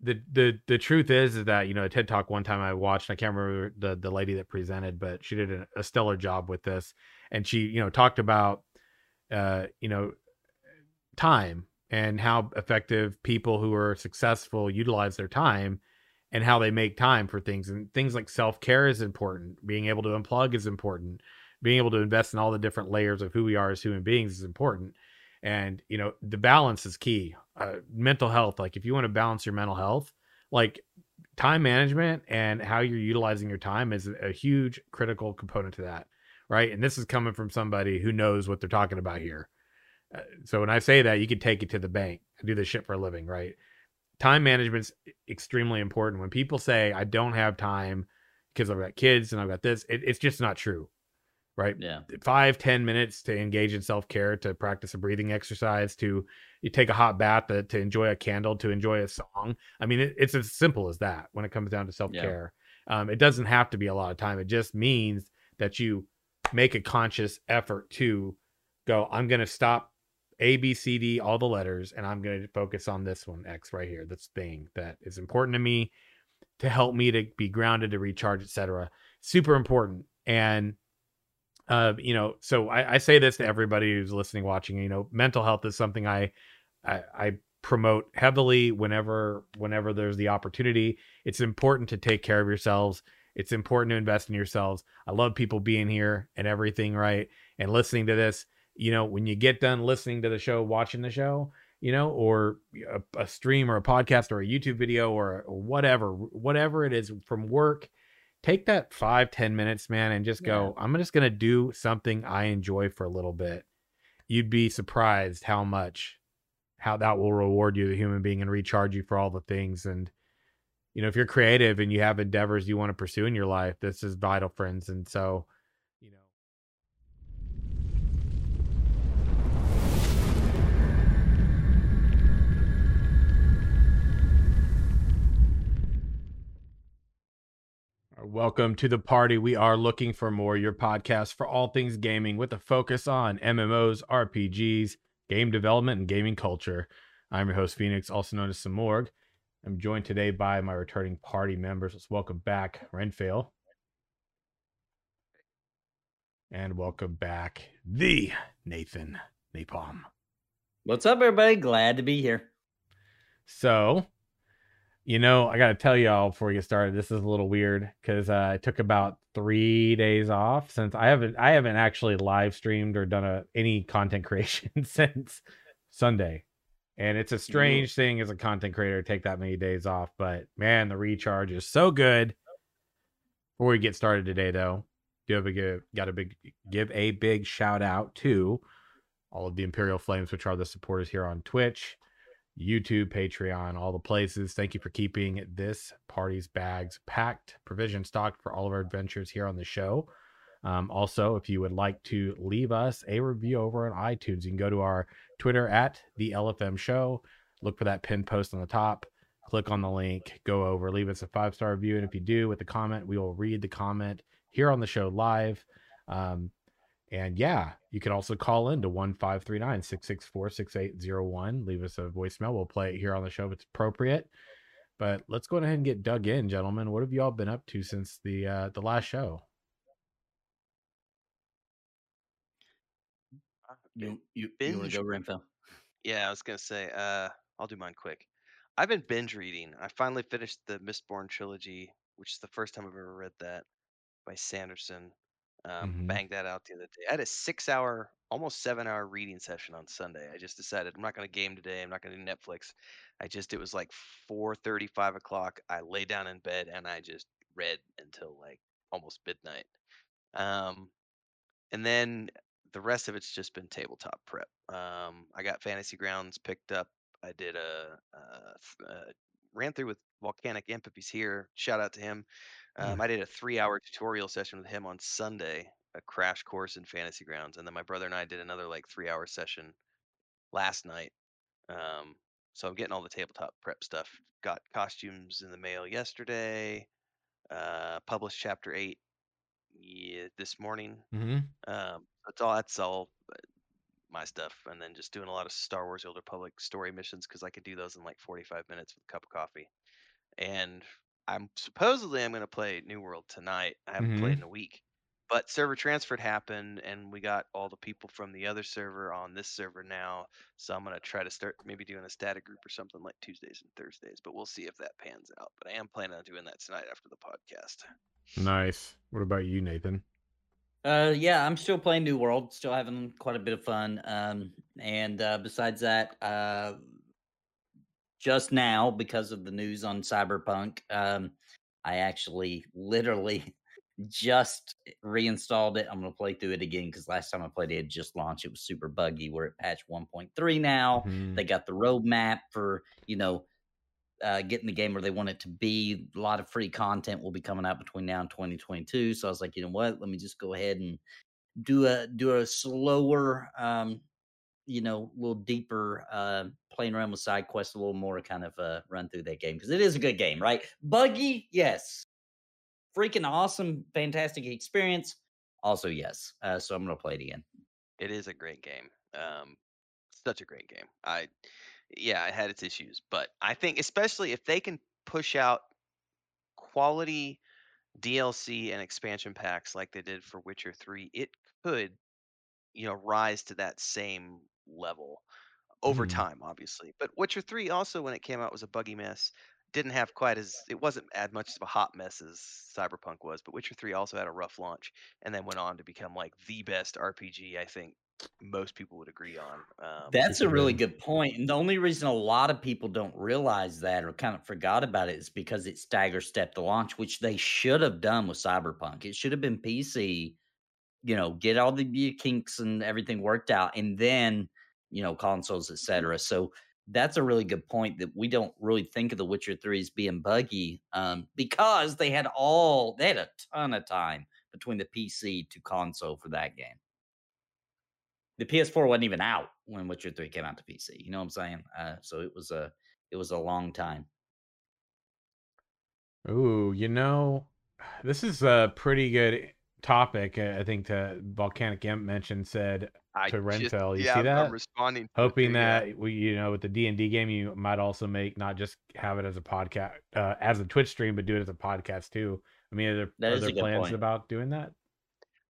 the the the truth is is that you know a TED talk one time I watched I can't remember the the lady that presented but she did a, stellar job with this. And she you know talked about uh you know time and how effective people who are successful utilize their time and how they make time for things. And things like self-care is important. Being able to unplug is important. Being able to invest in all the different layers of who we are as human beings is important and you know the balance is key uh, mental health like if you want to balance your mental health like time management and how you're utilizing your time is a huge critical component to that right? And this is coming from somebody who knows what they're talking about here. Uh, so when i say that you can take it to the bank I do this shit for a living right? Time management's extremely important. When people say i don't have time because i've got kids and i've got this it, it's just not true right? Yeah. Five ten minutes to engage in self care, to practice a breathing exercise, to you take a hot bath, to, to enjoy a candle, to enjoy a song. I mean, it, it's as simple as that when it comes down to self care. Yeah. Um, it doesn't have to be a lot of time. It just means that you make a conscious effort to go, I'm going to stop A, B, C, D, all the letters, and I'm going to focus on this one, X right here, this thing that is important to me to help me to be grounded, to recharge, etc. Super important. And uh, you know, so I, I, say this to everybody who's listening, watching. You know, mental health is something I, I, I promote heavily whenever whenever there's the opportunity. It's important to take care of yourselves. It's important to invest in yourselves. I love people being here and everything, right? And listening to this. You know, when you get done listening to the show, watching the show, you know, or a, a stream or a podcast or a YouTube video or, or whatever, whatever it is from work take that five ten minutes man and just go i'm just going to do something i enjoy for a little bit. You'd be surprised how much how that will reward you the human being and recharge you for all the things and you know if you're creative and you have endeavors you want to pursue in your life this is vital friends and so Welcome to the party. We are looking for more, your podcast for all things gaming with a focus on MMOs, RPGs, game development, and gaming culture. I'm your host, Phoenix, also known as Samorg. I'm joined today by my returning party members. Let's welcome back Renfell. And welcome back the Nathan Napalm. What's up, everybody? Glad to be here. So, you know, I got to tell y'all before we get started, this is a little weird because uh, I took about three days off since I haven't I haven't actually live streamed or done a, any content creation since Sunday, and it's a strange mm-hmm. thing as a content creator to take that many days off. But man, the recharge is so good. Before we get started today, though, do have a give got a big give a big shout out to all of the Imperial Flames, which are the supporters here on Twitch. YouTube, Patreon, all the places. Thank you for keeping this party's bags packed, provision stocked for all of our adventures here on the show. Um, also, if you would like to leave us a review over on iTunes, you can go to our Twitter at the LFM Show. Look for that pinned post on the top. Click on the link, go over, leave us a five star review. And if you do with the comment, we will read the comment here on the show live. Um, and yeah, you can also call in to 1539 664 6801. Leave us a voicemail. We'll play it here on the show if it's appropriate. But let's go ahead and get dug in, gentlemen. What have you all been up to since the uh, the last show? Uh, you you, binge. you want to go, Renfell? Yeah, I was gonna say. Uh, I'll do mine quick. I've been binge reading. I finally finished the Mistborn trilogy, which is the first time I've ever read that by Sanderson. Um, mm-hmm. Banged that out the other day. I had a six hour, almost seven hour reading session on Sunday. I just decided I'm not going to game today. I'm not going to do Netflix. I just, it was like 4 5 o'clock. I lay down in bed and I just read until like almost midnight. Um, and then the rest of it's just been tabletop prep. Um, I got Fantasy Grounds picked up. I did a, a, a ran through with Volcanic he's here. Shout out to him. Um, I did a three-hour tutorial session with him on Sunday, a crash course in Fantasy Grounds, and then my brother and I did another like three-hour session last night. Um, so I'm getting all the tabletop prep stuff. Got costumes in the mail yesterday. Uh, published chapter eight yeah, this morning. Mm-hmm. Um, that's all. That's all. my stuff, and then just doing a lot of Star Wars: The Old Republic story missions because I could do those in like 45 minutes with a cup of coffee. And I'm supposedly I'm going to play New World tonight. I haven't mm-hmm. played in a week, but server transferred happened, and we got all the people from the other server on this server now. So I'm going to try to start maybe doing a static group or something like Tuesdays and Thursdays. But we'll see if that pans out. But I am planning on doing that tonight after the podcast. Nice. What about you, Nathan? Uh, yeah, I'm still playing New World, still having quite a bit of fun. Um, and uh, besides that, uh, just now because of the news on Cyberpunk, um, I actually literally just reinstalled it. I'm gonna play through it again because last time I played it, it just launched. It was super buggy. We're at patch 1.3 now. Mm-hmm. They got the roadmap for you know uh, getting the game where they want it to be. A lot of free content will be coming out between now and 2022. So I was like, you know what? Let me just go ahead and do a do a slower, um, you know, a little deeper, uh, playing around with side quests a little more, kind of uh, run through that game because it is a good game, right? Buggy, yes. Freaking awesome, fantastic experience. Also, yes. Uh, so I'm gonna play it again. It is a great game. Um, such a great game. I yeah, it had its issues, but I think especially if they can push out quality DLC and expansion packs like they did for Witcher 3, it could, you know, rise to that same level over mm. time, obviously. But Witcher 3 also, when it came out, was a buggy mess. Didn't have quite as it wasn't as much of a hot mess as Cyberpunk was, but Witcher 3 also had a rough launch and then went on to become like the best RPG I think most people would agree on. Um, That's a really good point. And the only reason a lot of people don't realize that or kind of forgot about it is because it stagger stepped the launch, which they should have done with Cyberpunk. It should have been PC, you know, get all the kinks and everything worked out, and then, you know, consoles, etc. So that's a really good point that we don't really think of the Witcher 3 as being buggy um, because they had all, they had a ton of time between the PC to console for that game the PS4 wasn't even out when Witcher 3 came out to PC. You know what I'm saying? Uh, so it was a it was a long time. Ooh, you know, this is a pretty good topic. I think to Volcanic Imp mentioned said I to Renfell. You yeah, see that? I'm responding. Hoping that yeah. we, you know, with the D and D game, you might also make not just have it as a podcast, uh, as a Twitch stream, but do it as a podcast too. I mean, are there, are there plans point. about doing that?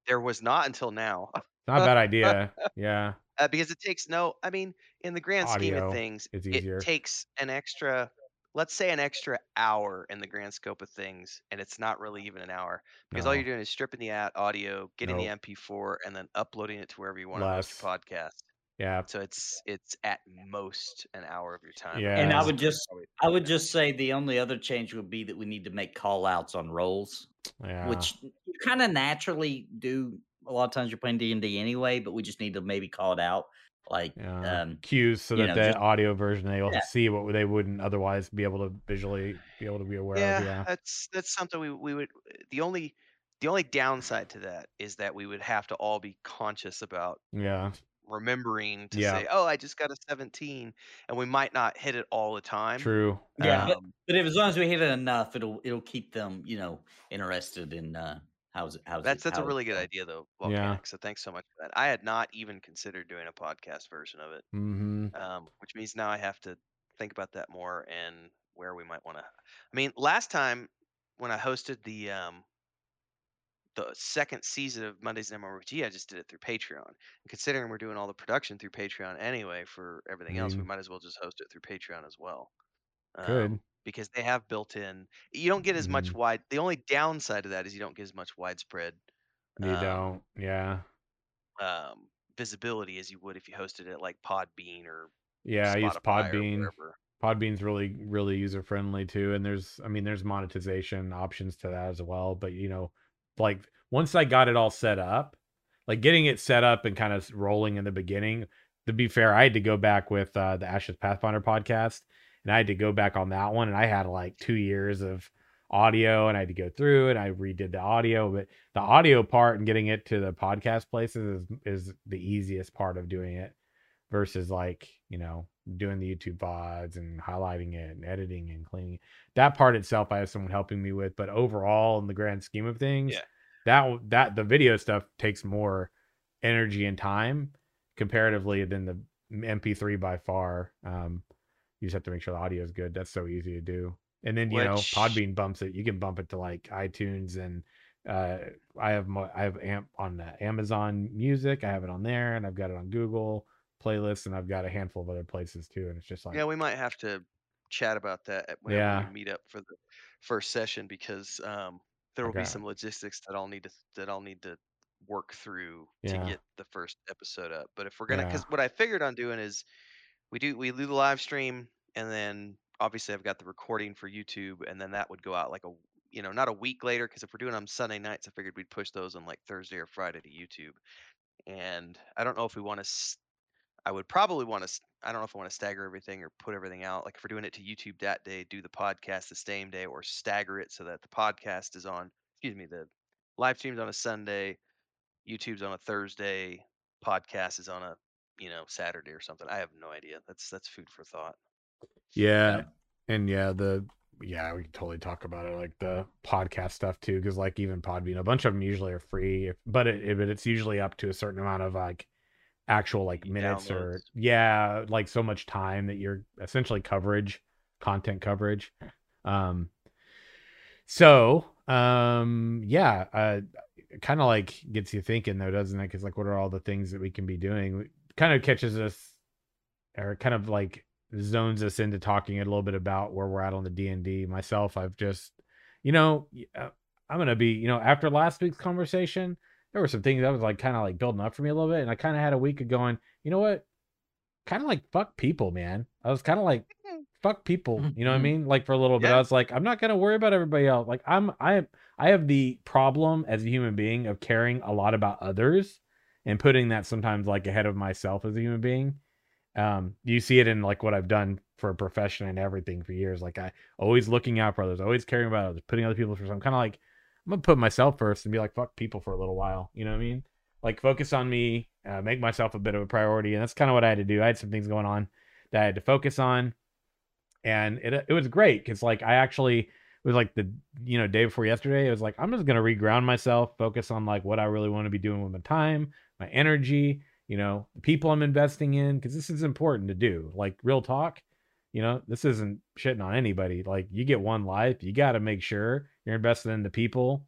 There was not until now. Not a bad idea. Yeah. Uh, because it takes no, I mean, in the grand scheme of things, it takes an extra, let's say an extra hour in the grand scope of things, and it's not really even an hour because all you're doing is stripping the ad audio, getting Nope. the MP4, and then uploading it to wherever you want to post your podcast. Yeah. So it's it's at most an hour of your time. Yeah. And I would just I would just say the only other change would be that we need to make call outs on roles, Yeah. which you kind of naturally do a lot of times you're playing D and D anyway, but we just need to maybe call it out like yeah. um, cues so that know, the just, audio version they'll yeah. see what they wouldn't otherwise be able to visually be able to be aware yeah, of. Yeah, that's that's something we we would. The only the only downside to that is that we would have to all be conscious about. Yeah. Remembering to yeah. say, "Oh, I just got a 17," and we might not hit it all the time. True. Yeah, um, but, but if as long as we hit it enough, it'll it'll keep them, you know, interested in uh, How's it? How's That's it? that's a really good idea though, Volcanic. So thanks so much for that. I had not even considered doing a podcast version of it, Mm-hmm. um, which means now I have to think about that more and where we might want to. I mean, last time when I hosted the um, the second season of Mondays in MMORPG, I just did it through Patreon. And considering we're doing all the production through Patreon anyway for everything else, we might as well just host it through Patreon as well. Good. Because they have built in. You don't get as much mm-hmm. wide. The only downside of that is you don't get as much widespread. You um, don't. Yeah. Um, visibility as you would if you hosted it like Podbean or yeah, I use Podbean. Podbean's really really user friendly too, and there's I mean there's monetization options to that as well. But you know, like once I got it all set up, like getting it set up and kind of rolling in the beginning. To be fair, I had to go back with uh, the Ashes Pathfinder podcast and I had to go back on that one, and I had like two years of audio, and I had to go through and I redid the audio. But the audio part and getting it to the podcast places is is the easiest part of doing it, versus like you know doing the YouTube VODs and highlighting it and editing and cleaning. That part itself, I have someone helping me with, but overall, in the grand scheme of things, yeah. that that the video stuff takes more energy and time comparatively than the MP3 by far. Um, you just have to make sure the audio is good. That's so easy to do. And then you know Podbean bumps it. You can bump it to like iTunes and uh, I have mo- I have amp on the Amazon Music. I have it on there, and I've got it on Google playlists, and I've got a handful of other places too. And it's just like Yeah, we might have to chat about that at- whenever Yeah. we meet up for the first session because um, there will Okay. be some logistics that I'll need to that I'll need to work through Yeah. to get the first episode up. But if we're gonna, Yeah. because what I figured on doing is we do we do the live stream and then obviously I've got the recording for YouTube and then that would go out like a you know not a week later because if we're doing them Sunday nights I figured we'd push those on like Thursday or Friday to YouTube. And I don't know if we want to I would probably want to. I don't know if I want to stagger everything or put everything out. Like if we're doing it to YouTube that day, do the podcast the same day, or stagger it so that the podcast is on. Excuse me, the live stream's on a Sunday, YouTube's on a Thursday, podcast is on a you know Saturday or something. I have no idea. That's that's food for thought. Yeah. And yeah, the yeah, we can totally talk about it like the podcast stuff too, because like even Podbean, a bunch of them usually are free, but it, it but it's usually up to a certain amount of like actual like minutes or yeah, like so much time that you're essentially coverage, content coverage. Um so um yeah, uh kind of like gets you thinking though, doesn't it? Because like what are all the things that we can be doing? Kind of catches us or kind of like zones us into talking a little bit about where we're at on the D&D. Myself, I've just you know, uh, I'm going to be, you know, after last week's conversation, there were some things that was like kind of like building up for me a little bit and I kind of had a week of going, you know what? Kind of like fuck people, man. I was kind of like fuck people, you know what I Mhm. mean? Like for a little bit I was like I'm not going to worry about everybody else. Like I'm I am I have the problem as a human being of caring a lot about others and putting that sometimes like ahead of myself as a human being. Um you see it in like what i've done for a profession and everything for years like i always looking out for others always caring about others putting other people first i'm kind of like i'm gonna put myself first and be like fuck people for a little while you know what i mean? Like focus on me uh, make myself a bit of a priority and that's kind of what i had to do. I had some things going on that i had to focus on and it, it was great because like i actually it was like the you know day before yesterday it was like i'm just gonna reground myself focus on like what i really want to be doing with my time my energy you know the people i'm investing in because this is important to do. Like real talk you know this isn't shitting on anybody. Like you get one life you got to make sure you're investing in the people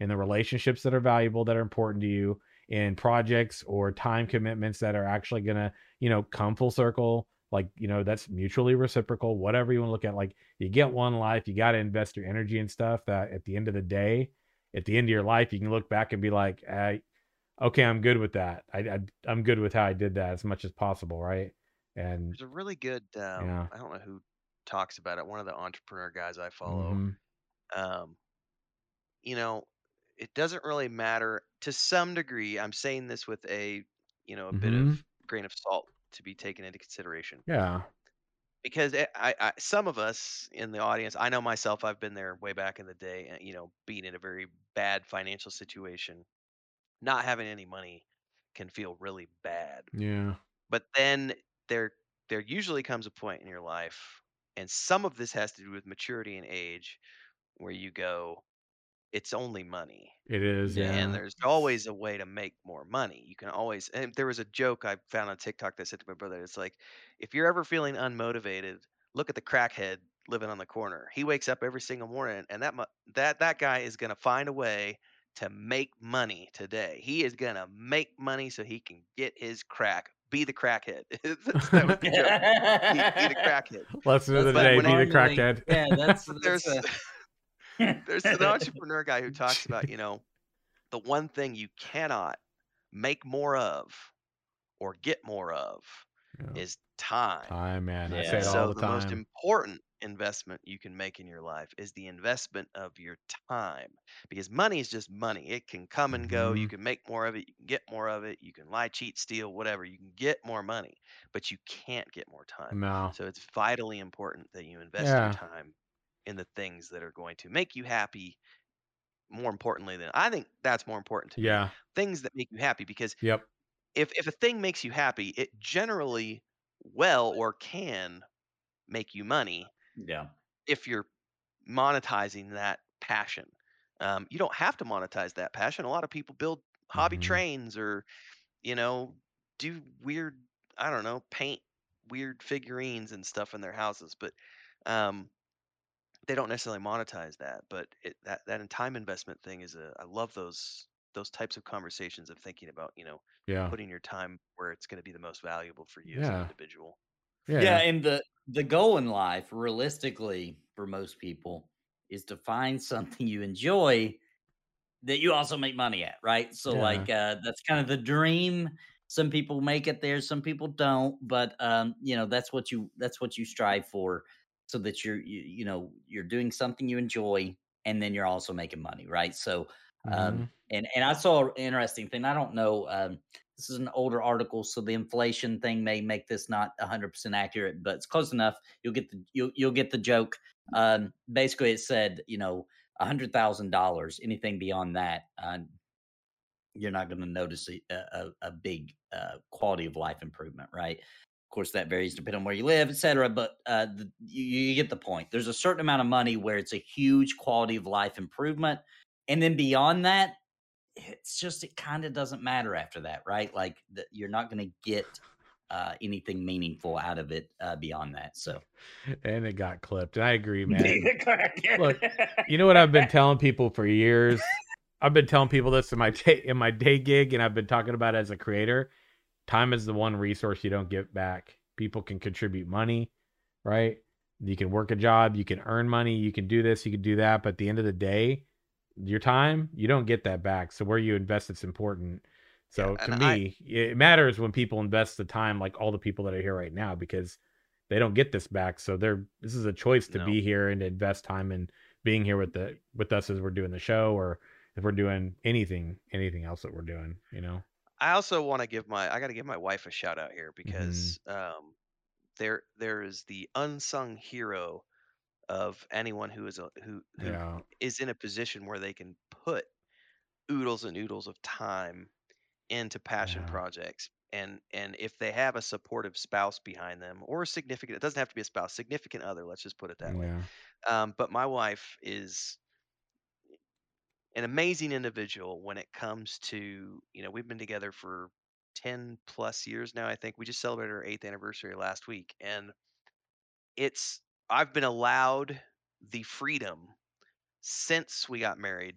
in the relationships that are valuable that are important to you in projects or time commitments that are actually gonna you know come full circle. Like you know that's mutually reciprocal whatever you want to look at. Like you get one life you got to invest your energy and stuff that at the end of the day at the end of your life you can look back and be like I, okay i'm good with that I, I i'm good with how i did that as much as possible right and There's a really good. Um, Yeah. I don't know who talks about it. One of the entrepreneur guys I follow. mhm, um, you know, it doesn't really matter to some degree. I'm saying this with a, you know, a bit Mhm. of grain of salt to be taken into consideration yeah because it, I, I, some of us in the audience, I know myself, I've been there way back in the day, and you know, being in a very bad financial situation, not having any money can feel really bad. yeah But then there, there usually comes a point in your life, and some of this has to do with maturity and age, where you go, it's only money. it is Yeah. and there's always a way to make more money. You can always and there was a joke I found on TikTok that I said to my brother, it's like if you're ever feeling unmotivated, look at the crackhead living on the corner. He wakes up every single morning and that mu- that that guy is going to find a way to make money today. He is going to make money so he can get his crack. Be the crackhead. That's- that was the joke. Be, be the crackhead. lesson of the day be the crackhead Yeah, that's, But that's there's a- there's an entrepreneur guy who talks about, you know, the one thing you cannot make more of or get more of Yeah. is time. time man i say it so all the, the time most important investment you can make in your life is the investment of your time because money is just money it can come and go you Mhm. can make more of it you can get more of it you can lie cheat steal whatever you can get more money but you can't get more time no so it's vitally important that you invest Yeah. your time in the things that are going to make you happy. More importantly than I think that's more important to me. yeah Things that make you happy because yep if if a thing makes you happy, it generally well or can make you money yeah. if you're monetizing that passion. Um, you don't have to monetize that passion. A lot of people build hobby Mhm. trains or, you know, do weird I don't know, paint weird figurines and stuff in their houses, but um they don't necessarily monetize that, but it, that that time investment thing is a I love those those types of conversations of thinking about, you know, Yeah. putting your time where it's going to be the most valuable for you as an individual. Yeah. Yeah. and the the goal in life, realistically, for most people, is to find something you enjoy that you also make money at, right? So, Yeah. like, uh, that's kind of the dream. Some people make it there, some people don't, but um, you know, that's what you that's what you strive for, so that you're you, you know you're doing something you enjoy, and then you're also making money, right? So, Mhm. um, and and I saw an interesting thing. I don't know. Um, this is an older article, so the inflation thing may make this not 100% accurate, but it's close enough. You'll get the you'll you'll get the joke. Um, basically, it said you know hundred thousand dollars. Anything beyond that, uh, you're not going to notice a, a, a big uh, quality of life improvement, right? Of course, that varies depending on where you live, et cetera. But uh, the, you, you get the point. There's a certain amount of money where it's a huge quality of life improvement, and then beyond that, it's just it kind of doesn't matter after that, right? Like the, you're not going to get uh, anything meaningful out of it uh, beyond that. So, And it got clipped. And I agree, man. Look, you know what I've been telling people for years? I've been telling people this in my day, in my day gig, and I've been talking about it as a creator. Time is the one resource you don't get back. People can contribute money, right? You can work a job, you can earn money, you can do this, you can do that, but at the end of the day, your time you don't get that back. So where you invest, it's important. So Yeah, to and I- me, it matters when people invest the time, like all the people that are here right now, because they don't get this back. So they're this is a choice to No. be here and invest time in being here with the with us as we're doing the show or if we're doing anything anything else that we're doing, you know. I also want to give my I got to give my wife a shout out here Mm-hmm. because um, there there is the unsung hero of anyone who is a, who who Yeah. is in a position where they can put oodles and oodles of time into passion Yeah. projects and and if they have a supportive spouse behind them or a significant it doesn't have to be a spouse significant other let's just put it that way um, but my wife is an amazing individual when it comes to you know we've been together for 10 plus years now i think we just celebrated our eighth anniversary last week and it's i've been allowed the freedom since we got married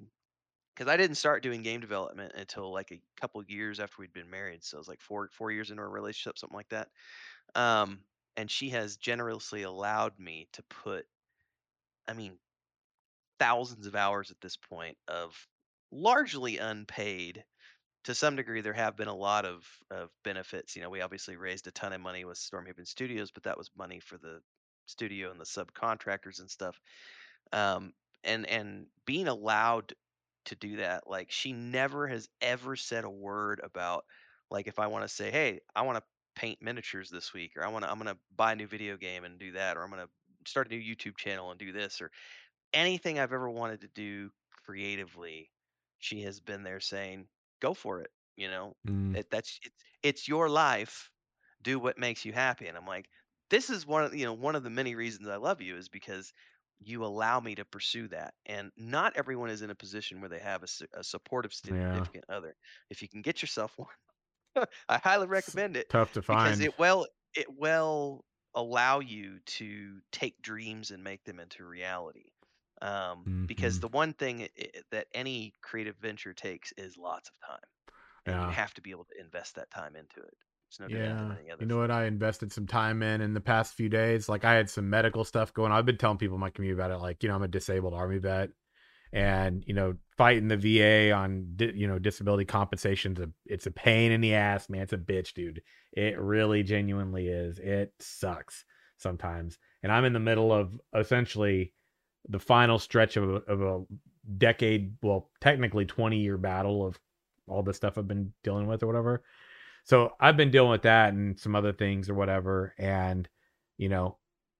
because i didn't start doing game development until like a couple years after we'd been married so it was like four four years into our relationship something like that um, and she has generously allowed me to put i mean thousands of hours at this point of largely unpaid. To some degree, there have been a lot of, of benefits. You know, we obviously raised a ton of money with Stormhaven Studios, but that was money for the studio and the subcontractors and stuff. Um, and and being allowed to do that, like she never has ever said a word about like if I want to say, hey, I want to paint miniatures this week, or I want to I'm gonna buy a new video game and do that, or I'm gonna start a new YouTube channel and do this, or anything I've ever wanted to do creatively, she has been there saying, "Go for it." You know, Mm. it, that's it's it's your life. Do what makes you happy. And I'm like, this is one of you know one of the many reasons I love you is because you allow me to pursue that. And not everyone is in a position where they have a, su- a supportive Yeah. significant other. If you can get yourself one, I highly recommend it Tough to because find. it well it will allow you to take dreams and make them into reality um, because Mhm. the one thing i- i- that any creative venture takes is lots of time and Yeah. you have to be able to invest that time into it it's no Yeah. You know what? I invested some time in in the past few days. Like I had some medical stuff going on. I've been telling people in my community about it. Like, you know, I'm a disabled army vet and, you know, fighting the VA on, di- you know, disability compensation's a, it's a pain in the ass, man. It's a bitch, dude. It really genuinely is. It sucks sometimes. And I'm in the middle of essentially the final stretch of a, of a decade, well, technically 20 year battle of all the stuff I've been dealing with or whatever. So I've been dealing with that and some other things or whatever. And, you know,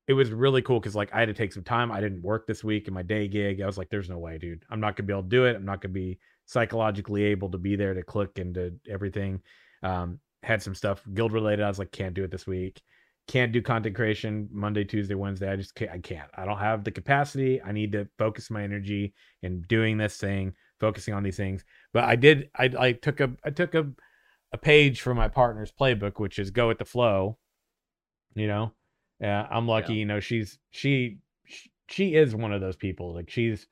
it was really cool because like I had to take some time. I didn't work this week in my day gig. I was like, there's no way, dude. I'm not gonna be able to do it. I'm not gonna be psychologically able to be there to click into everything. Um, had some stuff guild related. I was like, can't do it this week. Can't do content creation Monday, Tuesday, Wednesday. I just can't. I can't. I don't have the capacity. I need to focus my energy in doing this thing, focusing on these things. But I did. I I took a I took a a page from my partner's playbook, which is go with the flow. You know, yeah, I'm lucky. Yeah. You know, she's she, she she is one of those people. Like she's,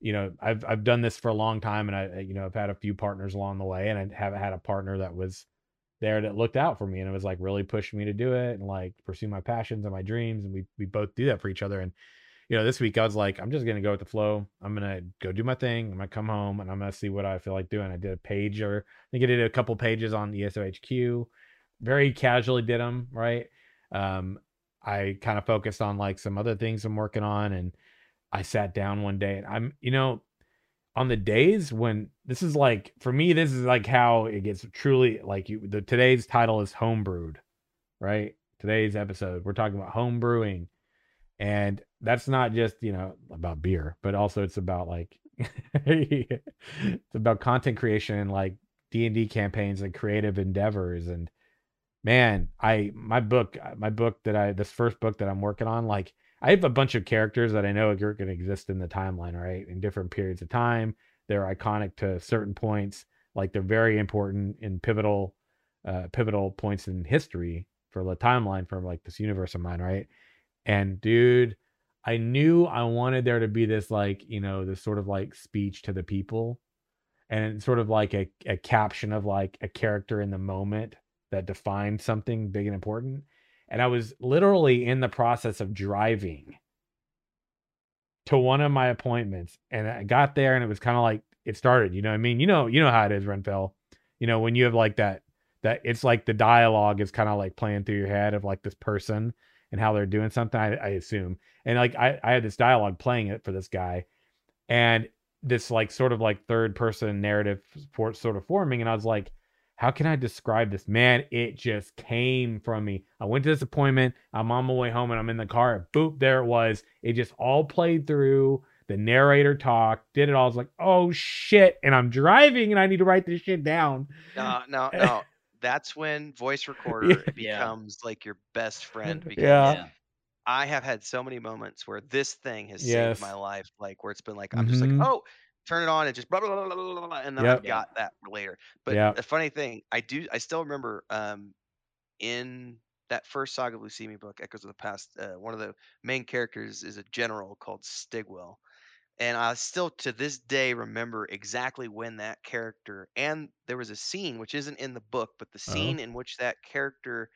you know, I've I've done this for a long time, and I you know I've had a few partners along the way, and I haven't had a partner that was there that looked out for me and it was like really pushed me to do it and like pursue my passions and my dreams and we we both do that for each other and you know this week I was like I'm just gonna go with the flow. I'm gonna go do my thing. I'm gonna come home and I'm gonna see what I feel like doing. I did a page or I think I did a couple pages on ESOHQ very casually did them right? Um I kind of focused on like some other things I'm working on and I sat down one day and I'm you know on the days when this is like for me this is like how it gets truly like you the today's title is homebrewed right? Today's episode we're talking about home brewing and that's not just you know about beer but also it's about like it's about content creation and like d&d campaigns and creative endeavors and man i my book my book that i this first book that i'm working on like I have a bunch of characters that I know are going to exist in the timeline, right? In different periods of time. They're iconic to certain points. Like they're very important in pivotal, uh, pivotal points in history for the timeline for like this universe of mine, right? And dude, I knew I wanted there to be this like, you know, this sort of like speech to the people and sort of like a, a caption of like a character in the moment that defined something big and important and I was literally in the process of driving to one of my appointments and I got there and it was kind of like it started, you know what I mean? You know, you know how it is, Renfell. You know, when you have like that that it's like the dialogue is kind of like playing through your head of like this person and how they're doing something, I, I assume. And like I, I had this dialogue playing it for this guy and this like sort of like third person narrative for, sort of forming. And I was like, how can I describe this? Man, it just came from me. I went to this appointment. I'm on my way home and I'm in the car. Boop, there it was. It just all played through. The narrator talked, did it all. I was like, oh shit. And I'm driving and I need to write this shit down. No, no, no. That's when voice recorder yeah. becomes like your best friend. Because yeah. I have had so many moments where this thing has yes. saved my life. Like where it's been like, I'm mm-hmm. just like, mm-hmm. oh, turn it on and just blah blah blah blah, blah, blah and then yep. I've got that later. But yep. the funny thing, I do I still remember um in that first Saga of Lucimia book, Echoes of the Past, uh, one of the main characters is a general called Stigwell. And I still to this day remember exactly when that character and there was a scene which isn't in the book, but the uh-huh. scene in which that character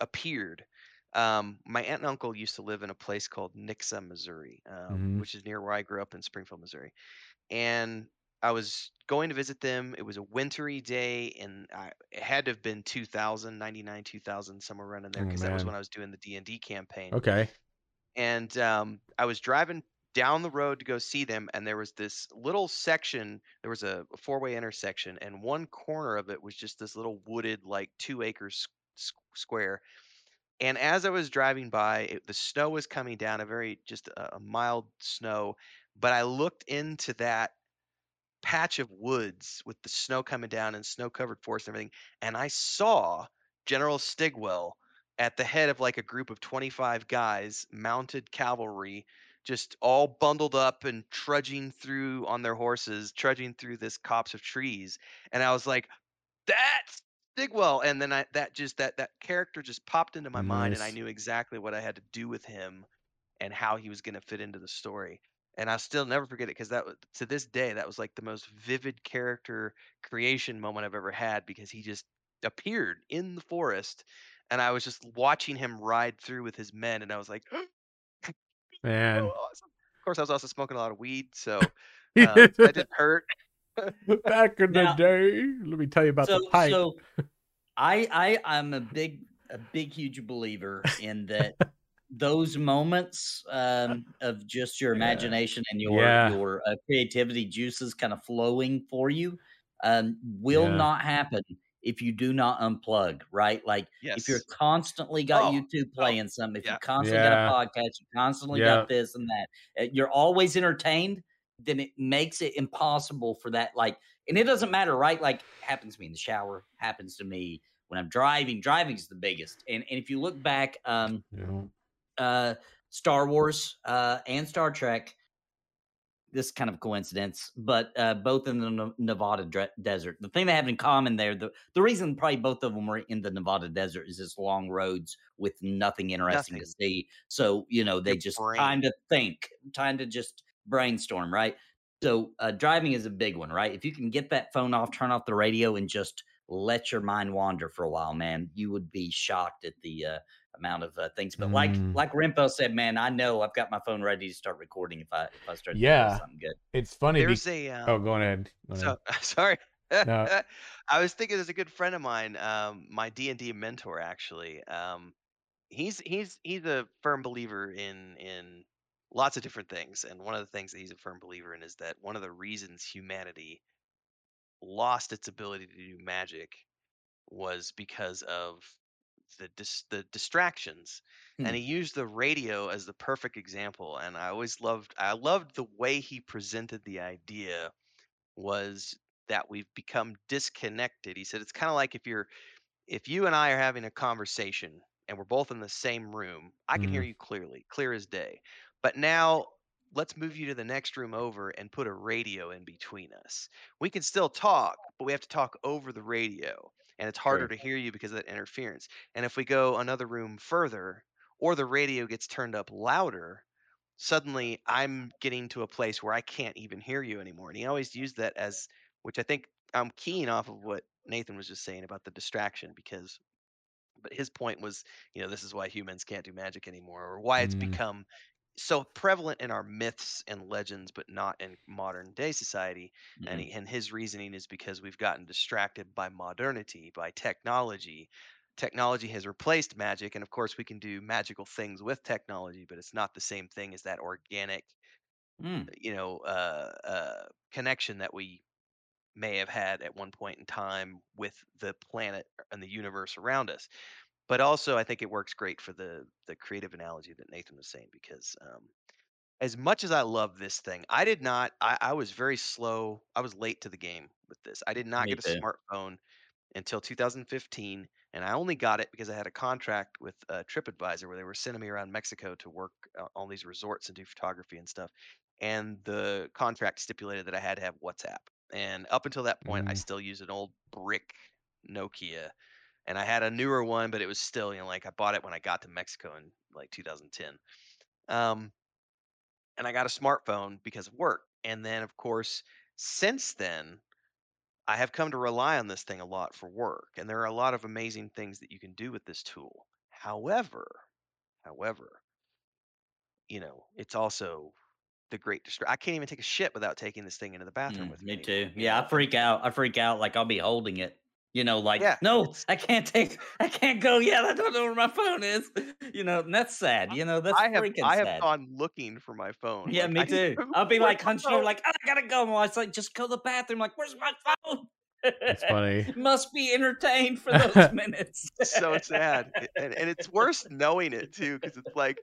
appeared. Um, my aunt and uncle used to live in a place called Nixa, Missouri, um, mm-hmm. which is near where I grew up in Springfield, Missouri and I was going to visit them. It was a wintry day, and I, it had to have been 2000, 99, 2000, somewhere around in there, because oh, that was when I was doing the D and D campaign. Okay. And um, I was driving down the road to go see them, and there was this little section. There was a, four-way intersection, and one corner of it was just this little wooded, like two acres square. And as I was driving by, it, the snow was coming down, a very just a, a mild snow, but I looked into that patch of woods with the snow coming down and snow covered forest and everything, and I saw General Stigwell at the head of like a group of 25 guys, mounted cavalry, just all bundled up and trudging through on their horses, trudging through this copse of trees. And I was like, that's Stigwell. And then I that just that that character just popped into my nice. mind and I knew exactly what I had to do with him and how he was going to fit into the story and I still never forget it because that to this day that was like the most vivid character creation moment I've ever had because he just appeared in the forest and I was just watching him ride through with his men and I was like man so awesome. of course I was also smoking a lot of weed so um, that didn't hurt back in now, the day let me tell you about so, the pipe so I I I'm a big a big huge believer in that those moments um, of just your imagination yeah. and your yeah. your uh, creativity juices kind of flowing for you um, will yeah. not happen if you do not unplug, right? Like yes. if you're constantly got oh, YouTube oh, playing oh, something, if you constantly got a podcast, you constantly got this and that, uh, you're always entertained, then it makes it impossible for that. Like, and it doesn't matter, right? Like happens to me in the shower, happens to me when I'm driving. Driving is the biggest. And and if you look back, um, uh, Star Wars uh, and Star Trek, this kind of coincidence, but uh, both in the Nevada dre- desert. The thing they have in common there, the, the reason probably both of them were in the Nevada desert is this long roads with nothing interesting nothing. to see. So, you know, they Your just brain. time to think, time to just brainstorm, right? So, uh, driving is a big one, right? If you can get that phone off, turn off the radio, and just let your mind wander for a while, man, you would be shocked at the uh, amount of uh, things. But mm. like like Rimpo said, man, I know I've got my phone ready to start recording if I if I start yeah something good. It's funny. There's be- a um, oh, go ahead. Go so, sorry. No. I was thinking there's a good friend of mine, um, my D and D mentor actually. Um, he's he's he's a firm believer in in lots of different things, and one of the things that he's a firm believer in is that one of the reasons humanity lost its ability to do magic was because of the dis- the distractions hmm. and he used the radio as the perfect example and i always loved i loved the way he presented the idea was that we've become disconnected he said it's kind of like if you're if you and i are having a conversation and we're both in the same room i can mm. hear mm-hmm. you clearly clear as day but now let's move you to the next room over and put a radio in between us we can still talk but we have to talk over the radio and it's harder to hear you because of that interference. And if we go another room further, or the radio gets turned up louder, suddenly I'm getting to a place where I can't even hear you anymore. And he always used that as, which I think I'm keen off of what Nathan was just saying about the distraction because but his point was, you know, this is why humans can't do magic anymore, or why it's mm. become so prevalent in our myths and legends, but not in modern day society. Mm-hmm. And, he, and his reasoning is because we've gotten distracted by modernity, by technology. Technology has replaced magic, and of course, we can do magical things with technology, but it's not the same thing as that organic, mm. you know, uh, uh, connection that we may have had at one point in time with the planet and the universe around us but also I think it works great for the the creative analogy that Nathan was saying because um, as much as I love this thing, I did not. I, I was very slow. I was late to the game with this. I did not Me get a too. smartphone until 2015, and I only got it because I had a contract with uh, TripAdvisor where they were sending me around Mexico to work uh, on these resorts and do photography and stuff. And the contract stipulated that I had to have WhatsApp. And up until that point, I mm. still used an old brick Nokia and I had a newer one, but it was still, you know, like I bought it when I got to Mexico in like 2010. Um, and I got a smartphone because of work. And then, of course, since then, I have come to rely on this thing a lot for work. And there are a lot of amazing things that you can do with this tool. However, however, you know, it's also the great distraction. I can't even take a shit without taking this thing into the bathroom mm, with me. Me too. Yeah, I freak out. I freak out. Like I'll be holding it you know, like, yeah, no, I can't take, I can't go yet. I don't know where my phone is. You know, and that's sad. You know, that's I have, freaking I have sad. gone looking for my phone. Yeah, like, me too. I'll be like hunched over, like, oh, I gotta go. Well, it's like, just go to the bathroom. Like, where's my phone? It's funny. Must be entertained for those minutes. so sad, and, and it's worse knowing it too, because it's like,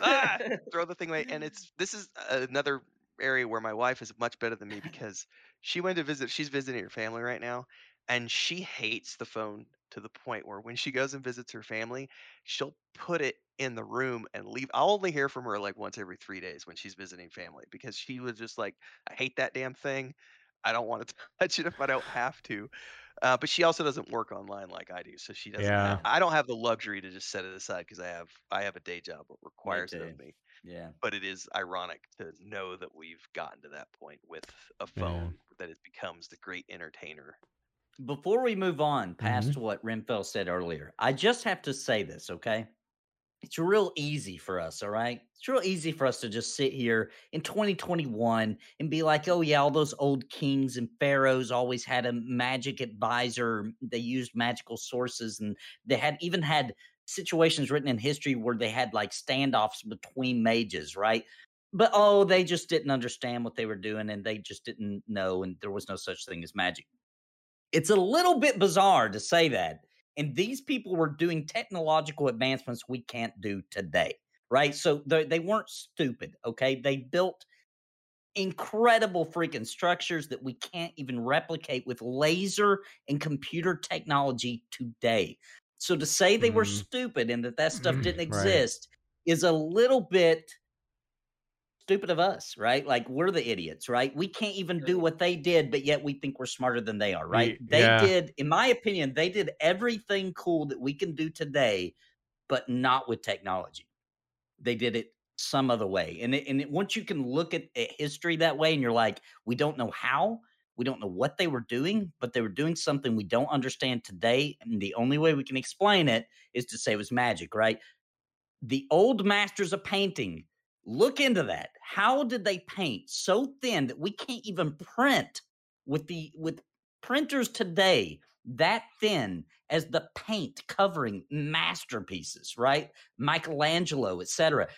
ah, throw the thing away. And it's this is another area where my wife is much better than me because she went to visit. She's visiting her family right now, and she hates the phone to the point where when she goes and visits her family, she'll put it in the room and leave. I'll only hear from her like once every three days when she's visiting family because she was just like, I hate that damn thing. I don't want to touch it if I don't have to. Uh, but she also doesn't work online like I do, so she doesn't. Yeah. Have, I don't have the luxury to just set it aside because I have I have a day job that requires it of me. Yeah. But it is ironic to know that we've gotten to that point with a phone yeah. that it becomes the great entertainer before we move on past mm-hmm. what Renfell said earlier, I just have to say this, okay? It's real easy for us, all right? It's real easy for us to just sit here in 2021 and be like, oh, yeah, all those old kings and pharaohs always had a magic advisor. They used magical sources and they had even had situations written in history where they had like standoffs between mages, right? But oh, they just didn't understand what they were doing and they just didn't know, and there was no such thing as magic. It's a little bit bizarre to say that. And these people were doing technological advancements we can't do today, right? So they, they weren't stupid, okay? They built incredible freaking structures that we can't even replicate with laser and computer technology today. So to say they mm. were mm-hmm. stupid and that that stuff didn't exist right. is a little bit stupid of us, right? Like we're the idiots, right? We can't even do what they did, but yet we think we're smarter than they are, right? They yeah. did, in my opinion, they did everything cool that we can do today, but not with technology. They did it some other way. And it, and it, once you can look at, at history that way and you're like, we don't know how, we don't know what they were doing, but they were doing something we don't understand today. And the only way we can explain it is to say it was magic, right? The old masters of painting, look into that. How did they paint so thin that we can't even print with the with printers today that thin as the paint covering masterpieces, right? Michelangelo, etc.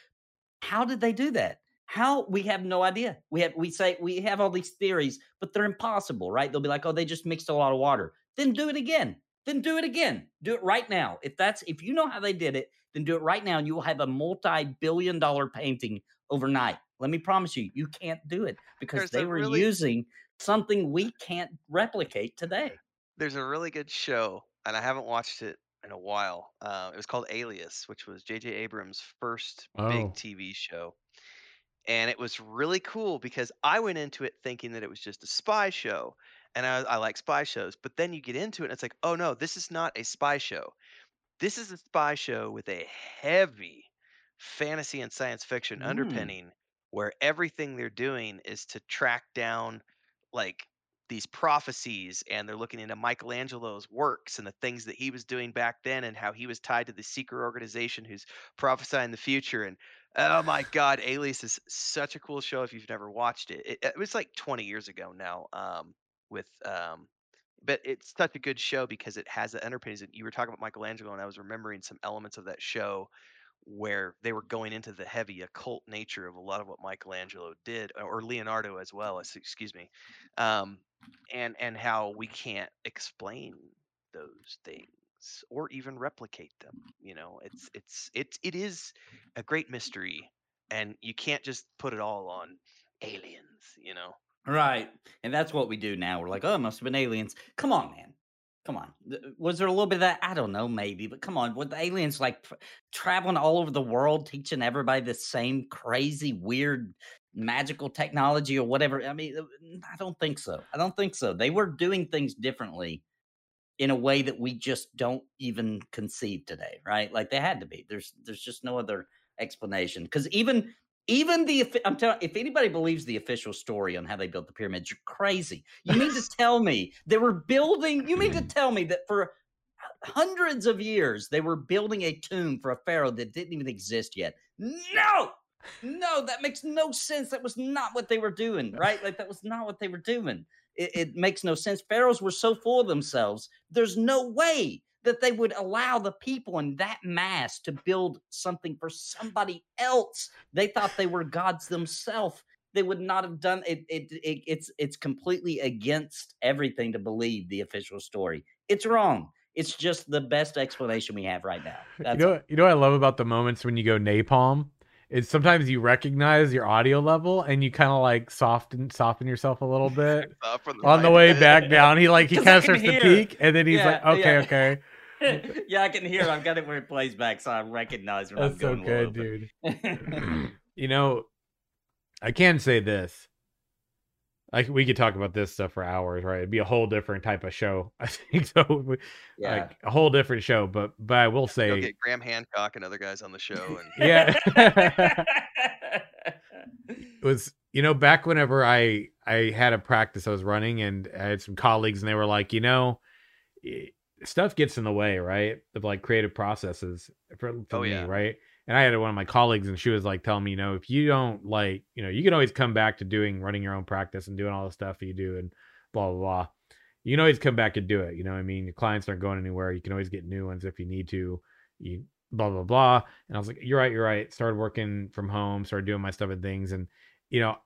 How did they do that? How we have no idea. We have we say we have all these theories, but they're impossible, right? They'll be like, "Oh, they just mixed a lot of water." Then do it again. Then do it again. Do it right now. If that's if you know how they did it, then do it right now and you will have a multi-billion dollar painting overnight. Let me promise you, you can't do it because There's they were really- using something we can't replicate today. There's a really good show, and I haven't watched it in a while. Uh, it was called Alias, which was J.J. Abrams' first Oh. big TV show. And it was really cool because I went into it thinking that it was just a spy show. And I, I like spy shows. But then you get into it and it's like, oh no, this is not a spy show. This is a spy show with a heavy fantasy and science fiction Mm. underpinning where everything they're doing is to track down like these prophecies and they're looking into Michelangelo's works and the things that he was doing back then and how he was tied to the secret organization who's prophesying the future and oh my god alias is such a cool show if you've never watched it it, it was like 20 years ago now um with um but it's such a good show because it has the underpinnings and you were talking about michelangelo and i was remembering some elements of that show where they were going into the heavy occult nature of a lot of what Michelangelo did, or Leonardo as well. as- Excuse me, um, and and how we can't explain those things or even replicate them. You know, it's it's it's it is a great mystery, and you can't just put it all on aliens. You know, Right. And that's what we do now. We're like, oh, it must have been aliens. Come on, man. Come on. Was there a little bit of that? I don't know, maybe, but come on. With the aliens like tra- traveling all over the world, teaching everybody the same crazy, weird, magical technology or whatever. I mean, uh, I don't think so. I don't think so. They were doing things differently in a way that we just don't even conceive today, right? Like they had to be. There's there's just no other explanation. Because even even the I'm telling if anybody believes the official story on how they built the pyramids, you're crazy. You mean to tell me they were building? You mean to tell me that for hundreds of years they were building a tomb for a pharaoh that didn't even exist yet? No. No, that makes no sense. That was not what they were doing, right? Like that was not what they were doing. It, it makes no sense. Pharaohs were so full of themselves. There's no way that they would allow the people in that mass to build something for somebody else. They thought they were gods themselves. They would not have done it, it, it. It's it's completely against everything to believe the official story. It's wrong. It's just the best explanation we have right now. That's you know, what- you know what I love about the moments when you go napalm is sometimes you recognize your audio level and you kind of like soften soften yourself a little bit from on the way back down. He like he kind of can starts to peak and then he's like, okay, yeah. okay, yeah, I can hear. it. I've got it where it plays back, so I recognize when that's I'm so going low, good, but- dude. you know, I can say this. Like we could talk about this stuff for hours, right? It'd be a whole different type of show. I think so. yeah. Like a whole different show. But but I will Go say, get Graham Hancock and other guys on the show, and yeah. it was you know back whenever i i had a practice i was running and i had some colleagues and they were like you know stuff gets in the way right of like creative processes for, for Oh, me yeah. right? And i had one of my colleagues and she was like telling me you know if you don't like you know you can always come back to doing running your own practice and doing all the stuff you do and blah blah blah. You can always come back and do it you know what i mean? Your clients aren't going anywhere. You can always get new ones if you need to. You blah blah blah. And i was like you're right you're right. Started working from home started doing my stuff and things and you know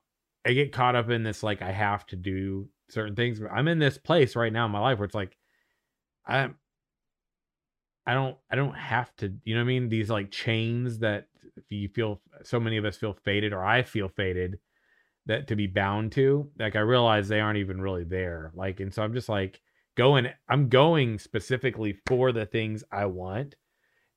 i get caught up in this like i have to do certain things but i'm in this place right now in my life where it's like i'm i don't i don't have to you know what i mean? These like chains that you feel so many of us feel faded or i feel faded that to be bound to like i realize they aren't even really there. Like and so i'm just like going i'm going specifically for the things i want.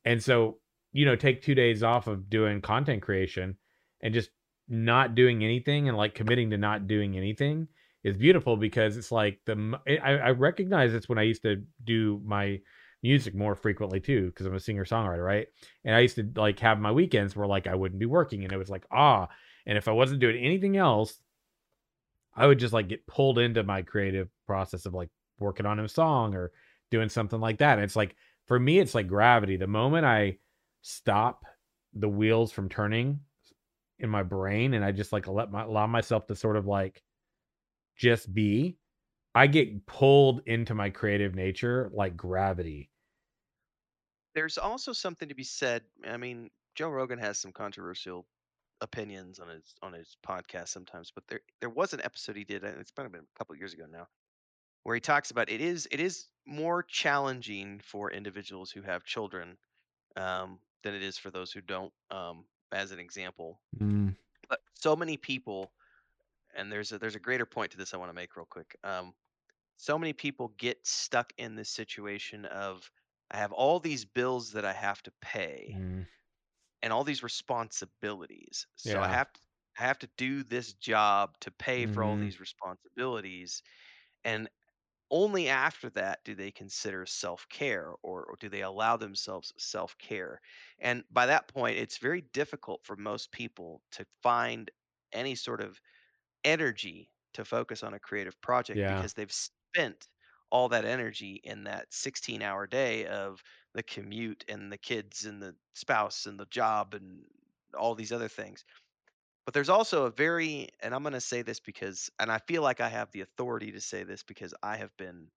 And so you know take two days off of doing content creation and just not doing anything and like committing to not doing anything is beautiful because it's like the I, I recognize it's when I used to do my music more frequently too because I'm a singer songwriter, right? And I used to like have my weekends where like I wouldn't be working and it was like ah, and if I wasn't doing anything else, I would just like get pulled into my creative process of like working on a song or doing something like that. And it's like for me, it's like gravity. The moment I stop the wheels from turning in my brain and I just like let my allow myself to sort of like just be, I get pulled into my creative nature like gravity. There's also something to be said. I mean, Joe Rogan has some controversial opinions on his on his podcast sometimes, but there there was an episode he did, and it's been a couple years ago now, where he talks about it is it is more challenging for individuals who have children um, than it is for those who don't. Um, as an example, Mm, but so many people, and there's a there's a greater point to this I want to make real quick. Um, so many people get stuck in this situation of I have all these bills that I have to pay mm, and all these responsibilities. So I have to I have to do this job to pay for all hmm these responsibilities and only after that do they consider self-care or, or do they allow themselves self-care. And by that point it's very difficult for most people to find any sort of energy to focus on a creative project Yeah. because they've spent all that energy in that 16 hour day of the commute and the kids and the spouse and the job and all these other things. But there's also a very, and I'm going to say this because, and I feel like I have the authority to say this because I have been,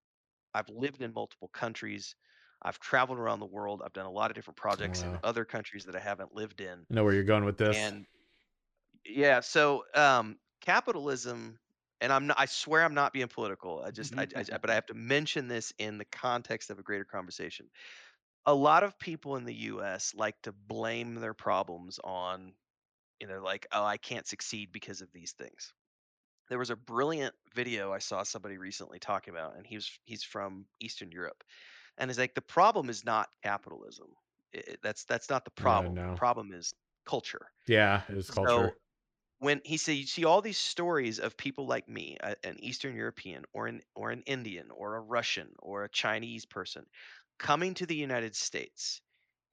I've lived in multiple countries. I've traveled around the world. I've done a lot of different projects in other countries that I haven't lived in. I know where you're going with this. And yeah, so um, capitalism, and I'm not, I swear I'm not being political. I just, I, I, but I have to mention this in the context of a greater conversation. A lot of people in the U.S. like to blame their problems on, you know, like, oh, I can't succeed because of these things. There was a brilliant video I saw somebody recently talking about, and he's he's from Eastern Europe, and he's like, the problem is not capitalism. I- I- that's that's not the Uh, problem. The no. problem is culture. Yeah, it is was So culture. When he said you see all these stories of people like me a- an eastern european or an or an indian or a russian or a chinese person coming to the united states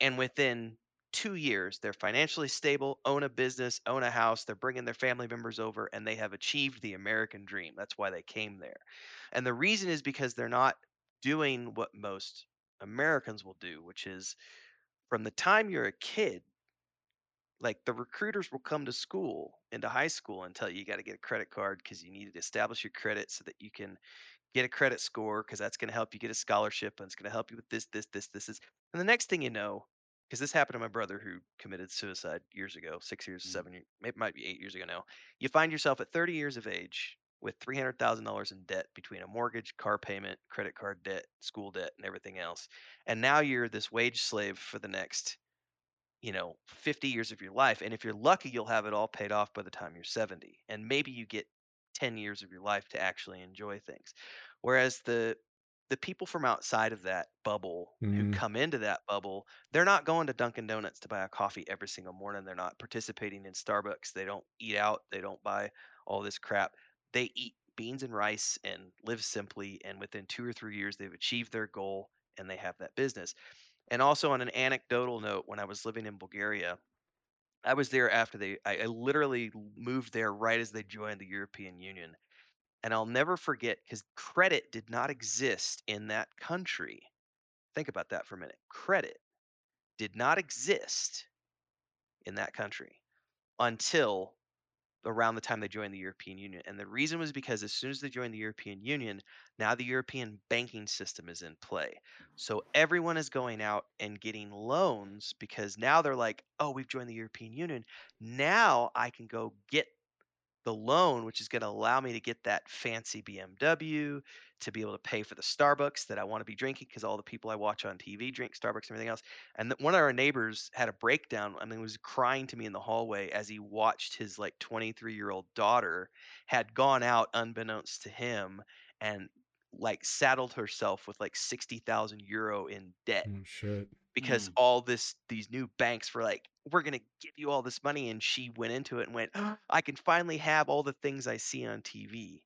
and within two years they're financially stable own a business own a house they're bringing their family members over and they have achieved the american dream. That's why they came there. And the reason is because they're not doing what most americans will do which is from the time you're a kid like the recruiters will come to school into high school and tell you you got to get a credit card because you need to establish your credit so that you can get a credit score because that's going to help you get a scholarship and it's going to help you with this this this this is and the next thing you know because this happened to my brother who committed suicide years ago six years Mm. seven years maybe might be eight years ago now you find yourself at 30 years of age with $300000 in debt between a mortgage car payment credit card debt school debt and everything else and now you're this wage slave for the next you know 50 years of your life and if you're lucky you'll have it all paid off by the time you're 70 and maybe you get 10 years of your life to actually enjoy things. Whereas the the people from outside of that bubble who Mm, come into that bubble they're not going to Dunkin Donuts to buy a coffee every single morning they're not participating in Starbucks they don't eat out they don't buy all this crap. They eat beans and rice and live simply and within 2 or 3 years they've achieved their goal and they have that business and also on an anecdotal note, when I was living in Bulgaria, I was there after they I, I literally moved there right as they joined the European Union. And I'll never forget because credit did not exist in that country. Think about that for a minute. Credit did not exist in that country until around the time they joined the European Union. And the reason was because as soon as they joined the European Union, now the European banking system is in play. So everyone is going out and getting loans because now they're like, oh, we've joined the European Union. Now I can go get the loan, which is going to allow me to get that fancy BMW, to be able to pay for the Starbucks that I want to be drinking because all the people I watch on TV drink Starbucks and everything else. And th- one of our neighbors had a breakdown. I mean, was crying to me in the hallway as he watched his like 23 year old daughter had gone out unbeknownst to him and like saddled herself with like 60,000 euro in debt oh, shit. because Mm. all this these new banks were like, we're gonna give you all this money, and she went into it and went, I can finally have all the things I see on TV,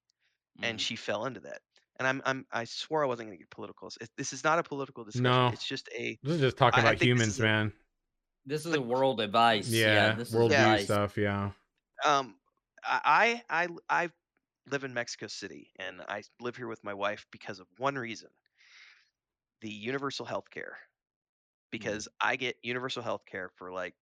and Mm. she fell into that. And I'm I'm I swore I wasn't gonna get political. It- This is not a political discussion. No. It's just a This is just talking I- I about think this humans, is a- man. This is a world advice. Yeah, Yeah, this is advice. stuff. Yeah. um I I I I live in Mexico City and I live here with my wife because of one reason. The universal health care. Because I get universal health care for like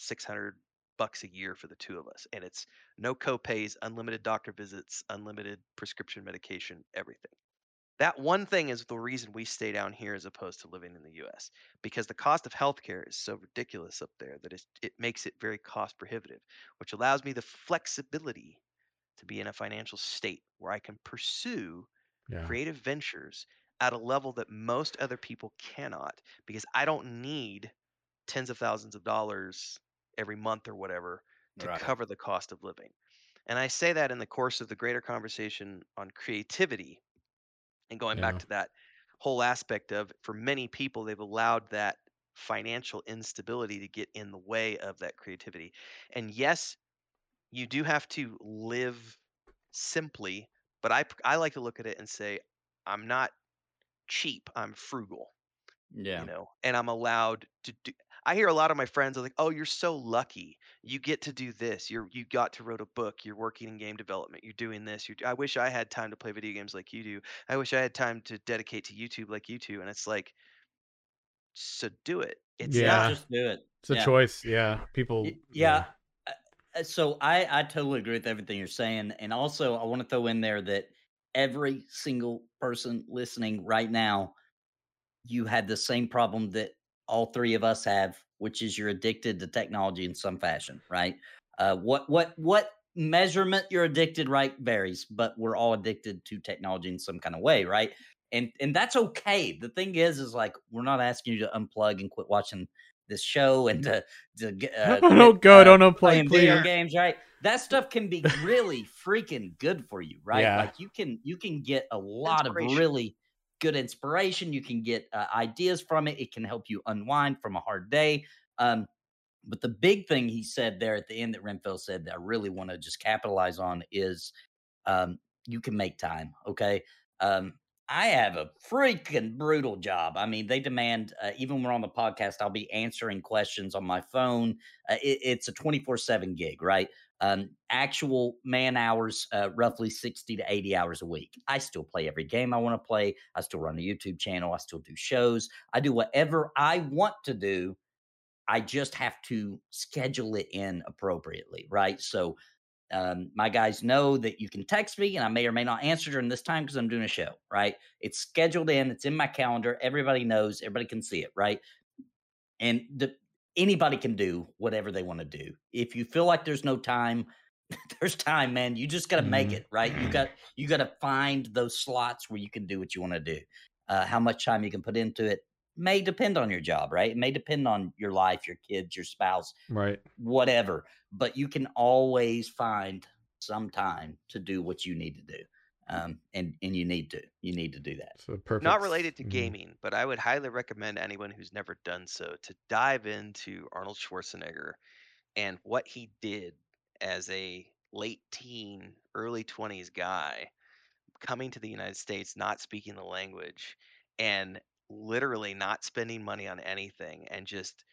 600 bucks a year for the two of us and it's no copays, unlimited doctor visits, unlimited prescription medication, everything. That one thing is the reason we stay down here as opposed to living in the US because the cost of healthcare is so ridiculous up there that it's, it makes it very cost prohibitive, which allows me the flexibility to be in a financial state where I can pursue Yeah. creative ventures at a level that most other people cannot because I don't need tens of thousands of dollars every month or whatever to Right. cover the cost of living. And I say that in the course of the greater conversation on creativity and going Yeah. back to that whole aspect of for many people they've allowed that financial instability to get in the way of that creativity. And yes, you do have to live simply, but I I like to look at it and say I'm not cheap, I'm frugal Yeah. you know and i'm allowed to do i hear a lot of my friends are like oh you're so lucky you get to do this you're you got to wrote a book you're working in game development you're doing this you i wish i had time to play video games like you do i wish i had time to dedicate to youtube like you do and it's like so do it it's Yeah. not Just do it. It's a choice. Yeah. People. Y- yeah. Uh, uh, So I I totally agree with everything you're saying, and also I want to throw in there that every single person listening right now, you had the same problem that all three of us have, which is you're addicted to technology in some fashion, right? Uh, what what what measurement you're addicted, right, varies, but we're all addicted to technology in some kind of way, right? And and that's okay. The thing is, is like we're not asking you to unplug and quit watching this show and to to uh, oh, quit, go! uh, Don't unplug, playing video games, right? That stuff can be really freaking good for you, right? Yeah. Like you can you can get a lot of really good inspiration. You can get uh, ideas from it. It can help you unwind from a hard day. Um, but the big thing he said there at the end that Renfell said that I really want to just capitalize on is um, you can make time. Okay. Um, I have a freaking brutal job. I mean, they demand, uh, even when we're on the podcast, I'll be answering questions on my phone. Uh, it, it's a 24 7 gig, right? Um, actual man hours, uh, roughly 60 to 80 hours a week. I still play every game I want to play. I still run a YouTube channel. I still do shows. I do whatever I want to do. I just have to schedule it in appropriately, right? So, um, my guys know that you can text me and I may or may not answer during this time because I'm doing a show, right? It's scheduled in, it's in my calendar. Everybody knows, everybody can see it, right? And the, anybody can do whatever they want to do. If you feel like there's no time, there's time, man. You just got to make Mhm. it, right? You got you got to find those slots where you can do what you want to do. Uh, how much time you can put into it may depend on your job, right? It may depend on your life, your kids, your spouse, Right. whatever. But you can always find some time to do what you need to do. Um, and and you need to you need to do that. So perfect. not related to mhm. gaming, but I would highly recommend anyone who's never done so to dive into Arnold Schwarzenegger and what he did as a late teen, early 20s guy coming to the United States, not speaking the language, and literally not spending money on anything and just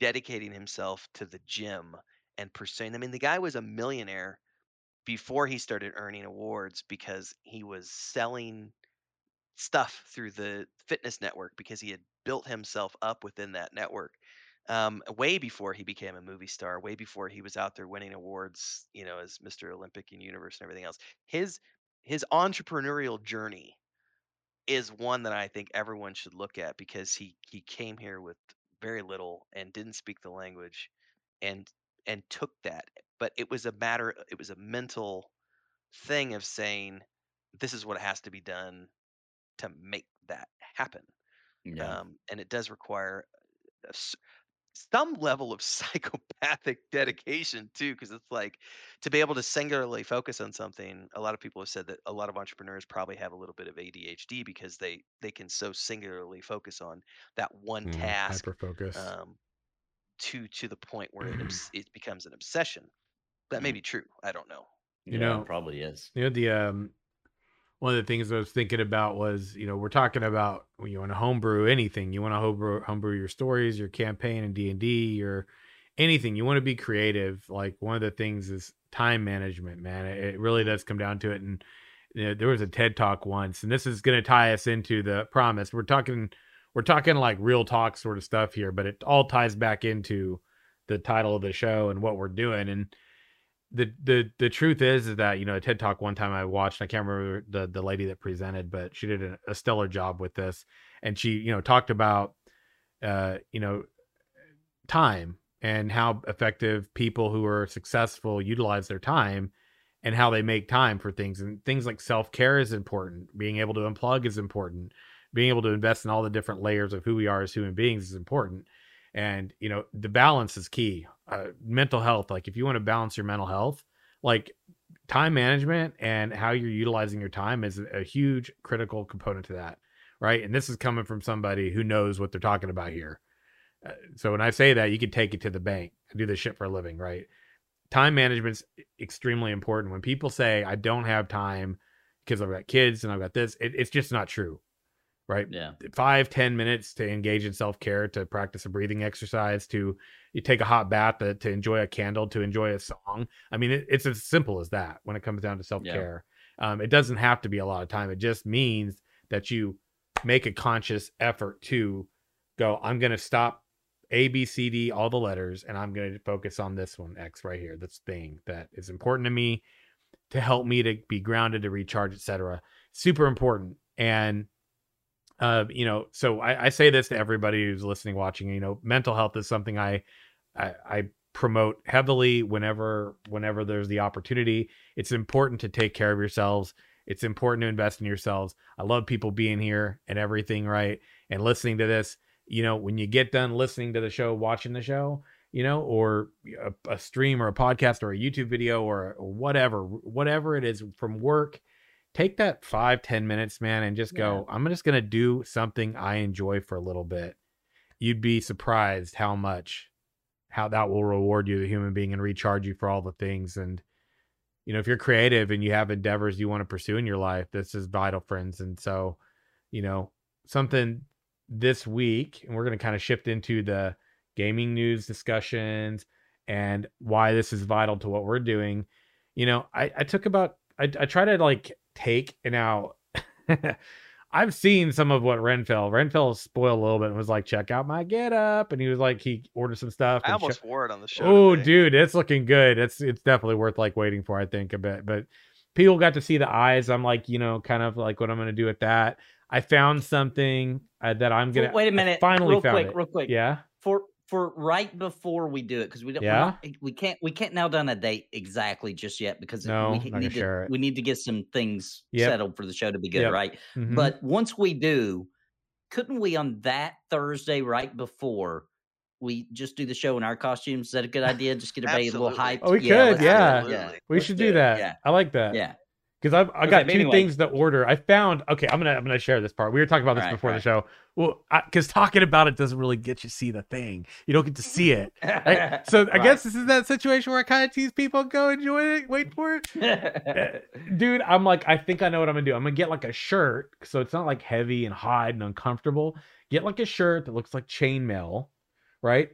dedicating himself to the gym and pursuing. I mean, the guy was a millionaire before he started earning awards because he was selling stuff through the fitness network because he had built himself up within that network um, way before he became a movie star way before he was out there winning awards you know as mr olympia and universe and everything else. His his entrepreneurial journey is one that i think everyone should look at because he he came here with very little and didn't speak the language and and took that but it was a matter it was a mental thing of saying this is what has to be done to make that happen Yeah. um, and it does require a some level of psychopathic dedication too because it's like to be able to singularly focus on something a lot of people have said that a lot of entrepreneurs probably have a little bit of adhd because they they can so singularly focus on that one Mm, task hyper focus. um, to to the point where it, it becomes an obsession that may Mm. be true i don't know You Yeah, know- it probably is. You know, the um one of the things I was thinking about was, you know, we're talking about when you want to homebrew anything. You want to homebrew homebrew your stories, your campaign in D and D, your anything. You want to be creative. Like one of the things is time management, man. It, it really does come down to it. And you know, there was a TED talk once, and this is going to tie us into the promise. We're talking, we're talking like real talk sort of stuff here, but it all ties back into the title of the show and what we're doing. And the the the truth is is that you know a TED talk one time I watched I can't remember the the lady that presented but she did a, a stellar job with this. And she you know talked about uh you know time and how effective people who are successful utilize their time and how they make time for things. And things like self-care is important. Being able to unplug is important. Being able to invest in all the different layers of who we are as human beings is important and you know the balance is key uh, mental health like if you want to balance your mental health like time management and how you're utilizing your time is a huge critical component to that right? And this is coming from somebody who knows what they're talking about here. Uh, so when i say that you can take it to the bank i do this shit for a living right? Time management's extremely important. When people say i don't have time because i've got kids and i've got this it, it's just not true right? Yeah. five ten minutes to engage in self-care to practice a breathing exercise to you take a hot bath to, to enjoy a candle to enjoy a song. I mean it, it's as simple as that when it comes down to self-care. Um, it doesn't have to be a lot of time. It just means that you make a conscious effort to go i'm going to stop a b c d all the letters and i'm going to focus on this one x right here this thing that is important to me to help me to be grounded to recharge etc super important. And uh, you know, so I, I say this to everybody who's listening, watching. You know, mental health is something I, I, I promote heavily whenever whenever there's the opportunity. It's important to take care of yourselves. It's important to invest in yourselves. I love people being here and everything, right? And listening to this. You know, when you get done listening to the show, watching the show, you know, or a, a stream or a podcast or a YouTube video or, or whatever, whatever it is from work take that five ten minutes man and just go i'm just going to do something i enjoy for a little bit. You'd be surprised how much how that will reward you the human being and recharge you for all the things. And you know if you're creative and you have endeavors you want to pursue in your life this is vital friends. And so you know something this week and we're going to kind of shift into the gaming news discussions and why this is vital to what we're doing. You know i, I took about I, I try to like take and now I've seen some of what Renfell Renfell spoiled a little bit and was like, check out my get up. And he was like, he ordered some stuff. I almost sho- wore it on the show. oh, dude, it's looking good. It's it's definitely worth like waiting for, I think, a bit. But people got to see the eyes. I'm like, you know, kind of like what I'm gonna do with that. I found something uh, that I'm gonna Wait a minute. finally real found quick, it. real quick. Yeah. For for right before we do it, because we don't. we're Yeah? not- we can't. We can't nail down a date exactly just yet because No, we need to. share it. We need to get some things Yep. settled for the show to be good, Yep. right? Mhm. But once we do, couldn't we on that Thursday right before we just do the show in our costumes? Is that a good idea? Just get everybody a little hype. Oh, we yeah, could, let's do it. yeah. We let's should do do that. Yeah, I like that. yeah. Because I've I got two anyway. things to order. I found okay. I'm gonna I'm gonna share this part. We were talking about this Alright, before the show. Well, because talking about it doesn't really get you see the thing. You don't get to see it. right? So I guess this is that situation where I kind of tease people, go enjoy it, wait for it. Uh, Dude, I'm like, I think I know what I'm gonna do. I'm gonna get like a shirt, so it's not like heavy and hot and uncomfortable. Get like a shirt that looks like chainmail, right?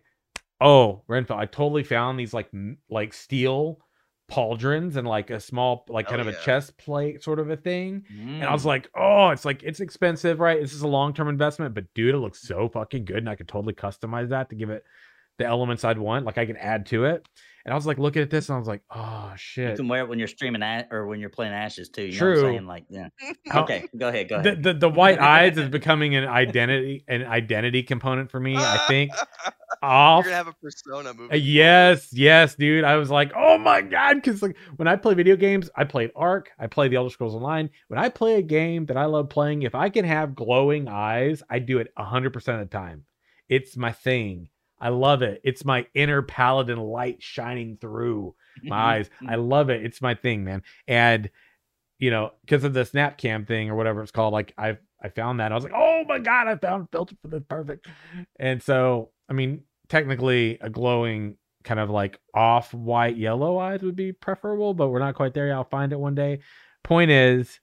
Oh, Renfell, I totally found these like like steel pauldrons and like a small like kind Oh, of a chest plate sort of a thing. And I was Mm. like, oh, it's like it's expensive, right? This is a long term investment, but dude, it looks so fucking good, and I could totally customize that to give it the elements I'd want. Like I can add to it. And I was like looking at this, and I was like, oh shit. You can wear it when you're streaming at or when you're playing Ashes too. You know True. what I'm saying? Like, yeah. Okay, go ahead. Go The, ahead. the the white eyes is becoming an identity an identity component for me. I think You're gonna have a persona movie. Uh, yes, yes, dude. I was like, oh my god, because like when I play video games, I played Ark, I play The Elder Scrolls Online. When I play a game that I love playing, if I can have glowing eyes, I do it hundred percent of the time. It's my thing. I love it. It's my inner paladin light shining through mm-hmm. my eyes. I mm-hmm. love it. It's my thing, man. And you know, because of the snap cam thing or whatever it's called, like I I found that. I was like, oh my god, I found a filter for this perfect. And so, I mean, technically a glowing kind of like off white yellow eyes would be preferable, but we're not quite there yet. I'll find it one day. Point is,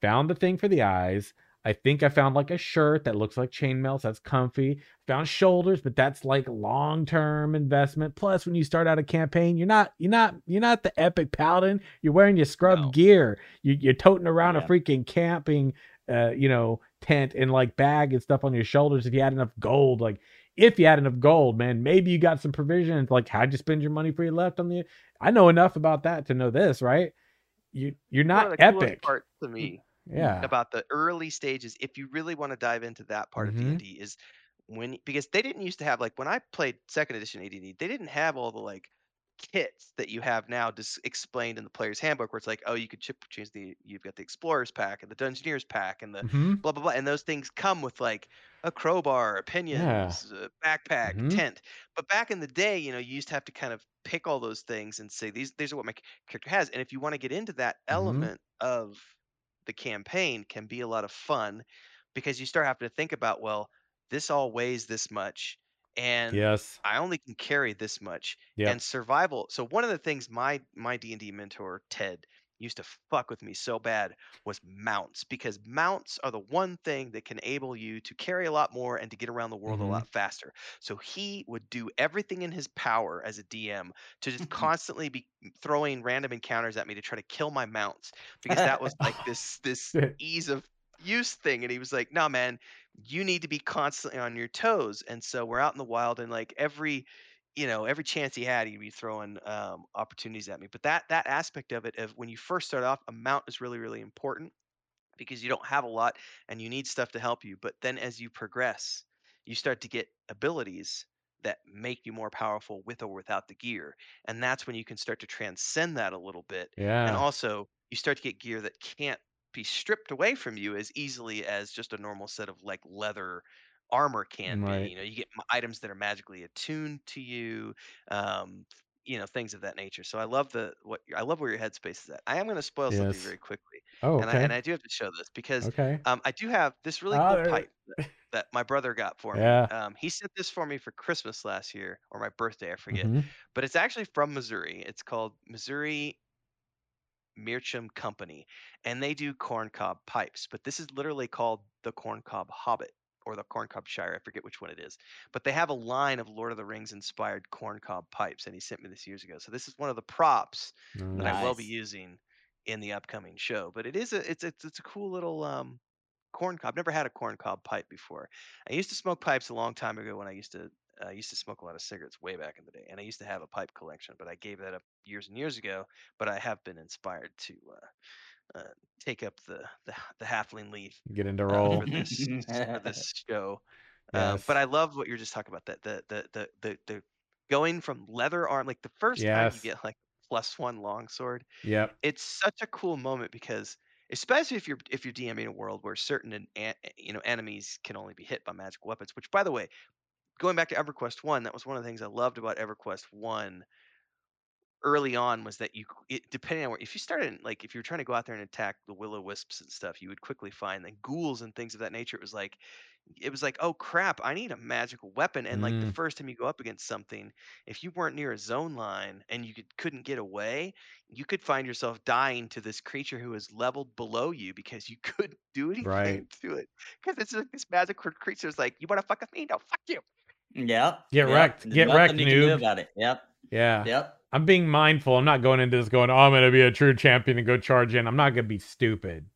found the thing for the eyes. I think I found like a shirt that looks like chainmail, so that's comfy. Found shoulders, but that's like long-term investment. Plus, when you start out a campaign, you're not you're not you're not the epic paladin. You're wearing your scrub no. gear. You, are toting around yeah. a freaking camping, uh, you know, tent and like bag and stuff on your shoulders. If you had enough gold, like if you had enough gold, man, maybe you got some provisions. Like, how'd you spend your money for you left on the? I know enough about that to know this, right? You you're not epic. Part to me yeah about the early stages if you really want to dive into that part mm-hmm. of d&d is when because they didn't used to have like when i played second edition add they didn't have all the like kits that you have now just explained in the player's handbook where it's like oh you could chip change the you've got the explorers pack and the dungeoneers pack and the mm-hmm. blah blah blah and those things come with like a crowbar opinions yeah. backpack mm-hmm. tent but back in the day you know you used to have to kind of pick all those things and say these these are what my character has and if you want to get into that mm-hmm. element of the campaign can be a lot of fun because you start having to think about, well, this all weighs this much and yes i only can carry this much yep. and survival so one of the things my my d&d mentor ted used to fuck with me so bad was mounts because mounts are the one thing that can enable you to carry a lot more and to get around the world mm-hmm. a lot faster. So he would do everything in his power as a DM to just constantly be throwing random encounters at me to try to kill my mounts because that was like this this ease of use thing and he was like, "No, nah, man, you need to be constantly on your toes." And so we're out in the wild and like every you know, every chance he had, he'd be throwing um, opportunities at me. But that that aspect of it, of when you first start off, amount is really really important because you don't have a lot and you need stuff to help you. But then as you progress, you start to get abilities that make you more powerful with or without the gear, and that's when you can start to transcend that a little bit. Yeah. And also, you start to get gear that can't be stripped away from you as easily as just a normal set of like leather armor can right. be. You know, you get items that are magically attuned to you, um, you know, things of that nature. So I love the what I love where your headspace is at. I am going to spoil yes. something very quickly. Oh, okay. and I, and I do have to show this because okay. um, I do have this really cool pipe that, that, my brother got for yeah. me. Um, he sent this for me for Christmas last year or my birthday, I forget. Mm-hmm. But it's actually from Missouri. It's called Missouri Meerschaum Company, and they do corncob pipes. But this is literally called the corncob hobbit or the corncob shire i forget which one it is but they have a line of lord of the rings inspired corncob pipes and he sent me this years ago so this is one of the props nice. that i will be using in the upcoming show but it is a it's it's, it's a cool little um corncob i've never had a corncob pipe before i used to smoke pipes a long time ago when i used to I used to smoke a lot of cigarettes way back in the day, and I used to have a pipe collection, but I gave that up years and years ago. But I have been inspired to uh, uh, take up the, the the halfling leaf. Get into role uh, for this for this show. Um, yes. but I love what you're just talking about that the the the the, the going from leather arm like the first yes. time you get like plus one longsword. Yep. It's such a cool moment because especially if you're if you're DMing a world where certain an, you know enemies can only be hit by magical weapons. Which, by the way, going back to EverQuest One, that was one of the things I loved about EverQuest One early on was that you it, depending on where if you started like if you were trying to go out there and attack the willow wisps and stuff you would quickly find the ghouls and things of that nature it was like it was like oh crap i need a magical weapon and like the mm. first time you go up against something if you weren't near a zone line and you could, couldn't get away you could find yourself dying to this creature who is leveled below you because you couldn't do anything right. to it because it's like this magical creature is like you want to fuck with me no fuck you Yep. Get yep. wrecked. There's Get wrecked, you can noob. about it. Yep. Yeah. Yep. I'm being mindful. I'm not going into this going, oh, I'm going to be a true champion and go charge in. I'm not going to be stupid.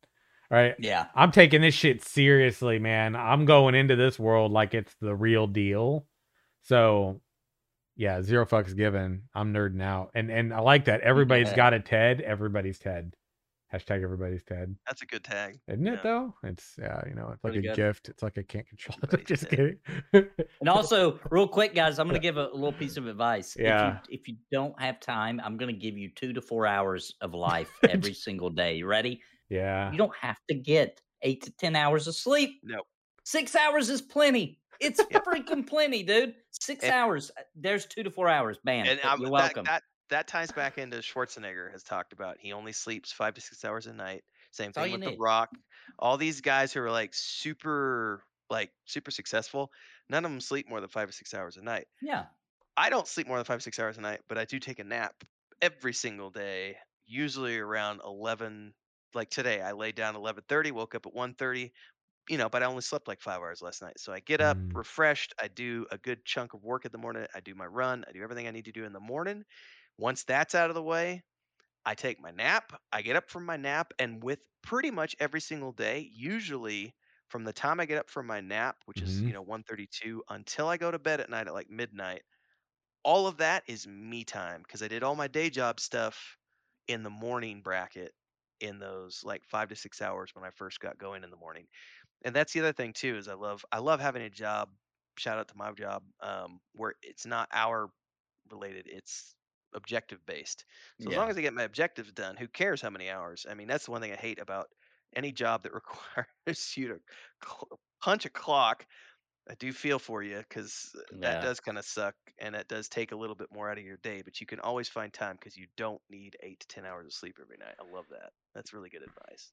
Right. Yeah. I'm taking this shit seriously, man. I'm going into this world like it's the real deal. So, yeah, zero fucks given. I'm nerding out. And and I like that. Everybody's yeah. got a TED. Everybody's TED. Hashtag everybody's TED. That's a good tag. Isn't it though? It's yeah, you know, it's like Pretty a good. gift. It's like I can't control it. Just kidding. and also, real quick, guys, I'm gonna give a, a little piece of advice. Yeah. If you, if you don't have time, I'm gonna give you two to four hours of life every single day. You ready? Yeah. You don't have to get eight to ten hours of sleep. No. Six hours is plenty. It's freaking plenty, dude. Six and, hours. There's two to four hours. Man, and you're that, welcome. That, that ties back into Schwarzenegger has talked about. He only sleeps five to six hours a night. Same thing with need. The Rock. All these guys who are like super, like super successful, none of them sleep more than five or six hours a night. Yeah. I don't sleep more than five, or six hours a night, but I do take a nap every single day, usually around 11. Like today, I laid down 11:30, woke up at 1:30, you know, but I only slept like five hours last night. So I get up mm. refreshed. I do a good chunk of work in the morning. I do my run. I do everything I need to do in the morning. Once that's out of the way, I take my nap. I get up from my nap, and with pretty much every single day, usually from the time I get up from my nap, which mm-hmm. is you know 1:32, until I go to bed at night at like midnight, all of that is me time because I did all my day job stuff in the morning bracket in those like five to six hours when I first got going in the morning. And that's the other thing too is I love I love having a job. Shout out to my job um, where it's not hour related. It's objective based. So yeah. as long as I get my objectives done, who cares how many hours? I mean, that's the one thing I hate about any job that requires you to punch a clock. I do feel for you because uh, that yeah. does kind of suck and that does take a little bit more out of your day, but you can always find time because you don't need eight to 10 hours of sleep every night. I love that. That's really good advice.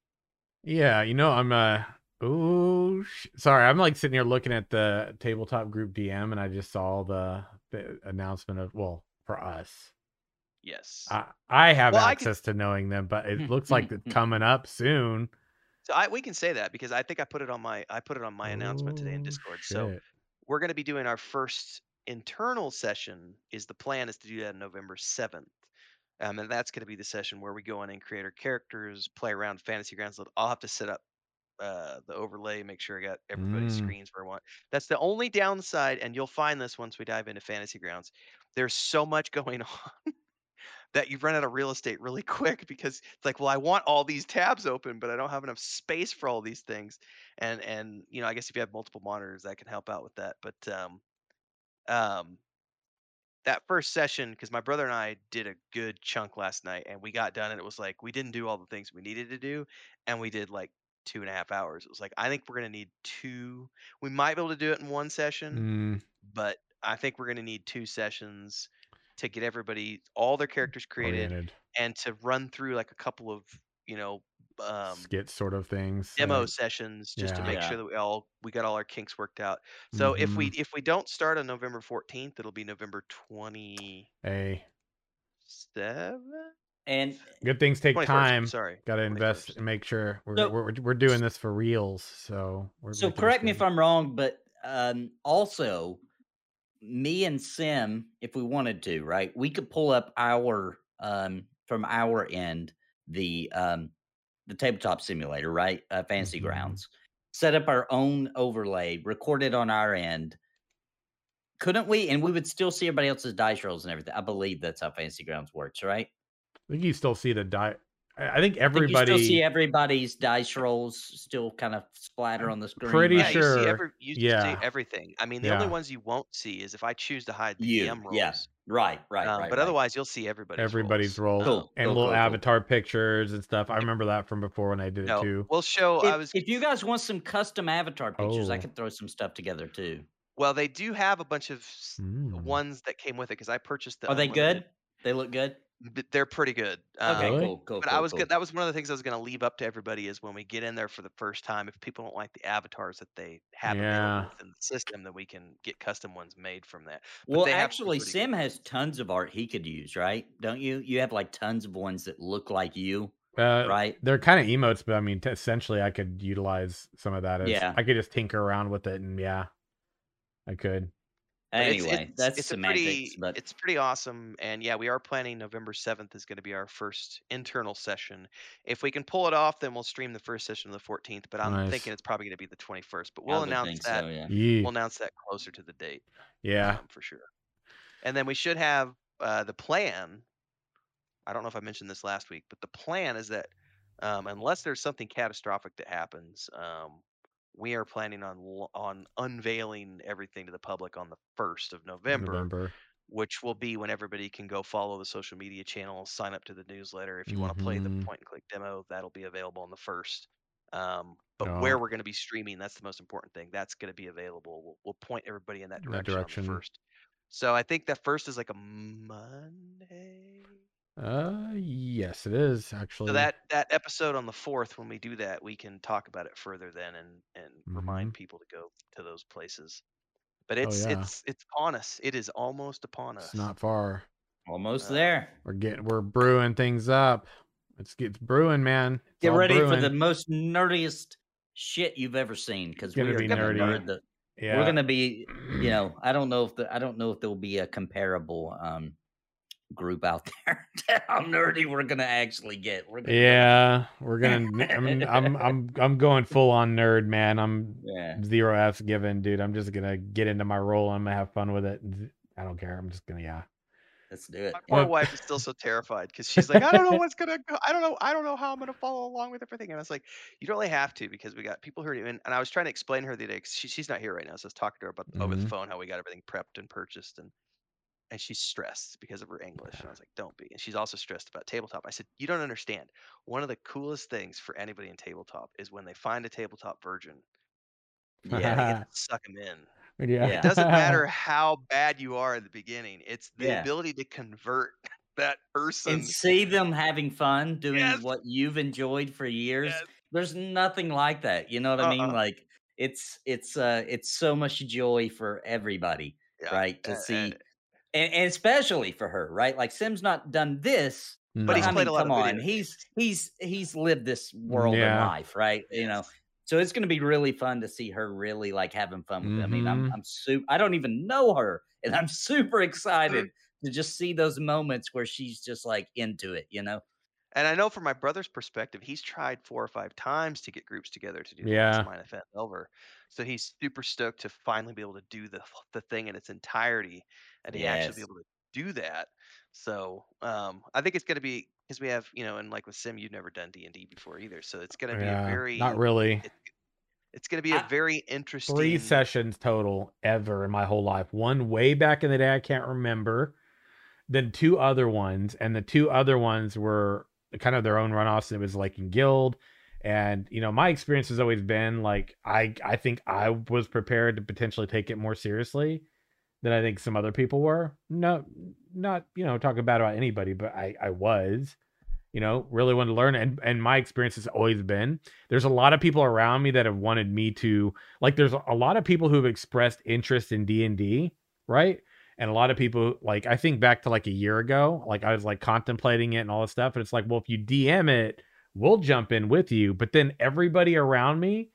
Yeah. You know, I'm, uh, Oh, sh- sorry. I'm like sitting here looking at the tabletop group DM, and I just saw the, the announcement of well for us. Yes, I, I have well, access I to knowing them, but it looks like it's coming up soon. So I we can say that because I think I put it on my I put it on my announcement today in Discord. Shit. So we're going to be doing our first internal session. Is the plan is to do that on November seventh. Um, and that's going to be the session where we go in and create our characters, play around fantasy grounds. I'll have to set up uh, the overlay, make sure I got everybody's mm. screens where I want. That's the only downside, and you'll find this once we dive into Fantasy Grounds. There's so much going on that you run out of real estate really quick because it's like, well, I want all these tabs open, but I don't have enough space for all these things. And and you know, I guess if you have multiple monitors, that can help out with that. But um, um, that first session because my brother and I did a good chunk last night and we got done and it was like we didn't do all the things we needed to do and we did like two and a half hours. It was like I think we're gonna need two. We might be able to do it in one session, mm. but I think we're gonna need two sessions to get everybody all their characters created Oriented. and to run through like a couple of you know um, skit sort of things demo sessions just yeah. to make yeah. sure that we all we got all our kinks worked out so mm-hmm. if we mm-hmm. if we don't start on november 14th it'll be november 20 a seven and good things take time. Sorry, got to invest and make sure we're, so, we're we're doing this for reals. So so correct me if I'm wrong, but um, also me and Sim, if we wanted to, right, we could pull up our um, from our end the um, the tabletop simulator, right, uh, Fantasy mm-hmm. Grounds, set up our own overlay, record it on our end. Couldn't we? And we would still see everybody else's dice rolls and everything. I believe that's how Fantasy Grounds works, right? I think you still see the die. I think everybody. I think you still see everybody's dice rolls still kind of splatter on the screen. Pretty yeah, sure. You see, every, you yeah. see everything. I mean, the yeah. only ones you won't see is if I choose to hide the you, DM rolls. Yeah. Right, right, um, right. But right. otherwise, you'll see everybody's everybody's rolls, rolls. Cool, and cool, little cool, avatar pictures and stuff. I remember that from before when I did no, it too. We'll show. If, I was. If you guys want some custom avatar pictures, oh. I could throw some stuff together too. Well, they do have a bunch of mm. ones that came with it because I purchased them. Are they good? They look good. They're pretty good. Okay, um, cool, cool. But cool, I was cool. good. That was one of the things I was going to leave up to everybody is when we get in there for the first time. If people don't like the avatars that they have yeah. in the system, then we can get custom ones made from that. But well, actually, Sim good. has tons of art he could use, right? Don't you? You have like tons of ones that look like you. Uh, right. They're kind of emotes, but I mean, t- essentially, I could utilize some of that. As, yeah. I could just tinker around with it, and yeah, I could. Anyway, it's, it's, that's it's semantics, pretty, but it's pretty awesome. And yeah, we are planning November seventh is going to be our first internal session. If we can pull it off, then we'll stream the first session of the fourteenth. But I'm nice. thinking it's probably going to be the twenty first. But we'll announce that. So, yeah. We'll announce that closer to the date. Yeah, um, for sure. And then we should have uh, the plan. I don't know if I mentioned this last week, but the plan is that um, unless there's something catastrophic that happens, um, we are planning on on unveiling everything to the public on the first of November, November, which will be when everybody can go follow the social media channels, sign up to the newsletter. If you mm-hmm. want to play the mm-hmm. point and click demo, that'll be available on the first. Um, but where we're going to be streaming, that's the most important thing. That's going to be available. We'll, we'll point everybody in that In that direction, direction. first. So I think that first is like a Monday. Uh, yes, it is actually. So that that episode on the fourth, when we do that, we can talk about it further then and and remind people to go to those places. But Oh, it's yeah. it's it's upon us. It is almost upon us. It's not far. Almost Uh, there. We're getting we're brewing things up. It's it's brewing, man. It's Get all ready for the most nerdiest shit you've ever seen because It's we gonna are be gonna nerdy. nerd the, yeah. We're gonna be, you know, I don't know if the I don't know if there will be a comparable um group out there how nerdy we're gonna actually get. We're gonna go- Yeah, we're gonna. I'm, I'm, I'm, I'm going full on nerd, man. I'm yeah. zero F's given, dude. I'm just gonna get into my role. I'm gonna have fun with it. I don't care. I'm just gonna, yeah. Let's do it. My poor Well- wife is still so terrified because she's like, I don't know what's gonna go. I don't know. I don't know how I'm gonna follow along with everything. And I was like, you don't really have to because we got people who are and, and I was trying to explain her the other day 'cause she, she's not here right now, so I was talking to her about over the Mhm. phone how we got everything prepped and purchased and and she's stressed because of her English. And I was like, don't be. And she's also stressed about tabletop. I said, you don't understand. One of the coolest things for anybody in tabletop is when they find a tabletop virgin. Yeah. they get to suck them in. Yeah. Yeah. It doesn't matter how bad you are at the beginning. It's the Yeah. ability to convert that person. And see them having fun doing Yes. what you've enjoyed for years. Yes. There's nothing like that. You know what I mean? Uh-uh. Like it's it's uh it's so much joy for everybody, Yeah, right? To a- see and- and, and especially for her, right? Like Sim's not done this, But he's I played mean, a lot of come on, he's he's he's lived this world Yeah. and life, right? You know, so it's going to be really fun to see her really like having fun with it. I mean, I'm Mhm. I'm super. I don't even know her, and I'm super excited to just see those moments where she's just like into it. You know? And I know from my brother's perspective, he's tried four or five times to get groups together to do Yeah. Mastermind event over. So he's super stoked to finally be able to do the the thing in its entirety, and he actually be able to do that. So um, I think it's going to be because we have you know, and like with Sim, you've never done D and D before either, so it's going to be Yeah, a very not really. It's, it's going to be a very interesting. Three sessions total ever in my whole life. One way back in the day, I can't remember. Then two other ones, and the two other ones were kind of their own runoffs. It was like in guild, and you know, my experience has always been like I I think I was prepared to potentially take it more seriously than I think some other people were. No, not you know talking bad about anybody, but I I was. You know, really wanted to learn, and and my experience has always been there's a lot of people around me that have wanted me to like there's a lot of people who've expressed interest in D&D, right? And a lot of people like I think back to like a year ago, like I was like contemplating it and all this stuff and it's like, well, if you DM it, we'll jump in with you. But then everybody around me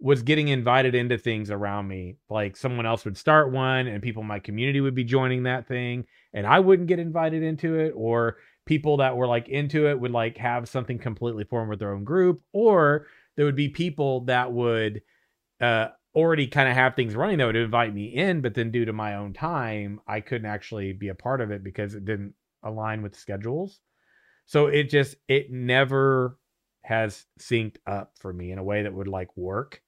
was getting invited into things around me. Like someone else would start one and people in my community would be joining that thing and I wouldn't get invited into it or people that were like into it would like have something completely formed with their own group or there would be people that would uh already kind of have things running that would invite me in but then due to my own time i couldn't actually be a part of it because it didn't align with schedules so it just it never has synced up for me in a way that would like work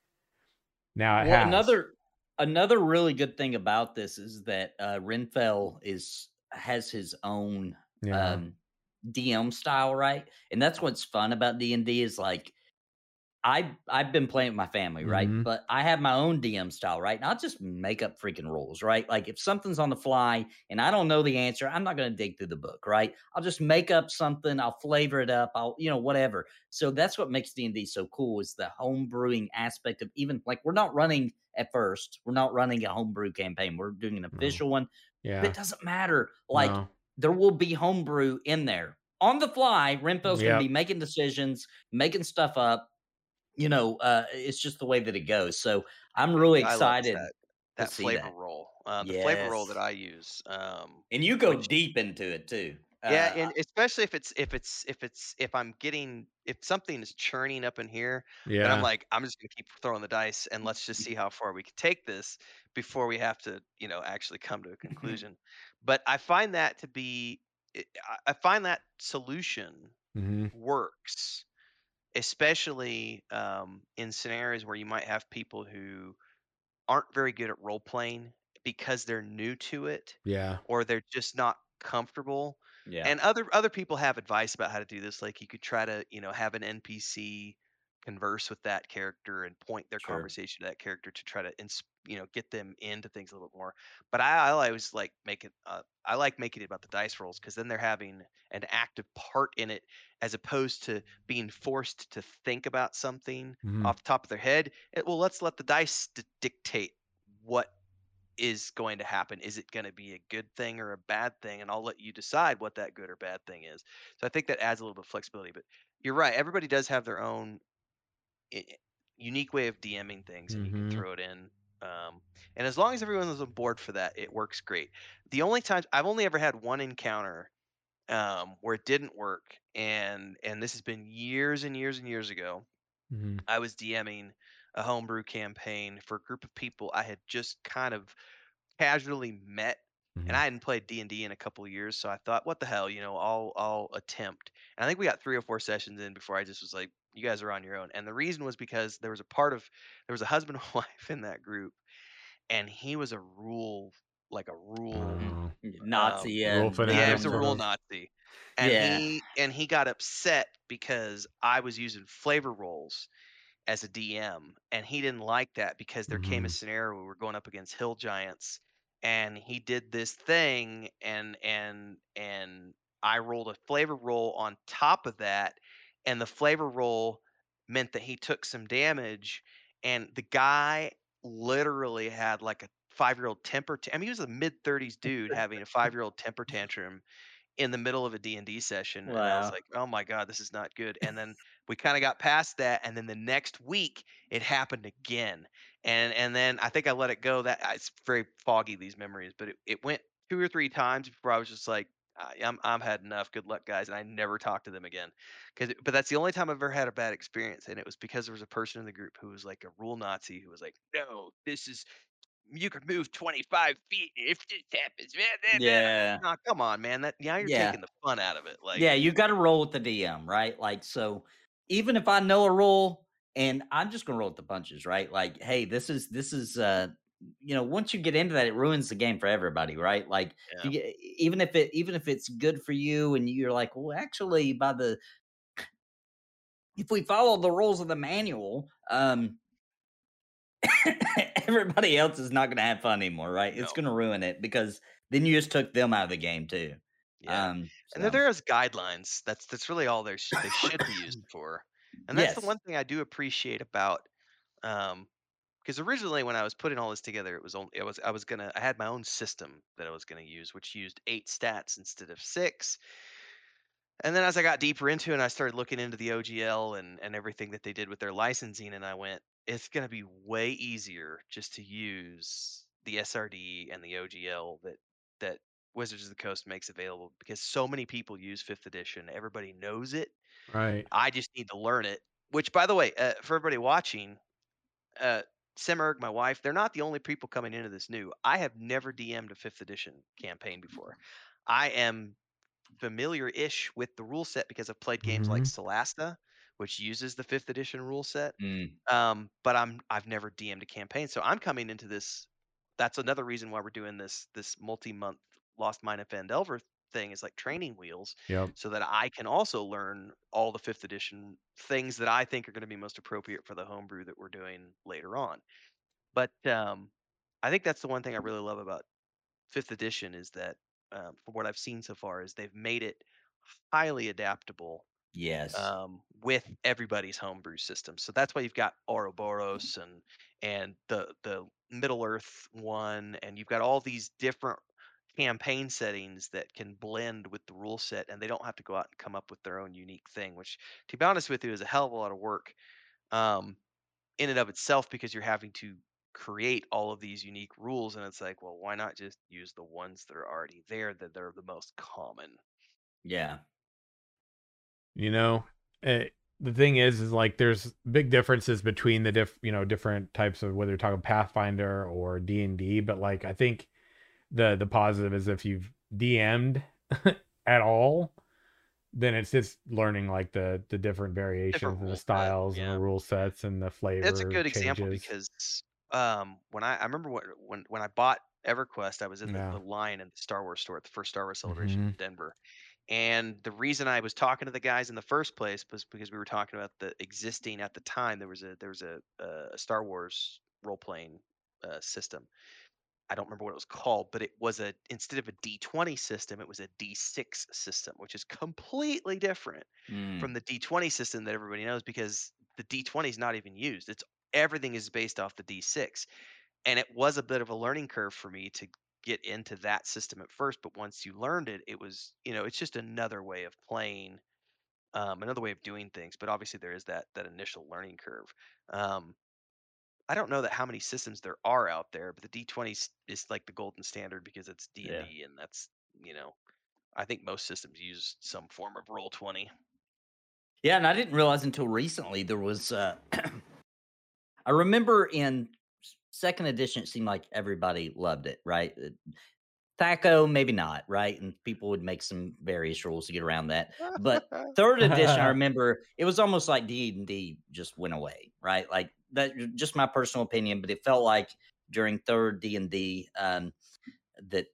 now it Well, has. another another really good thing about this is that uh, Renfell is has his own yeah um, DM style, right? And that's what's fun about D and D is like I I've been playing with my family, right? Mhm. But I have my own DM style, right? And I'll just make up freaking rules, right? Like if something's on the fly and I don't know the answer, I'm not going to dig through the book, right? I'll just make up something, I'll flavor it up, I'll you know whatever. So that's what makes D and D so cool is the home brewing aspect of even like we're not running at first, we're not running a homebrew campaign, we're doing an official one. yeah But It doesn't matter, like no. there will be homebrew in there on the fly. Renfell's Yep. going to be making decisions, making stuff up. You know, uh, it's just the way that it goes. So I'm really excited. that, that flavor that. roll. Uh, the flavor roll that I use. Um, And you go Which- deep into it too. yeah, Uh, and especially if it's if it's if it's if I'm getting if something is churning up in here, yeah And I'm like, I'm just gonna keep throwing the dice and let's just see how far we can take this before we have to, you know, actually come to a conclusion. but I find that to be, I- find that solution Mhm. works, especially um, in scenarios where you might have people who aren't very good at role playing because they're new to it yeah or they're just not comfortable yeah. and other other people have advice about how to do this like you could try to you know have an npc converse with that character and point their Sure. conversation to that character to try to ins- you know get them into things a little bit more. But i, I always like make it uh, i like making it about the dice rolls because then they're having an active part in it as opposed to being forced to think about something Mhm. off the top of their head. It, well let's let the dice d- dictate what is going to happen. Is it going to be a good thing or a bad thing? And i'll let you decide what that good or bad thing is. So i think that adds a little bit of flexibility but you're right everybody does have their own i- unique way of DMing things, and you can Mhm. throw it in. Um, and as long as everyone is on board for that, it works great. The only times I've only ever had one encounter um, where it didn't work, and and this has been years and years and years ago. Mhm. I was DMing a homebrew campaign for a group of people I had just kind of casually met Mhm. and I hadn't played D and D in a couple of years, so I thought, what the hell, you know, I'll I'll attempt. And I think we got three or four sessions in before I just was like, you guys are on your own. And the reason was because there was a part of there was a husband and wife in that group, and he was a rule like a rule. Oh. Nazi. Rule and Yeah, fanatic he was a rule. Nazi, and Yeah. he and he got upset because I was using flavor rolls as a DM, and he didn't like that because there came a Mhm. scenario where we were going up against hill giants, and he did this thing, and and and I rolled a flavor roll on top of that, and the flavor roll meant that he took some damage, and the guy literally had like a five year old temper. T- I mean, he was a mid thirties dude having a five year old temper tantrum in the middle of a D&D session and I was like, "Oh my god, this is not good." And then we kind of got past that and then the next week it happened again. And and then I think I let it go that it's very foggy these memories, but it, it went two or three times before I was just like "I- I'm I'm had enough. Good luck, guys, and I never talked to them again. Cause, but that's the only time I've ever had a bad experience, and it was because there was a person in the group who was like a rule Nazi who was like, "No, this is you could move 25 feet if this happens." blah." Yeah. Nah, come on, man. That now you're Yeah. taking the fun out of it. Like, yeah, you got to roll with the DM, right? Like, so even if I know a rule and I'm just gonna roll with the punches, right? Like, hey, this is this is uh you know, once you get into that, it ruins the game for everybody, right? Like, Yeah. you get, even if it even if it's good for you, and you're like, well, actually, by the if we follow the rules of the manual, um, everybody else is not gonna have fun anymore, right? It's gonna ruin it because then you just took them out of the game too. yeah. Um, and so- there as guidelines. That's that's really all they should be used for. And that's Yes. the one thing I do appreciate about um because originally when I was putting all this together, it was only it was I was gonna I had my own system that I was gonna use, which used eight stats instead of six. And then as I got deeper into it, and I started looking into the OGL and and everything that they did with their licensing, and I went, it's gonna be way easier just to use the SRD and the OGL that that Wizards of the Coast makes available because so many people use fifth edition. Everybody knows it. Right. I just need to learn it. Which, by the way, uh, for everybody watching, uh, Simmerg, my wife, they're not the only people coming into this new. I have never DM'd a fifth edition campaign before. I am familiar-ish with the rule set because I've played games like Solasta, which uses the fifth edition rule set. Mm, Um, but I'm I've never DM'd a campaign, so I'm coming into this. That's another reason why we're doing this this multi-month Lost Mine of Phandelver thing is like training wheels Yep. so that I can also learn all the fifth edition things that I think are going to be most appropriate for the homebrew that we're doing later on. But um, I think that's the one thing I really love about fifth edition is that um, from what I've seen so far is they've made it highly adaptable yes. um, with everybody's homebrew system. So that's why you've got Ouroboros and and the the Middle Earth one, and you've got all these different campaign settings that can blend with the rule set, and they don't have to go out and come up with their own unique thing. Which, to be honest with you, is a hell of a lot of work um, in and of itself because you're having to create all of these unique rules, and it's like, well, why not just use the ones that are already there that they're the most common? yeah. You know, eh, the thing is, is like there's big differences between the diff, you know, different types of whether you're talking Pathfinder or D and D. But like, I think the the positive is if you've DM'd at all, then it's just learning like the the different variations and rule the set, styles and the rule sets and the flavor. That's a good example because um, when I I remember when when when I bought EverQuest, I was in Yeah. the, the line in the Star Wars store at the first Star Wars celebration in Mhm. Denver, And the reason I was talking to the guys in the first place was because we were talking about the existing at the time. There was a there was a, a Star Wars role playing uh, system. I don't remember what it was called, but it was a instead of a D20 system, it was a D6 system, which is completely different mm. from the D20 system that everybody knows because the D20 is not even used. It's everything is based off the D6. And it was a bit of a learning curve for me to get into that system at first, but once you learned it, it was, you know, it's just another way of playing, um, another way of doing things. But obviously, there is that that initial learning curve. Um, I don't know that how many systems there are out there, but the D20 is like the golden standard because it's D and D, and that's you know, I think most systems use some form of roll twenty. Yeah, and I didn't realize until recently there was. Uh, I remember in second edition, it seemed like everybody loved it, right? Uh, THAC0, maybe not, right? And people would make some various rules to get around that. But third edition, I remember it was almost like D and D just went away, right? Like that, just my personal opinion. But it felt like during third D and D um, that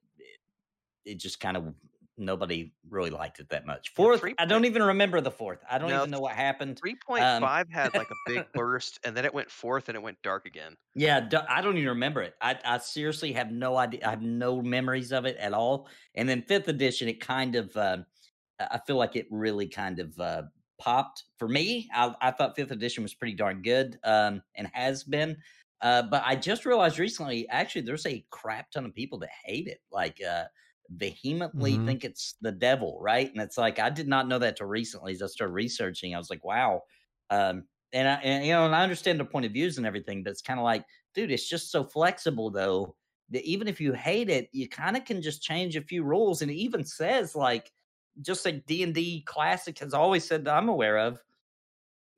it just kind of nobody really liked it that much. Fourth, yeah, I don't even remember the fourth. I don't no, even know what happened. Three point um, five had like a big burst, and then it went fourth, and it went dark again. Yeah, I don't even remember it. I, I seriously have no idea. I have no memories of it at all. And then fifth edition, it kind of, uh, I feel like it really kind of uh, popped for me. I, I, thought fifth edition was pretty darn good, um, and has been. Uh, but I just realized recently, actually, there's a crap ton of people that hate it. Like, uh, vehemently mm-hmm. think it's the devil, right? And it's like I did not know that till recently as I started researching. I was like, wow. Um, and I, and, you know, and I understand the point of views and everything, but it's kind of like, dude, it's just so flexible though that even if you hate it, you kind of can just change a few rules. And it even says like, just like D and D Classic has always said that I'm aware of,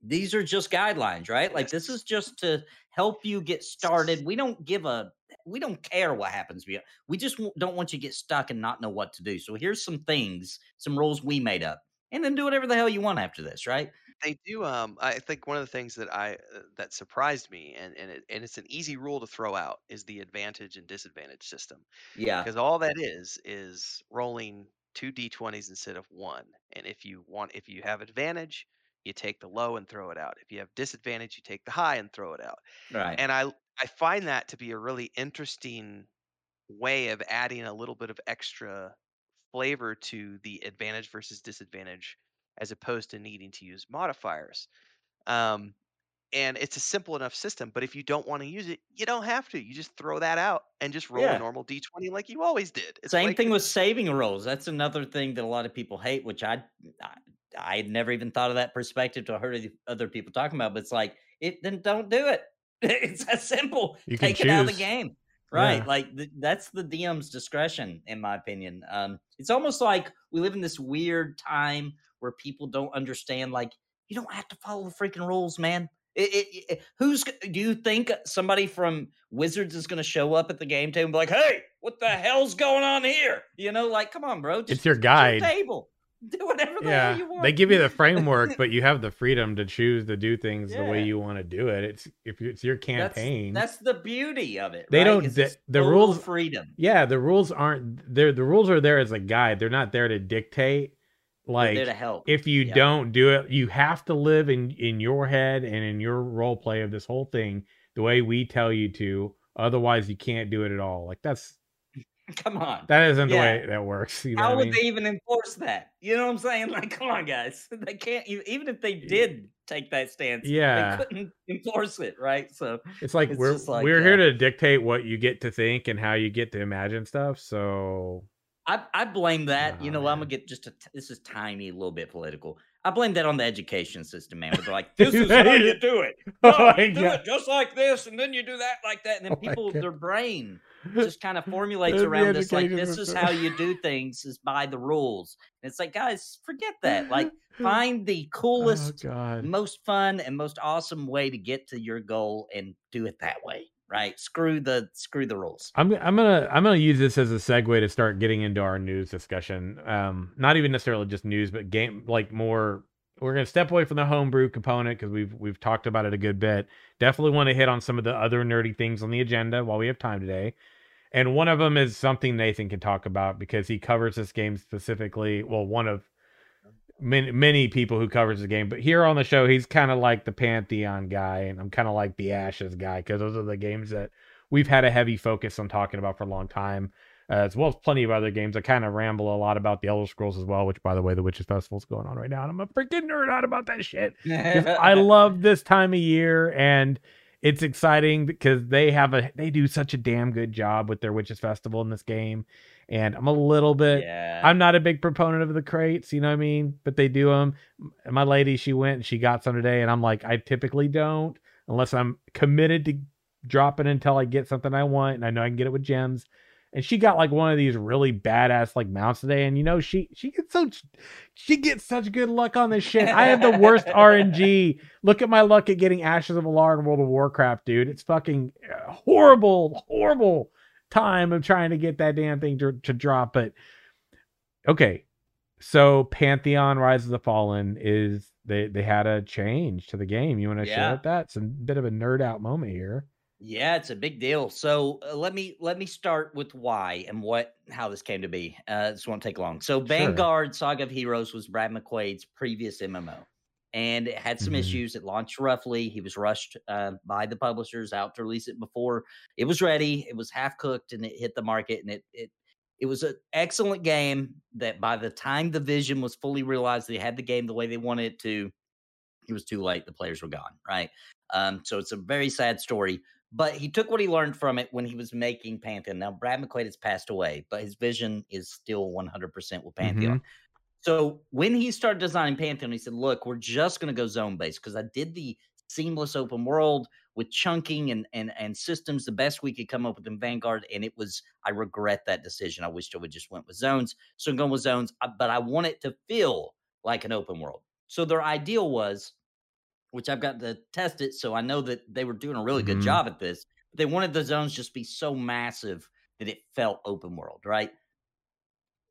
these are just guidelines, right? Like this is just to help you get started. We don't give a we don't care what happens. We we just don't want you to get stuck and not know what to do. So here's some things, some rules we made up, and then do whatever the hell you want after this, right? They do. Um, I think one of the things that I uh, that surprised me, and and it, and it's an easy rule to throw out, is the advantage and disadvantage system. Yeah, because all that is is rolling two d20s instead of one. And if you want, if you have advantage, you take the low and throw it out. If you have disadvantage, you take the high and throw it out. Right. And I I find that to be a really interesting way of adding a little bit of extra flavor to the advantage versus disadvantage as opposed to needing to use modifiers. Um, and it's a simple enough system, but if you don't want to use it, you don't have to. You just throw that out and just roll yeah. a normal d20 like you always did. It's Same like, thing with saving rolls. That's another thing that a lot of people hate, which I, I I had never even thought of that perspective to heard other people talking about. But it's like it then don't do it. it's that simple. You Take it out of the game. Right. Yeah. Like th- that's the DM's discretion, in my opinion. Um, it's almost like we live in this weird time where people don't understand, like, you don't have to follow the freaking rules, man. It, it, it, eh, who's do you think somebody from Wizards is going to show up at the game table and be like, "Hey, what the hell's going on here?" You know, like, come on, bro. Just, it's your guide. Your table do whatever the yeah, you want. They give you the framework, but you have the freedom to choose to do things yeah. the way you want to do it. It's if it's your campaign. That's, that's the beauty of it. They right? don't the, the rules freedom. Yeah, the rules aren't there. The rules are there as a guide. They're not there to dictate. Like to help. if you yeah. don't do it, you have to live in in your head and in your role play of this whole thing the way we tell you to. Otherwise, you can't do it at all. Like that's Come on. That isn't yeah. the way that works. You know How would mean? they even enforce that? You know what I'm saying? Like, come on, guys. They can't even if they did take that stance, yeah, they couldn't enforce it, right? So it's like it's we're like, we're uh, here to dictate what you get to think and how you get to imagine stuff. So I I blame that. Oh, you know, man. I'm gonna get just a this is tiny, a little bit political. I blame that on the education system, man. They're like, this is how you do it. No, oh you do God. it just like this, and then you do that like that, and then oh people, their brain just kind of formulates around this like this is how you do things is by the rules. And it's like, guys, forget that. Like, find the oh, coolest, oh, most fun, and most awesome way to get to your goal, and do it that way right? Screw the screw the rules. I'm I'm gonna I'm gonna use this as a segue to start getting into our news discussion. Um, not even necessarily just news, but game like more. We're gonna step away from the homebrew component because we've we've talked about it a good bit. Definitely want to hit on some of the other nerdy things on the agenda while we have time today. and one of them is something Nathan can talk about because he covers this game specifically. Well, one of many many people who covers the game, but here on the show, he's kind of like the Pantheon guy, and I'm kind of like the Ashes guy because those are the games that we've had a heavy focus on talking about for a long time, uh, as well as plenty of other games. I kind of ramble a lot about the Elder Scrolls as well, which, by the way, the Witches Festival is going on right now, and I'm a freaking nerd out about that shit. I love this time of year, and it's exciting because they have a they do such a damn good job with their Witches Festival in this game and I'm a little bit. Yeah. I'm not a big proponent of the crates, you know what I mean? But they do them. My lady, she went and she got some today, and I'm like, I typically don't unless I'm committed to dropping until I get something I want, and I know I can get it with gems. And she got like one of these really badass like mounts today, and you know she she gets so she gets such good luck on this shit. I have the worst RNG. Look at my luck at getting Ashes of Al'ar in World of Warcraft, dude. It's fucking uh, horrible, horrible time of trying to get that damn thing to, to drop. But okay, so Pantheon Rise of the Fallen is they they had a change to the game. You want to yeah. share that? It's a bit of a nerd out moment here. Yeah, it's a big deal. So uh, let me let me start with why and what how this came to be. Uh, this won't take long. So Vanguard Saga of Heroes was Brad McQuaid's previous MMO and it had some mm-hmm. issues. It launched roughly. He was rushed uh, by the publishers out to release it before it was ready. It was half cooked and it hit the market. And it it it was an excellent game that by the time the vision was fully realized, they had the game the way they wanted it to. It was too late. The players were gone. Right. Um, so it's a very sad story. But he took what he learned from it when he was making Pantheon. Now Brad McQuaid has passed away, but his vision is still 100% with Pantheon. Mm-hmm. So when he started designing Pantheon, he said, "Look, we're just going to go zone based because I did the seamless open world with chunking and and and systems the best we could come up with in Vanguard, and it was I regret that decision. I wished I would just went with zones. So I'm going with zones, uh, but I want it to feel like an open world. So their ideal was, which I've got to test it, so I know that they were doing a really mm-hmm. good job at this. They wanted the zones just be so massive that it felt open world, right?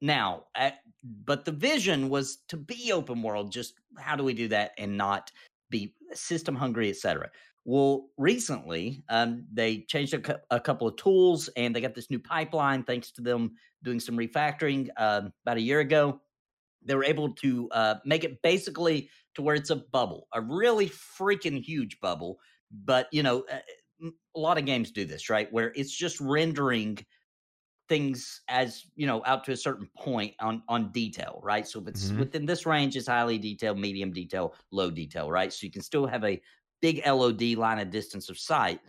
Now, at, but the vision was to be open world. Just how do we do that and not be system hungry, etc. Well, recently um, they changed a, cu- a, couple of tools and they got this new pipeline thanks to them doing some refactoring um, about a year ago. They were able to uh, make it basically to where it's a bubble, a really freaking huge bubble. But you know, uh, a lot of games do this, right? Where it's just rendering things as you know out to a certain point on on detail right? So if it's mm-hmm. within this range it's highly detailed medium detail low detail right? So you can still have a big lod line of distance of sight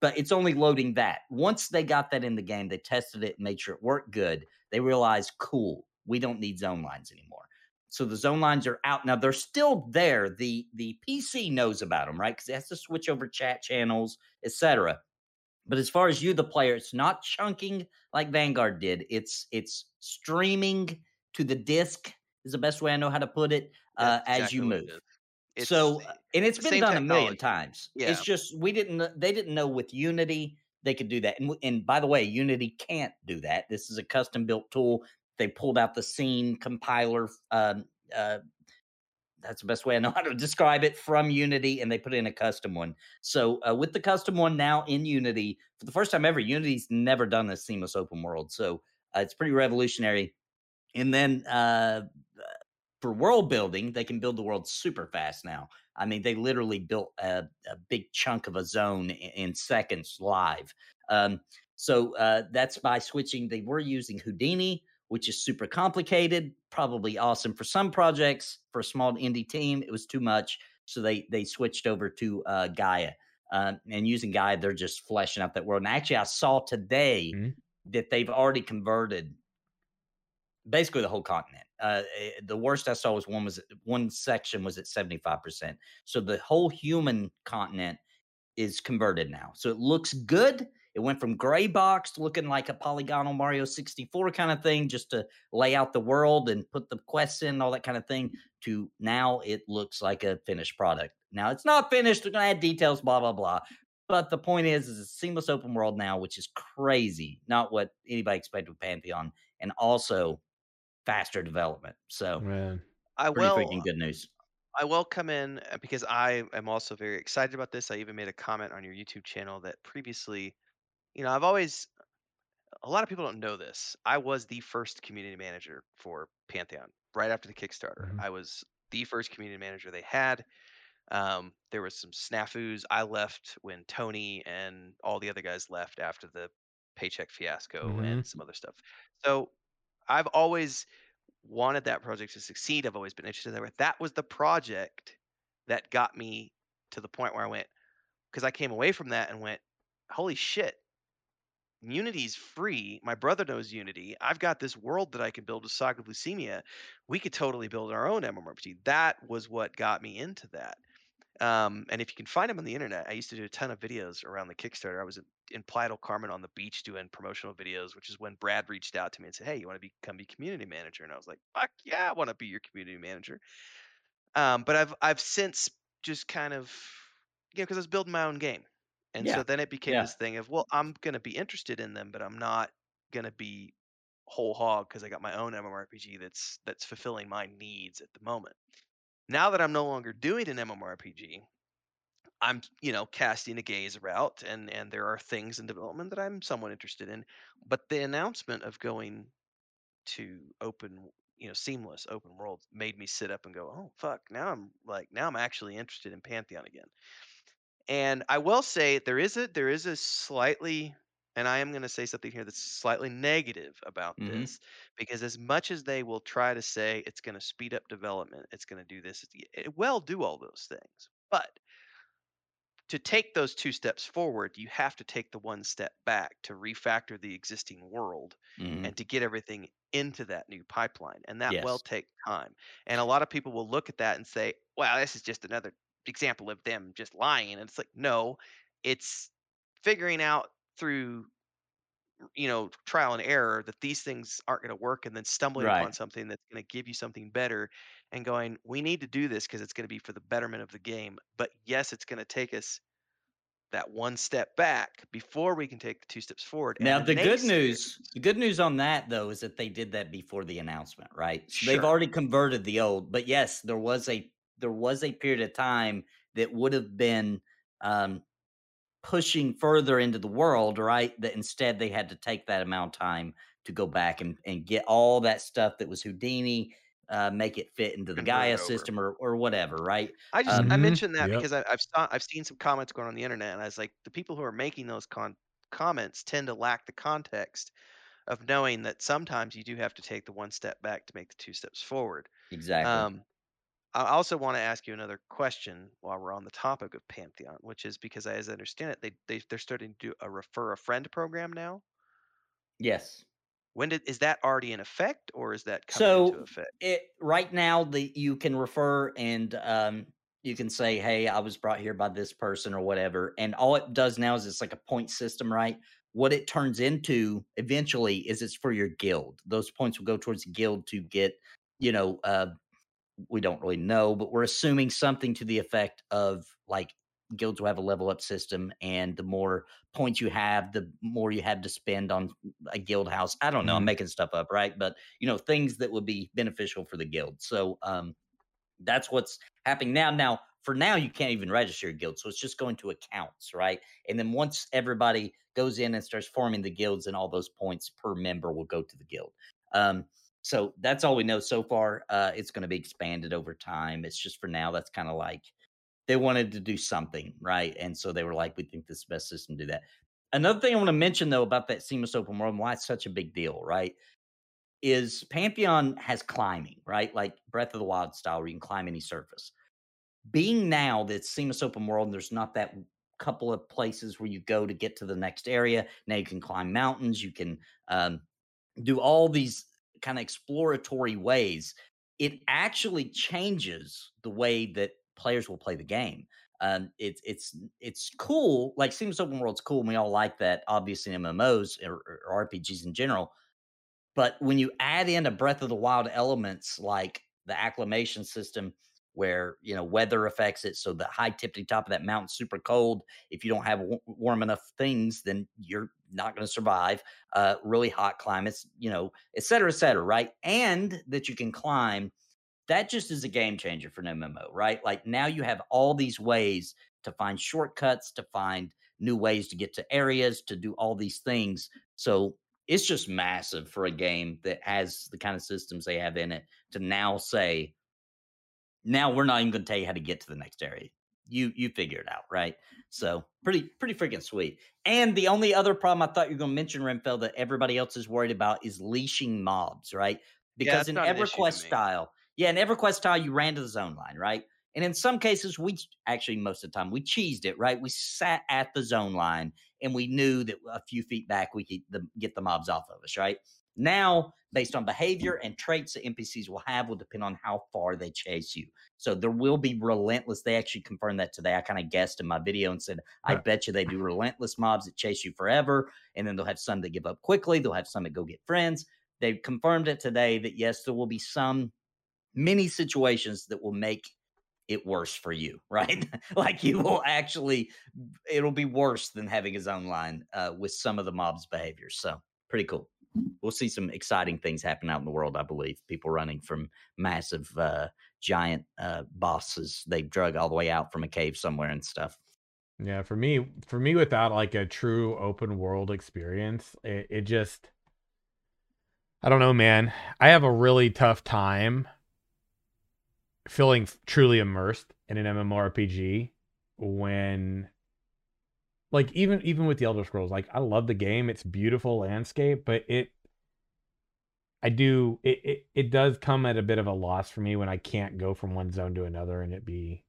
but it's only loading that. Once they got that in the game they tested it and made sure it worked good they realized cool we don't need zone lines anymore. So the zone lines are out. Now they're still there. The the pc knows about them right? Because it has to switch over chat channels etc but as far as you, the player, it's not chunking like Vanguard did. It's it's streaming to the disk is the best way I know how to put it. Uh, exactly as you move. It so and it's been done technology. a million times. Yeah. It's just we didn't they didn't know with Unity they could do that. And and by the way, Unity can't do that. This is a custom built tool. They pulled out the scene compiler um, uh, that's the best way I know how to describe it from Unity, and they put in a custom one. So uh, with the custom one now in Unity, for the first time ever, Unity's never done a seamless open world, so uh, it's pretty revolutionary. And then uh, for world building, they can build the world super fast now. I mean, they literally built a, a big chunk of a zone in, in seconds live. Um, so uh, that's by switching. They were using Houdini which is super complicated, probably awesome for some projects. For a small indie team, it was too much. So they they switched over to uh, Gaia. Uh, and using Gaia, they're just fleshing out that world. And actually, I saw today mm-hmm. that they've already converted basically the whole continent. Uh, eh, the worst I saw was one was one section was at seventy five percent. So the whole human continent is converted now. So it looks good. It went from gray box looking like a polygonal Mario 64 kind of thing, just to lay out the world and put the quests in, all that kind of thing, to now it looks like a finished product. Now it's not finished. We're gonna add details, blah blah blah. But the point is, is a seamless open world now, which is crazy. Not what anybody expected with Pantheon, and also faster development. So, Man. I will. Freaking good news. I will come in uh, because I am also very excited about this. I even made a comment on your YouTube channel that previously you know, I've always a lot of people don't know this. I was the first community manager for Pantheon right after the Kickstarter. Mm-hmm. I was the first community manager they had. Um, there was some snafus. I left when Tony and all the other guys left after the paycheck fiasco mm-hmm. and some other stuff. So I've always wanted that project to succeed. I've always been interested in that. That was the project that got me to the point where I went, because I came away from that and went, holy shit, Unity's free. My brother knows Unity. I've got this world that I can build with Saga of Lucimia. We could totally build our own MMORPG. That was what got me into that. Um, and if you can find them on the internet, I used to do a ton of videos around the Kickstarter. I was in Playa del Carmen on the beach doing promotional videos, which is when Brad reached out to me and said, "Hey, you want to become be community manager?" And I was like, "Fuck yeah, I want to be your community manager." Um, but I've I've since just kind of you know because I was building my own game, and yeah. so then it became yeah. this thing of well, I'm gonna be interested in them, but I'm not gonna be whole hog because I got my own MMORPG that's that's fulfilling my needs at the moment. Now that I'm no longer doing an MMORPG, I'm, you know, casting a gaze route and and there are things in development that I'm somewhat interested in. But the announcement of going to open, you know, seamless open world made me sit up and go, "Oh, fuck. Now I'm like now I'm actually interested in Pantheon again." And I will say there is a there is a slightly and I am going to say something here that's slightly negative about mm-hmm. this because as much as they will try to say it's going to speed up development, it's going to do this, it will do all those things. But to take those two steps forward, you have to take the one step back to refactor the existing world mm-hmm. and to get everything into that new pipeline. And that yes. will take time. And a lot of people will look at that and say, well, this is just another example of them just lying. And it's like, no, it's figuring out through you know trial and error that these things aren't going to work and then stumbling right. upon something that's going to give you something better and going we need to do this because it's going to be for the betterment of the game but yes it's going to take us that one step back before we can take the two steps forward now the, the good news the good news on that though is that they did that before the announcement right sure. they've already converted the old but yes there was a there was a period of time that would have been um, pushing further into the world, right? That instead they had to take that amount of time to go back and, and get all that stuff that was Houdini, uh, make it fit into the Gaia system or, or whatever, right? I just um, I mentioned that yep. because I, have saw, I've seen some comments going on the internet, and I was like, the people who are making those con- comments tend to lack the context of knowing that sometimes you do have to take the one step back to make the two steps forward. Exactly. Um, I also want to ask you another question while we're on the topic of Pantheon, which is because, as I understand it, they, they they're starting to do a refer a friend program now. Yes. When did is that already in effect, or is that coming so into effect? it right now the you can refer and um, you can say, "Hey, I was brought here by this person" or whatever, and all it does now is it's like a point system, right? What it turns into eventually is it's for your guild. Those points will go towards guild to get you know uh, we don't really know, but we're assuming something to the effect of like guilds will have a level up system, and the more points you have, the more you have to spend on a guild house. I don't know, mm-hmm. I'm making stuff up, right? But you know, things that would be beneficial for the guild. So um that's what's happening now. Now, for now, you can't even register a guild, so it's just going to accounts, right? And then once everybody goes in and starts forming the guilds, and all those points per member will go to the guild. Um, so that's all we know so far. Uh, it's going to be expanded over time. It's just for now. That's kind of like they wanted to do something, right? And so they were like, we think this is the best system to do that. Another thing I want to mention though about that seamless open world and why it's such a big deal, right? Is Pantheon has climbing, right? Like Breath of the Wild style, where you can climb any surface. Being now that seamless open world, and there's not that couple of places where you go to get to the next area. Now you can climb mountains, you can um, do all these kind of exploratory ways, it actually changes the way that players will play the game. Um, it's it's it's cool. Like seems Open World's cool, and we all like that. Obviously, MMOs or, or RPGs in general. But when you add in a Breath of the Wild elements like the acclimation system where you know weather affects it. So the high tippity top of that mountain super cold. If you don't have w- warm enough things, then you're not going to survive. Uh, really hot climates, you know, et cetera, et cetera, right? And that you can climb. That just is a game changer for an MMO, right? Like now you have all these ways to find shortcuts, to find new ways to get to areas, to do all these things. So it's just massive for a game that has the kind of systems they have in it to now say, now we're not even going to tell you how to get to the next area. You you figure it out, right? So pretty pretty freaking sweet. And the only other problem I thought you were going to mention, Renfell, that everybody else is worried about is leashing mobs, right? Because yeah, in EverQuest style, yeah, in EverQuest style, you ran to the zone line, right? And in some cases, we actually most of the time we cheesed it, right? We sat at the zone line and we knew that a few feet back we could the, get the mobs off of us, right? Now, based on behavior and traits that NPCs will have, will depend on how far they chase you. So there will be relentless. They actually confirmed that today. I kind of guessed in my video and said, I bet you they do relentless mobs that chase you forever. And then they'll have some that give up quickly. They'll have some that go get friends. They confirmed it today that yes, there will be some many situations that will make it worse for you, right? like you will actually, it'll be worse than having his own line uh, with some of the mob's behaviors. So pretty cool. We'll see some exciting things happen out in the world. I believe people running from massive, uh, giant uh, bosses they drug all the way out from a cave somewhere and stuff. Yeah, for me, for me, without like a true open world experience, it, it just, I don't know, man. I have a really tough time feeling truly immersed in an MMORPG when like even even with the Elder Scrolls, like I love the game, it's beautiful landscape, but it I do it, it it does come at a bit of a loss for me when I can't go from one zone to another and it be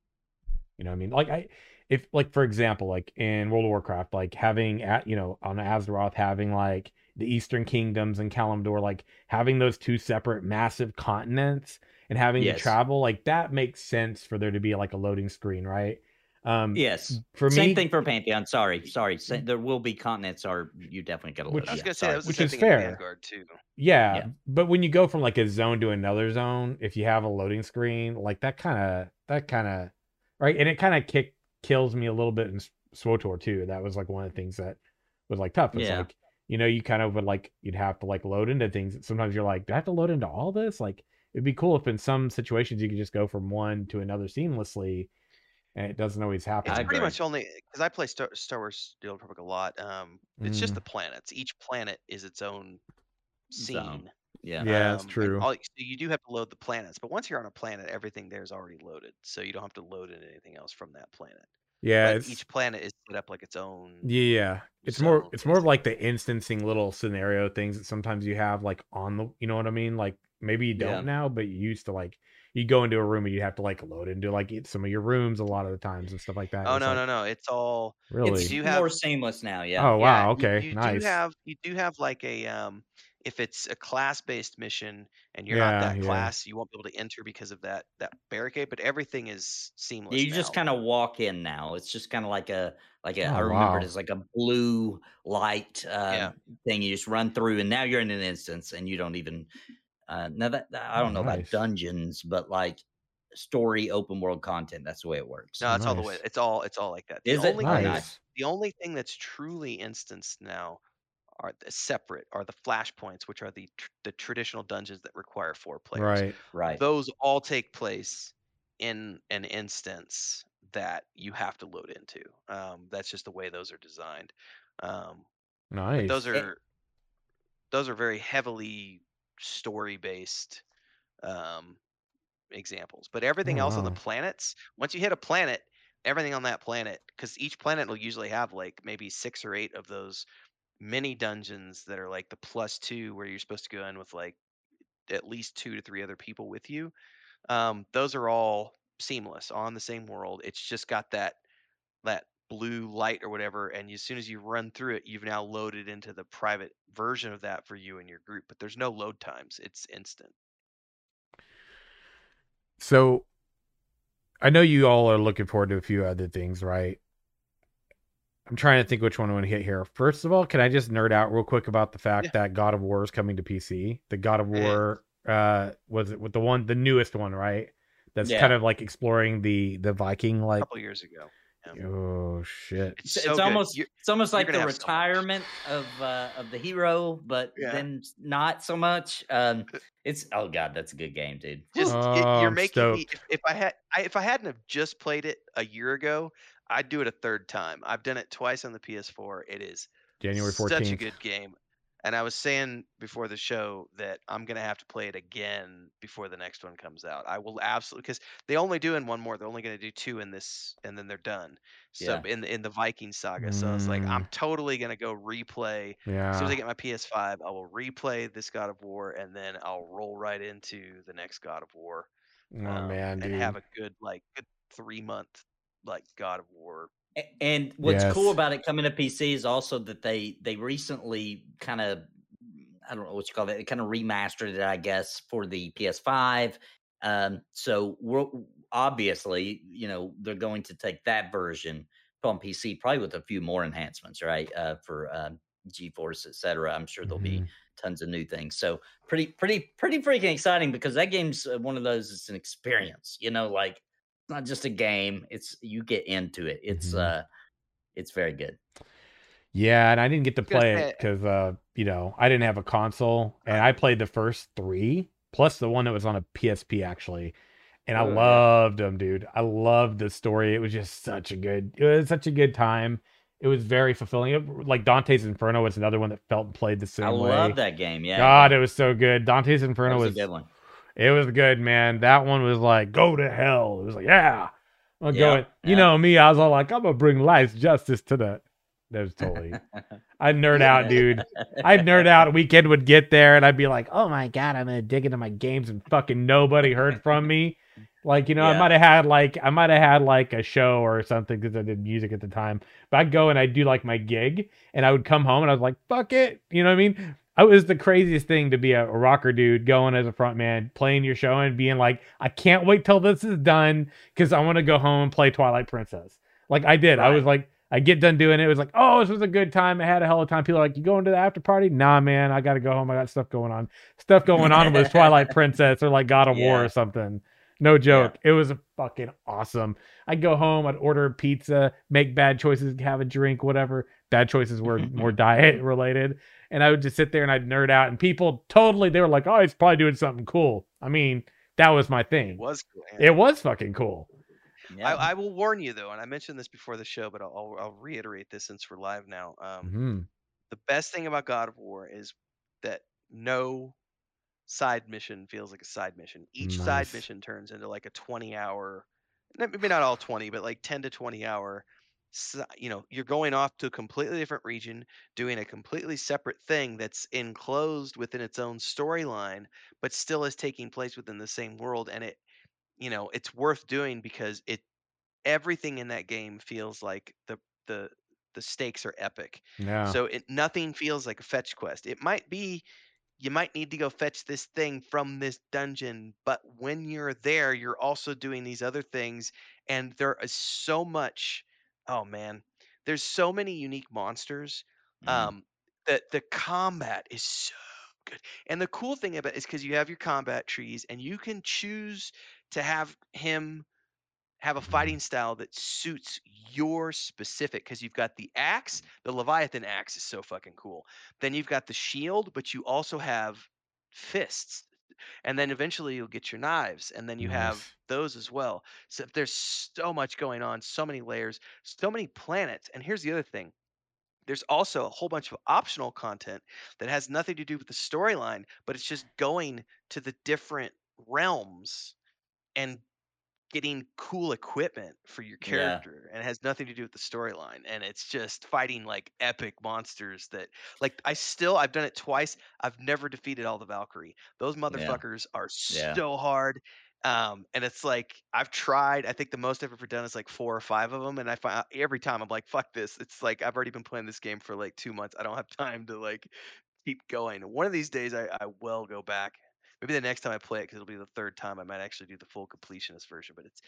you know I mean like I if like for example like in World of Warcraft like having at you know on Azeroth having like the Eastern Kingdoms and Kalimdor like having those two separate massive continents and having yes. to travel like that makes sense for there to be like a loading screen right um yes. for same me, thing for pantheon. Sorry sorry. There will be continents or you definitely get a which, I was gonna say which is fair. Too. Yeah, yeah, but when you go from like a zone to another zone if you have a loading screen like that kind of that kind of right? And it kind of kick kills me a little bit in SWTOR too. That was like one of the things that was like tough. It's yeah. like you know you kind of would like you'd have to like load into things. Sometimes you're like do i have to load into all this? Like it'd be cool if in some situations you could just go from one to another seamlessly and it doesn't always happen. It's pretty much only because I play Star, Star Wars: The Old Republic a lot. Um, it's just mm. the planets. Each planet is its own scene. Zone. Yeah, yeah, that's um, true. All, so you do have to load the planets, but once you're on a planet, everything there is already loaded, so you don't have to load in anything else from that planet. Yeah, each planet is set up like its own. Yeah, it's more it's more of like the instancing little scenario things that sometimes you have like on the you know what I mean like Maybe you don't yeah. now, but you used to like you go into a room and you have to like load into like some of your rooms a lot of the times and stuff like that. Oh no, like, no, no! It's all really. It's you have, more seamless now. Yeah. Oh wow. Okay. You, you nice. do have you do have like a um if it's a class based mission and you're yeah, not that yeah. class, you won't be able to enter because of that that barricade. But everything is seamless. You now. just kind of walk in now. It's just kind of like a like a, oh, I remember wow. it as like a blue light uh, yeah. thing. You just run through, and now you're in an instance, and you don't even uh, now that I don't know about dungeons, but like story open world content, that's the way it works. No, it's nice. all the way. It's all it's all like that. The Is only it nice? the only thing that's truly instanced now are the separate are the flashpoints, which are the tr- the traditional dungeons that require four players. Right, right. Those all take place in an instance that you have to load into. Um, that's just the way those are designed. Um, nice. Those are it, those are very heavily story based um, examples. But everything oh, else wow. on the planets, once you hit a planet, everything on that planet, because each planet will usually have like maybe six or eight of those mini dungeons that are like the plus two, where you're supposed to go in with like at least two to three other people with you. Um, those are all seamless on the same world. It's just got that that blue light or whatever and as soon as you run through it you've now loaded into the private version of that for you and your group but there's no load times it's instant. So i know you all are looking forward to a few other things right? I'm trying to think which one i want to hit here. First of all can i just nerd out real quick about the fact yeah. that god of war is coming to pc the god of war uh was it with the one the newest one right? That's yeah. kind of like exploring the the viking like a couple years ago Oh shit! It's, so it's almost you're, it's almost like the retirement so of uh, of the hero, but yeah. then not so much. Um, it's oh god, that's a good game, dude. Just oh, you're making stoked. me. If, if, I had I, if I hadn't have just played it a year ago, I'd do it a third time. I've done it twice on the PS4. It is January 14th. Such a good game. And I was saying before the show that I'm gonna have to play it again before the next one comes out. I will absolutely because they only do in one more. They're only gonna do two in this, and then they're done. So Yeah. in the in the Viking saga. So I was like, I'm Mm. totally gonna go replay. As soon as I Yeah. get my PS5, I will replay this God of War, and then I'll roll right into the next God of War, Oh um, man, and have dude. a good like good three month like God of War. And what's cool about it coming to PC is also that they they recently kind of I don't know what you call it. They kind of remastered it, I guess, for the PS5. Um, so we're obviously, you know, they're going to take that version on PC, probably with a few more enhancements, right? Uh, for um, GeForce, et cetera. I'm sure there'll be Mhm. tons of new things. So pretty, pretty, pretty freaking exciting because that game's uh, one of those. It's an experience, you know, like it's not just a game. It's you get into it. It's Mhm. uh, it's very good. Yeah, and I didn't get to play it because uh, you know, I didn't have a console, and I played the first three plus the one that was on a PSP actually, and I Oh, loved them, dude. I loved the story. It was just such a good. It was such a good time. It was very fulfilling. It- like Dante's Inferno was another one that felt and played the same I way. love that game. Yeah, God, it was so good. Dante's that Inferno was, was, a good one. It was good, man. That one was like go to hell. It was like yeah, I'm Yeah, going. You know me, I was all like I'm gonna bring life's justice to the. That was totally. I'd nerd out, dude. I'd nerd out. Weekend would get there, and I'd be like, "Oh my god, I'm gonna dig into my games," and fucking nobody heard from me. Like, you know, I might have had like I might have had like a show or something because I did music at the time. But I'd go and I'd do like my gig, and I would come home and I was like, "Fuck it," you know what I mean? I was the craziest thing to be a, rocker dude going as a front man, playing your show and being like, "I can't wait till this is done because I want to go home and play Twilight Princess." Like I did. I was like. I get done doing it. It was like, oh, this was a good time. I had a hell of a time. People are like, you going to the after party? Nah, man, I got to go home. I got stuff going on. Stuff going on was Twilight Princess or like God of War or something. No joke. It was fucking awesome. I'd go home. I'd order a pizza, make bad choices, have a drink, whatever. Bad choices were more diet related. And I would just sit there and I'd nerd out. And people totally, they were like, oh, he's probably doing something cool. I mean, that was my thing. It was cool. yeah. It was fucking cool. Yeah. I, I will warn you though, and I mentioned this before the show, but I'll, I'll, I'll reiterate this since we're live now. Um, hmm the best thing about God of War is that no side mission feels like a side mission. Each side mission turns into like a 20 hour, maybe not all 20, but like 10 to 20 hour. You know, you're going off to a completely different region, doing a completely separate thing that's enclosed within its own storyline, but still is taking place within the same world. And it, you know, it's worth doing because it everything in that game feels like the the the stakes are epic. Yeah. So it nothing feels like a fetch quest. It might be you might need to go fetch this thing from this dungeon, but when you're there, you're also doing these other things and there is so much oh man, there's so many unique monsters. Mm. Um that the combat is so good. And the cool thing about it is because you have your combat trees and you can choose to have him have a fighting style that suits your specific because you've got the axe the leviathan axe is so fucking cool then you've got the shield but you also have fists and then eventually you'll get your knives and then you have those as well. So there's so much going on so many layers so many planets and here's the other thing there's also a whole bunch of optional content that has nothing to do with the storyline but it's just going to the different realms and getting cool equipment for your Yeah. character and it has nothing to do with the storyline and it's just fighting like epic monsters that like i still i've done it twice i've never defeated all the valkyrie those motherfuckers are Yeah. so hard um and it's like i've tried i think the most i've ever done is like four or five of them and i find every time i'm like fuck this it's like i've already been playing this game for like two months i don't have time to like keep going one of these days i, I will go back maybe the next time I play it, because it'll be the third time, I might actually do the full completionist version. But it's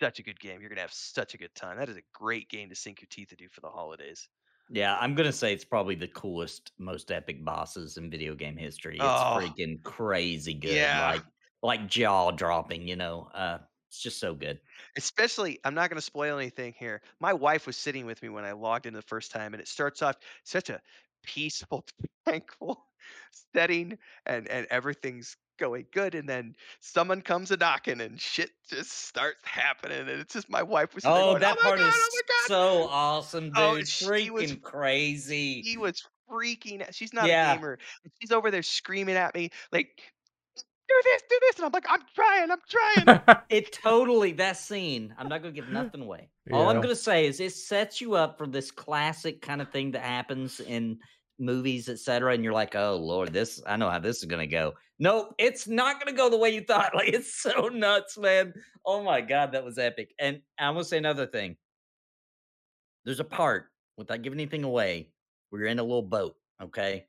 such a good game. You're gonna have such a good time. That is a great game to sink your teeth into for the holidays. Yeah, I'm gonna say it's probably the coolest, most epic bosses in video game history. It's Oh. freaking crazy good, Yeah. like like jaw dropping. You know, uh, it's just so good. Especially, I'm not gonna spoil anything here. My wife was sitting with me when I logged in the first time, and it starts off such a peaceful, tranquil setting, and and everything's going good, and then someone comes a knocking, and shit just starts happening, and it's just my wife was. Oh, going, that oh part God, is oh so awesome, oh, dude! Oh, she was- freaking crazy. He was freaking out. She's not yeah. a gamer. She's over there screaming at me like do this, do this. And I'm like, I'm trying, I'm trying. it totally, that scene, I'm not to give nothing away. Yeah. All I'm to say is it sets you up for this classic kind of thing that happens in movies, etc. And you're like, oh, Lord, this, I know how this is going to go. Nope, it's not going to go the way you thought. Like, it's so nuts, man. Oh my God, that was epic. And I'm going to say another thing. There's a part, without giving anything away, where you're in a little boat, okay?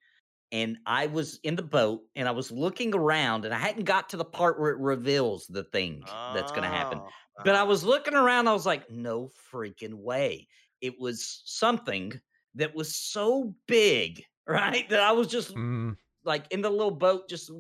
and I was in the boat and I was looking around and I hadn't got to the part where it reveals the thing that's going to happen. Oh, but I uh-huh. was looking around, I was like, no freaking way. It was something that was so big, right? That I was just mm. like in the little boat, just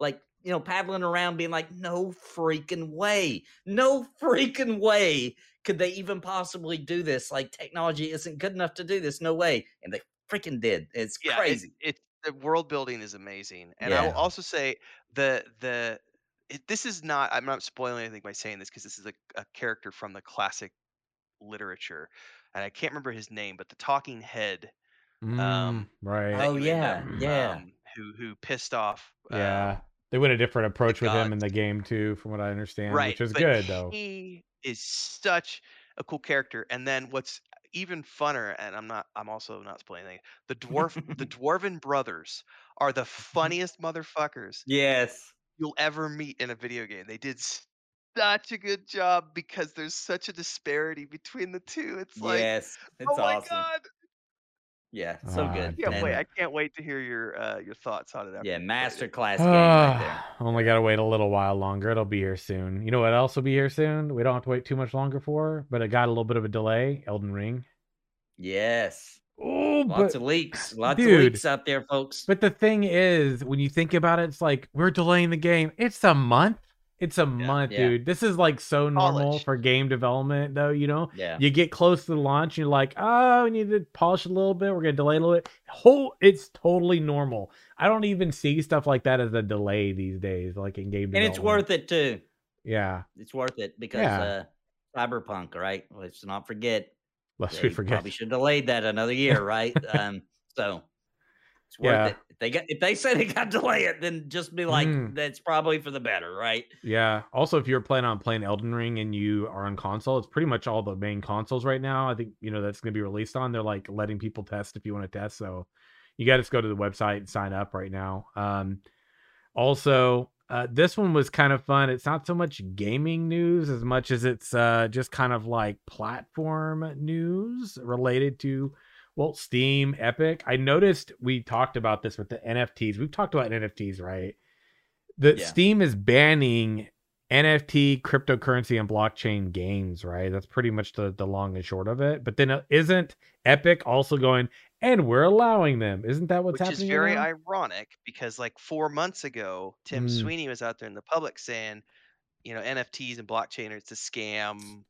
like, you know, paddling around, being like, no freaking way. No freaking way could they even possibly do this. Like, technology isn't good enough to do this. No way. And they freaking did. It's yeah, crazy. It, it, the world building is amazing, and I will also say the the it, this is not. I'm not spoiling anything by saying this because this is a, a character from the classic literature, and I can't remember his name, but the talking head. Um, mm, right. Oh yeah, yeah. Um, who who pissed off? Yeah. Um, they went a different approach with him in the game too, from what I understand, right, which is good though. He is such a cool character, and then what's even funner, and I'm not. I'm also not spoiling anything. The dwarf, the dwarven brothers are the funniest motherfuckers Yes. you'll ever meet in a video game. They did such a good job because there's such a disparity between the two. It's like, yes. It's oh my awesome. god, Yeah. So Ah, good. I can't wait! I can't wait to hear your uh, your thoughts on it. After Yeah. you Master class game right there. only got to wait a little while longer. It'll be here soon. You know what else will be here soon? We don't have to wait too much longer for, but it got a little bit of a delay. Elden Ring. Yes. Oh, Lots but of leaks. Lots of leaks out there, folks. but the thing is, when you think about it, it's like we're delaying the game. It's a month. It's a Yeah. month, Yeah. dude. This is like so normal Polish. for game development, though. You know, Yeah. you get close to the launch, and you're like, oh, we need to polish a little bit. We're gonna delay a little bit. Whole, it's totally normal. I don't even see stuff like that as a delay these days, like in game And it's worth it too. Yeah, It's worth it because Yeah. uh Cyberpunk, right? Let's not forget lest we forget. probably should have delayed that another year, right? um, so it's worth Yeah. it. If they got if they say they got delay it, then just be like, Mm. that's probably for the better, right? Yeah. Also, if you're planning on playing Elden Ring and you are on console, it's pretty much all the main consoles right now. I think you know that's going to be released on. They're like letting people test if you want to test. So you got to go to the website and sign up right now. Um, also, uh, this one was kind of fun. It's not so much gaming news as much as it's uh, just kind of like platform news related to well, Steam, Epic. I noticed we talked about this with the NFTs. We've talked about NFTs, right? The Yeah. Steam is banning NFT, cryptocurrency, and blockchain games, right? That's pretty much the, the long and short of it. But then uh, isn't Epic also going, and we're allowing them? Isn't that what's happening? which is very now? ironic because like four months ago, Tim Mm. Sweeney was out there in the public saying, you know, NFTs and blockchain are it's a scam.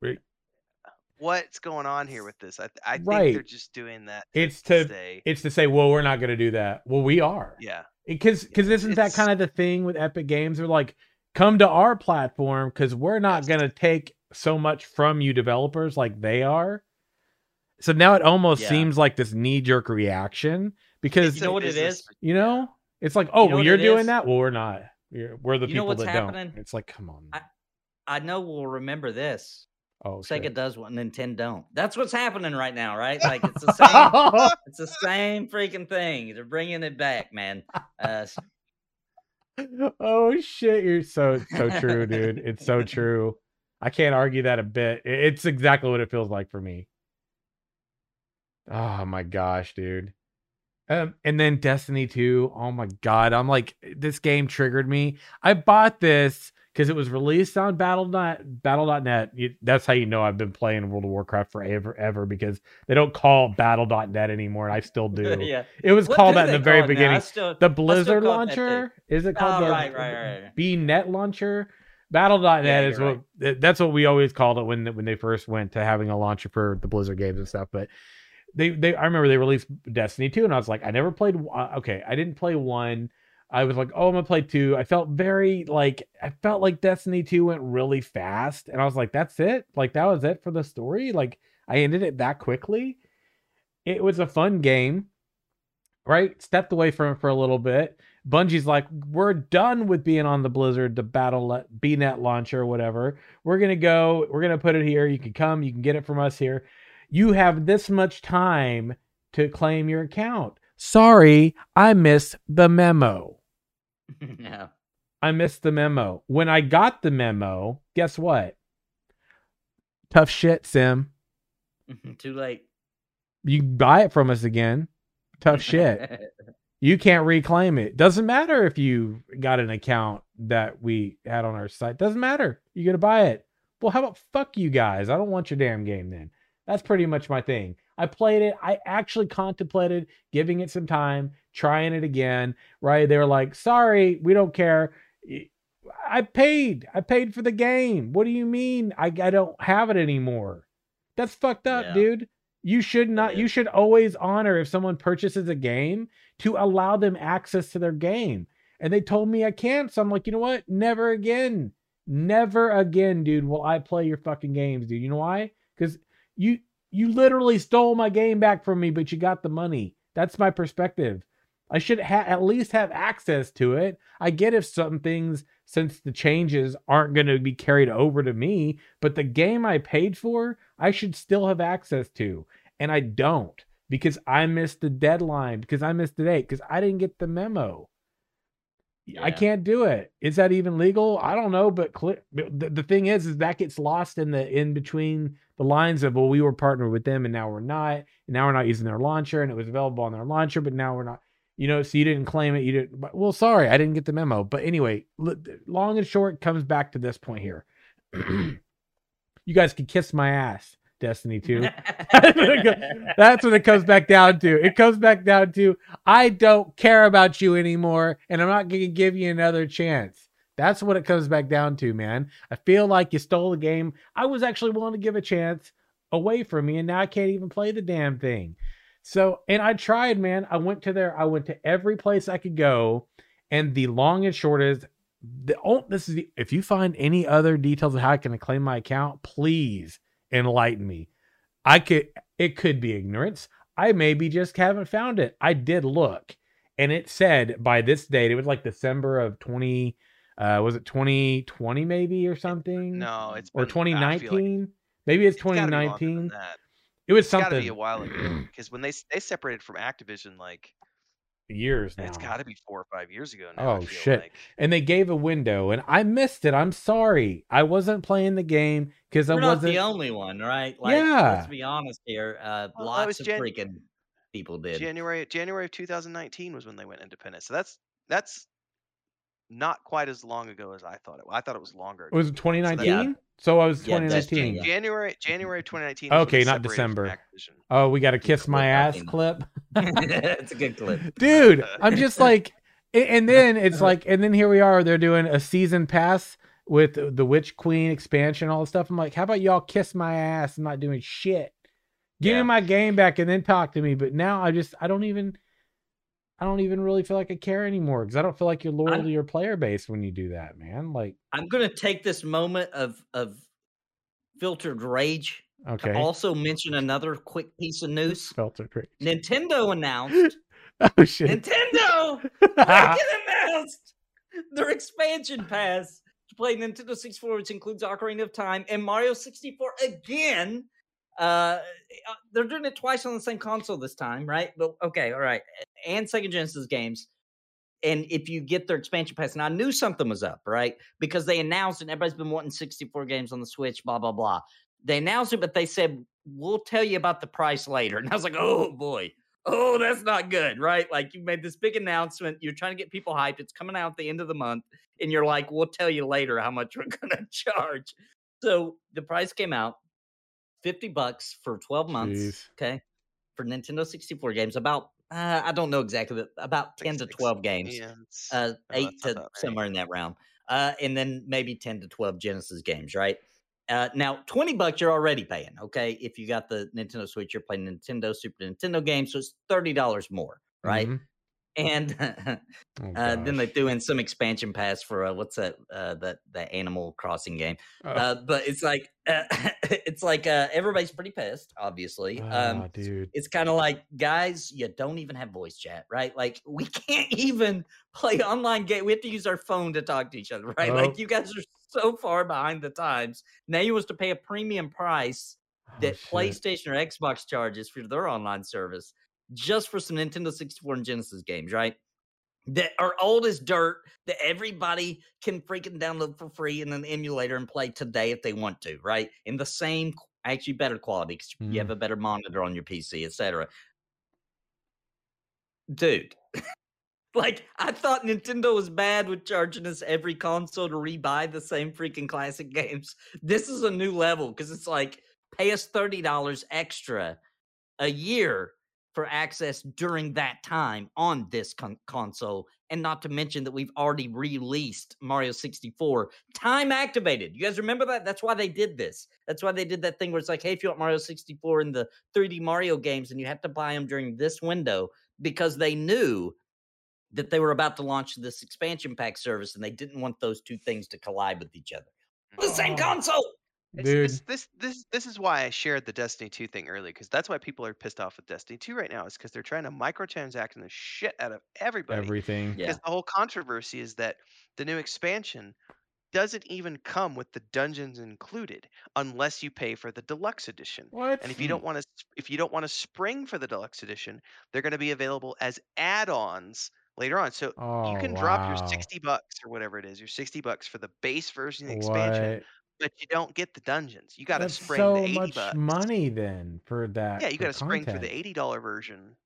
Right. What's going on here with this? I I think Right. they're just doing that. It's to say, it's to say, well, we're not going to do that. Well, we are. yeah, because because it's- isn't that kind of the thing with epic games they're like come to our platform because we're not going to take so much from you developers like they are so now it almost Yeah. seems like this knee-jerk reaction because You know what it is? you know it's like oh you know well, you're doing is? that well we're not we're, we're the You people that happening? don't it's like come on I- I know we'll remember this. Oh Sega shit. does what Nintendo don't. That's what's happening right now, right? Like it's the same. it's the same freaking thing. They're bringing it back, man. Uh, oh shit you're so so true dude it's so true i can't argue that a bit it's exactly what it feels like for me oh my gosh dude um and then destiny 2 oh my god i'm like this game triggered me i bought this because it was released on battle.net battle.net You- that's how you know i've been playing world of warcraft forever ever because they don't call battle.net anymore and i still do yeah. it was What called that in the very call it now? I beginning still- the Blizzard call it launcher? Is it called Oh, the right, right, right, right. BNet launcher? Battle.net Yeah, is what th- that's what we always called it when when they first went to having a launcher for the Blizzard games and stuff. But they they I remember they released Destiny 2 and I was like, I never played uh, okay, I didn't play one. I was like, oh, I'm gonna play two. I felt very like I felt like Destiny 2 went really fast, and I was like, that's it? Like that was it for the story? Like I ended it that quickly. It was a fun game right? Stepped away from it for a little bit. Bungie's like, we're done with being on the Blizzard, the Battle BNet launcher, whatever. We're gonna go. We're gonna put it here. You can come. You can get it from us here. You have this much time to claim your account. Sorry, I missed the memo. yeah. I missed the memo. When I got the memo, guess what? Tough shit, Sim. Too late. You buy it from us again. Tough shit. you can't reclaim it. Doesn't matter if you got an account that we had on our site. Doesn't matter. You got to buy it. Well, how about fuck you guys? I don't want your damn game then. That's pretty much my thing. I played it. I actually contemplated giving it some time, trying it again, right? They were like, sorry, we don't care. I paid. I paid for the game. What do you mean? I, I don't have it anymore. That's fucked up, yeah. dude. You should not, you should always honor if someone purchases a game to allow them access to their game. And they told me I can't. So I'm like, you know what? Never again. Never again, dude, will I play your fucking games, dude. You know why? Because you you literally stole my game back from me, but you got the money. That's my perspective. I should ha- at least have access to it. I get if some things, since the changes aren't going to be carried over to me, but the game I paid for, I should still have access to. And I don't because I missed the deadline, because I missed the date, because I didn't get the memo. Yeah. I can't do it. Is that even legal? I don't know, but cl- the, the thing is, is that gets lost in the in between the lines of well, we were partnered with them and now we're not, and now we're not using their launcher, and it was available on their launcher, but now we're not. You know, so you didn't claim it. You didn't. But, well, sorry, I didn't get the memo. But anyway, long and short comes back to this point here. you guys can kiss my ass. Destiny 2. That's what it comes back down to. It comes back down to I don't care about you anymore and I'm not going to give you another chance. That's what it comes back down to, man. I feel like you stole the game. I was actually willing to give a chance away from me and now I can't even play the damn thing. So, and I tried, man. I went to there. I went to every place I could go and the long and short is the oh, this is the, if you find any other details of how I can claim my account, please enlighten me. I could it could be ignorance. I maybe just haven't found it. I did look and it said by this date, it was like December of 20 uh was it 2020 maybe or something? No, it's been, or 2019. Like, maybe it's, it's 2019. It was it's something. Gotta be a while ago because when they they separated from Activision, like years now. It's got to be four or five years ago now. Oh shit! Like. And they gave a window, and I missed it. I'm sorry. I wasn't playing the game because I wasn't the only one, right? Like, yeah. Let's be honest here. Uh, well, lots of Jan- freaking people did. January January of 2019 was when they went independent. So that's that's not quite as long ago as I thought it. Was. I thought it was longer. Ago. Was it 2019? So, yeah. so I was 2019. Yeah, January January 2019. Okay, not December. Oh, we got a kiss my ass clip. it's a good clip, dude. I'm just like, and then it's like, and then here we are. They're doing a season pass with the Witch Queen expansion, all the stuff. I'm like, how about y'all kiss my ass? I'm not doing shit. Give yeah. me my game back and then talk to me. But now I just, I don't even I don't even really feel like I care anymore because I don't feel like you're loyal I'm, to your player base when you do that, man. Like I'm gonna take this moment of of filtered rage okay. to also mention another quick piece of news. Filtered rage. Nintendo announced. oh shit! Nintendo announced their expansion pass to play Nintendo 64, which includes Ocarina of Time and Mario 64 again uh, uh, they're doing it twice on the same console this time, right? But okay, all right, and Sega Genesis games. And if you get their expansion pass, and I knew something was up, right? Because they announced it, everybody's been wanting 64 games on the Switch, blah, blah, blah. They announced it, but they said, we'll tell you about the price later. And I was like, oh boy, oh, that's not good, right? Like you made this big announcement. You're trying to get people hyped. It's coming out at the end of the month. And you're like, we'll tell you later how much we're going to charge. So the price came out. 50 bucks for 12 months. Jeez. Okay. For Nintendo 64 games, about, uh, I don't know exactly, but about 10 to 12 games, uh, eight to somewhere in that round. Uh, and then maybe 10 to 12 Genesis games, right? Uh, now, 20 bucks you're already paying, okay? If you got the Nintendo Switch, you're playing Nintendo, Super Nintendo games, so it's $30 more, right? Mm-hmm. And uh, Oh, uh, then they threw in some expansion pass for uh, what's that uh, that that Animal Crossing game. Oh, Uh, but it's like uh, it's like uh, everybody's pretty pissed, obviously. Um, ah, dude. it's kind of like guys you don't even have voice chat right like we can't even play online game we have to use our phone to talk to each other right Oh. like you guys are so far behind the times now you want us to pay a premium price Oh, that playstation or xbox charges for their online service just for some nintendo 64 and genesis games right that are old as dirt that everybody can freaking download for free in an emulator and play today if they want to, right? In the same, actually better quality because you have Mm. a better monitor on your PC, etc. Dude, like I thought Nintendo was bad with charging us every console to rebuy the same freaking classic games. This is a new level because it's like pay us thirty dollars extra a year for access during that time on this con- console. And not to mention that we've already released Mario 64 time activated. You guys remember that? That's why they did this. That's why they did that thing where it's like, hey, if you want Mario 64 in the 3D Mario games, and you have to buy them during this window because they knew that they were about to launch this expansion pack service and they didn't want those two things to collide with each other. The same Oh. console. It's, Dude. This, this this this is why I shared the Destiny 2 thing early because that's why people are pissed off with Destiny 2 right now is because they're trying to microtransact the shit out of everybody. Everything. Yeah. The whole controversy is that the new expansion doesn't even come with the dungeons included unless you pay for the deluxe edition. What? And if you don't want to if you don't want to spring for the deluxe edition, they're going to be available as add-ons later on. So oh, you can drop your 60 bucks or whatever it is, your 60 bucks for the base version of the expansion, What? But you don't get the dungeons. You got to spring so the 80 much bucks. money then for that. Yeah, you got to spring for the $80 version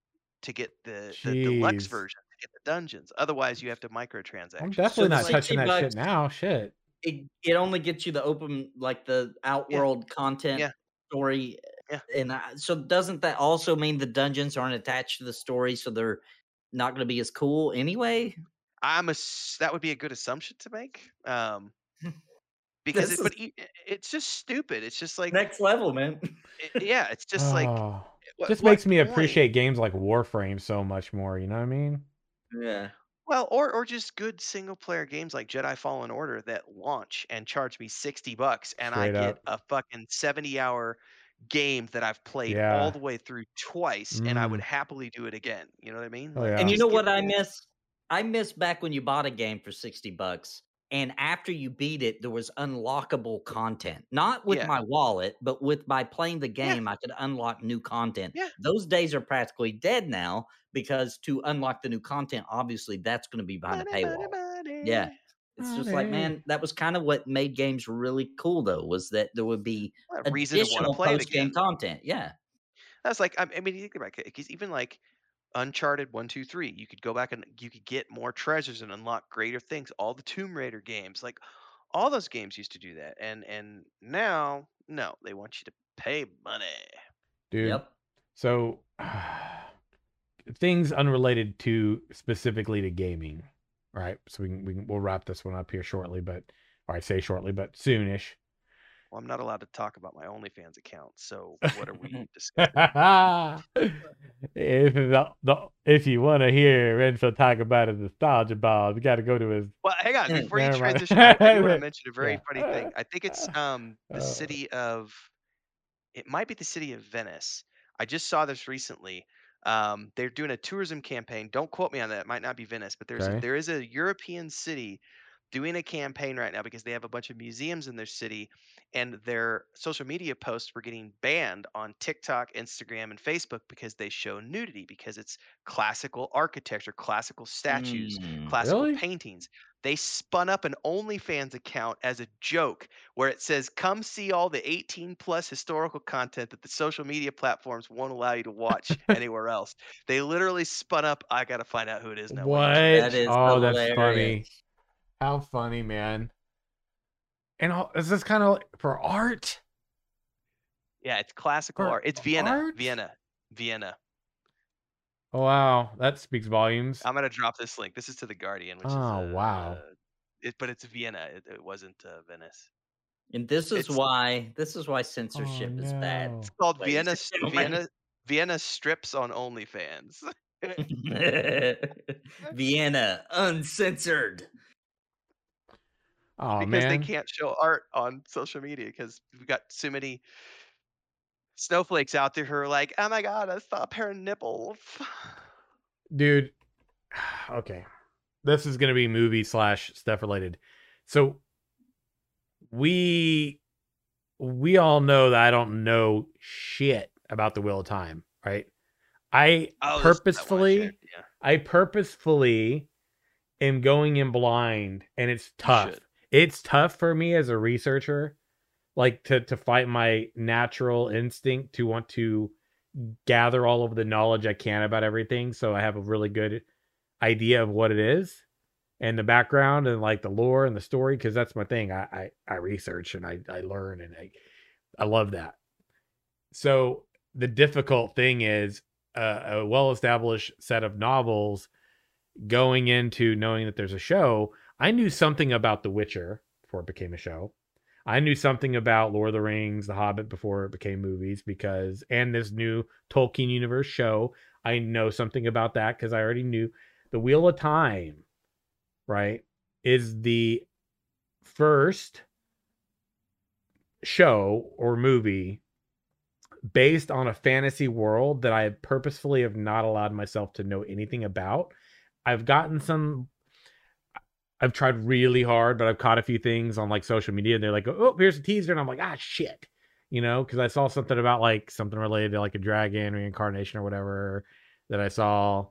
to get the, the deluxe version to get the dungeons. Otherwise, you have to microtransact. I'm definitely the not 60 touching that bucks- shit now. Shit. It, it only gets you the open, like the outworld content Yeah. story. Yeah. And I, so doesn't that also mean the dungeons aren't attached to the story? So they're not going to be as cool anyway? I'm a that would be a good assumption to make. Um, because This it, but e- i- it's just stupid. It's just like Next level, man. it- yeah, it's just like Oh, what- just makes me point? appreciate games like Warframe so much more. You know what I mean? Yeah. Well, or or just good single player games like Jedi Fallen Order that launch and charge me 60 bucks and I Straight get a fucking 70 hour game that I've played Yeah. all the way through twice and I would Mm. happily do it again. You know what I mean? Oh, yeah. And you just know what I miss? I miss back when you bought a game for 60 bucks and after you beat it there was unlockable content. Not with Yeah. my wallet, but with by playing the Yeah. game I could unlock new content. Yeah. Those days are practically dead now because to unlock the new content obviously that's going to be behind a Money, money, paywall. Yeah. It's just like, man, that was kind of what made games really cool though was that there would be A reason to want additional to play post game again. content. Yeah. That's like I, I mean, you think about it, because even like Uncharted one, two, three, you could go back and you could get more treasures and unlock greater things. All the Tomb Raider games, like all those games used to do that, and and now no, they want you to pay money. Dude. Yep. So things unrelated to specifically to gaming, right? So we can, we can we'll wrap this one up here shortly, but or I say shortly, but soonish. Well, I'm not allowed to talk about my OnlyFans account, so what are we discussing? if the, the, if you want to hear Renfell talk about his nostalgia balls, you got to go to his. Well, hang on. Before you transition, I, do want to mention a very Yeah. funny thing. I think it's um the Uh. city of, it might be the city of Venice. I just saw this recently. Um, they're doing a tourism campaign. Don't quote me on that. It might not be Venice, but there's Okay. there is a European city doing a campaign right now because they have a bunch of museums in their city, and their social media posts were getting banned on TikTok, Instagram, and Facebook because they show nudity because it's classical architecture, classical statues Mm. classical Really? paintings. They spun up an OnlyFans account as a joke where it says, Come see all the 18 plus historical content that the social media platforms won't allow you to watch anywhere else. They literally spun up, I got to find out who it is now. What? That is oh, that's funny. Hilarious. How funny, man. And all, is this kind of for art? Yeah, it's classical For art. It's Vienna. art? Vienna. Vienna. Oh, wow. That speaks volumes. I'm going to drop this link. This is to The Guardian, which is. Oh, uh, wow. uh, it, but it's Vienna. It, it wasn't uh, Venice. And this is It's- why this is why censorship Oh, is bad. It's called Ladies Vienna. Vienna, Vienna strips on OnlyFans. Vienna uncensored. Oh because man. they can't show art on social media because we've got so many snowflakes out there who are like, "Oh my god, I saw a pair of nipples." Dude, okay. This is gonna be movie slash stuff related. So we we all know that I don't know shit about the Wheel of Time, right? I Oh, this is that one purposefully Yeah, I purposefully am going in blind and it's tough. It's tough for me as a researcher like to to fight my natural instinct to want to gather all of the knowledge I can about everything so I have a really good idea of what it is and the background and like the lore and the story because that's my thing. I, I I research and I I learn and I I love that. So the difficult thing is uh, a well-established set of novels going into knowing that there's a show. I knew something about The Witcher before it became a show. I knew something about Lord of the Rings, The Hobbit before it became movies because and this new Tolkien universe show. I know something about that because I already knew the Wheel of Time, right, is the first show or movie based on a fantasy world that I purposefully have not allowed myself to know anything about. I've gotten some I've tried really hard, but I've caught a few things on like social media and they're like, "Oh, here's a teaser." And I'm like, "Ah, shit." You know, cuz I saw something about like something related to like a dragon reincarnation or whatever that I saw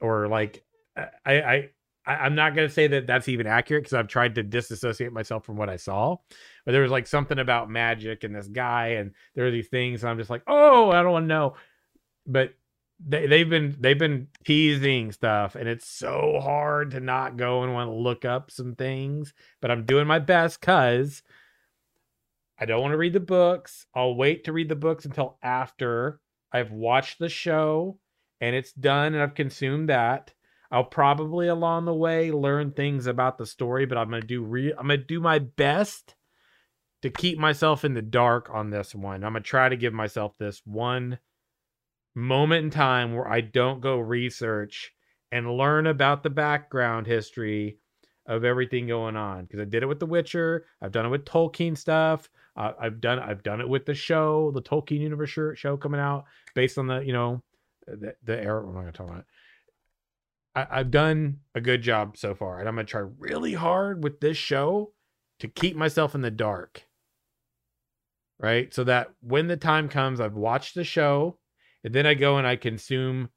or like I I I, I'm not gonna say that that's even accurate because I've tried to disassociate myself from what I saw, but there was like something about magic and this guy, and there are these things. And I'm just like, oh, I don't want to know. But they they've been they've been teasing stuff, and it's so hard to not go and want to look up some things. But I'm doing my best because I don't want to read the books. I'll wait to read the books until after I've watched the show and it's done and I've consumed that. I'll probably along the way learn things about the story, but I'm gonna do re- I'm gonna do my best to keep myself in the dark on this one. I'm gonna try to give myself this one moment in time where I don't go research and learn about the background history of everything going on because I did it with The Witcher. I've done it with Tolkien stuff. Uh, I've done I've done it with the show, the Tolkien universe show coming out based on the you know the the era. I'm not gonna talk about it. I, I've done a good job so far, and I'm gonna try really hard with this show to keep myself in the dark. Right, so that when the time comes, I've watched the show, and then I go and I consume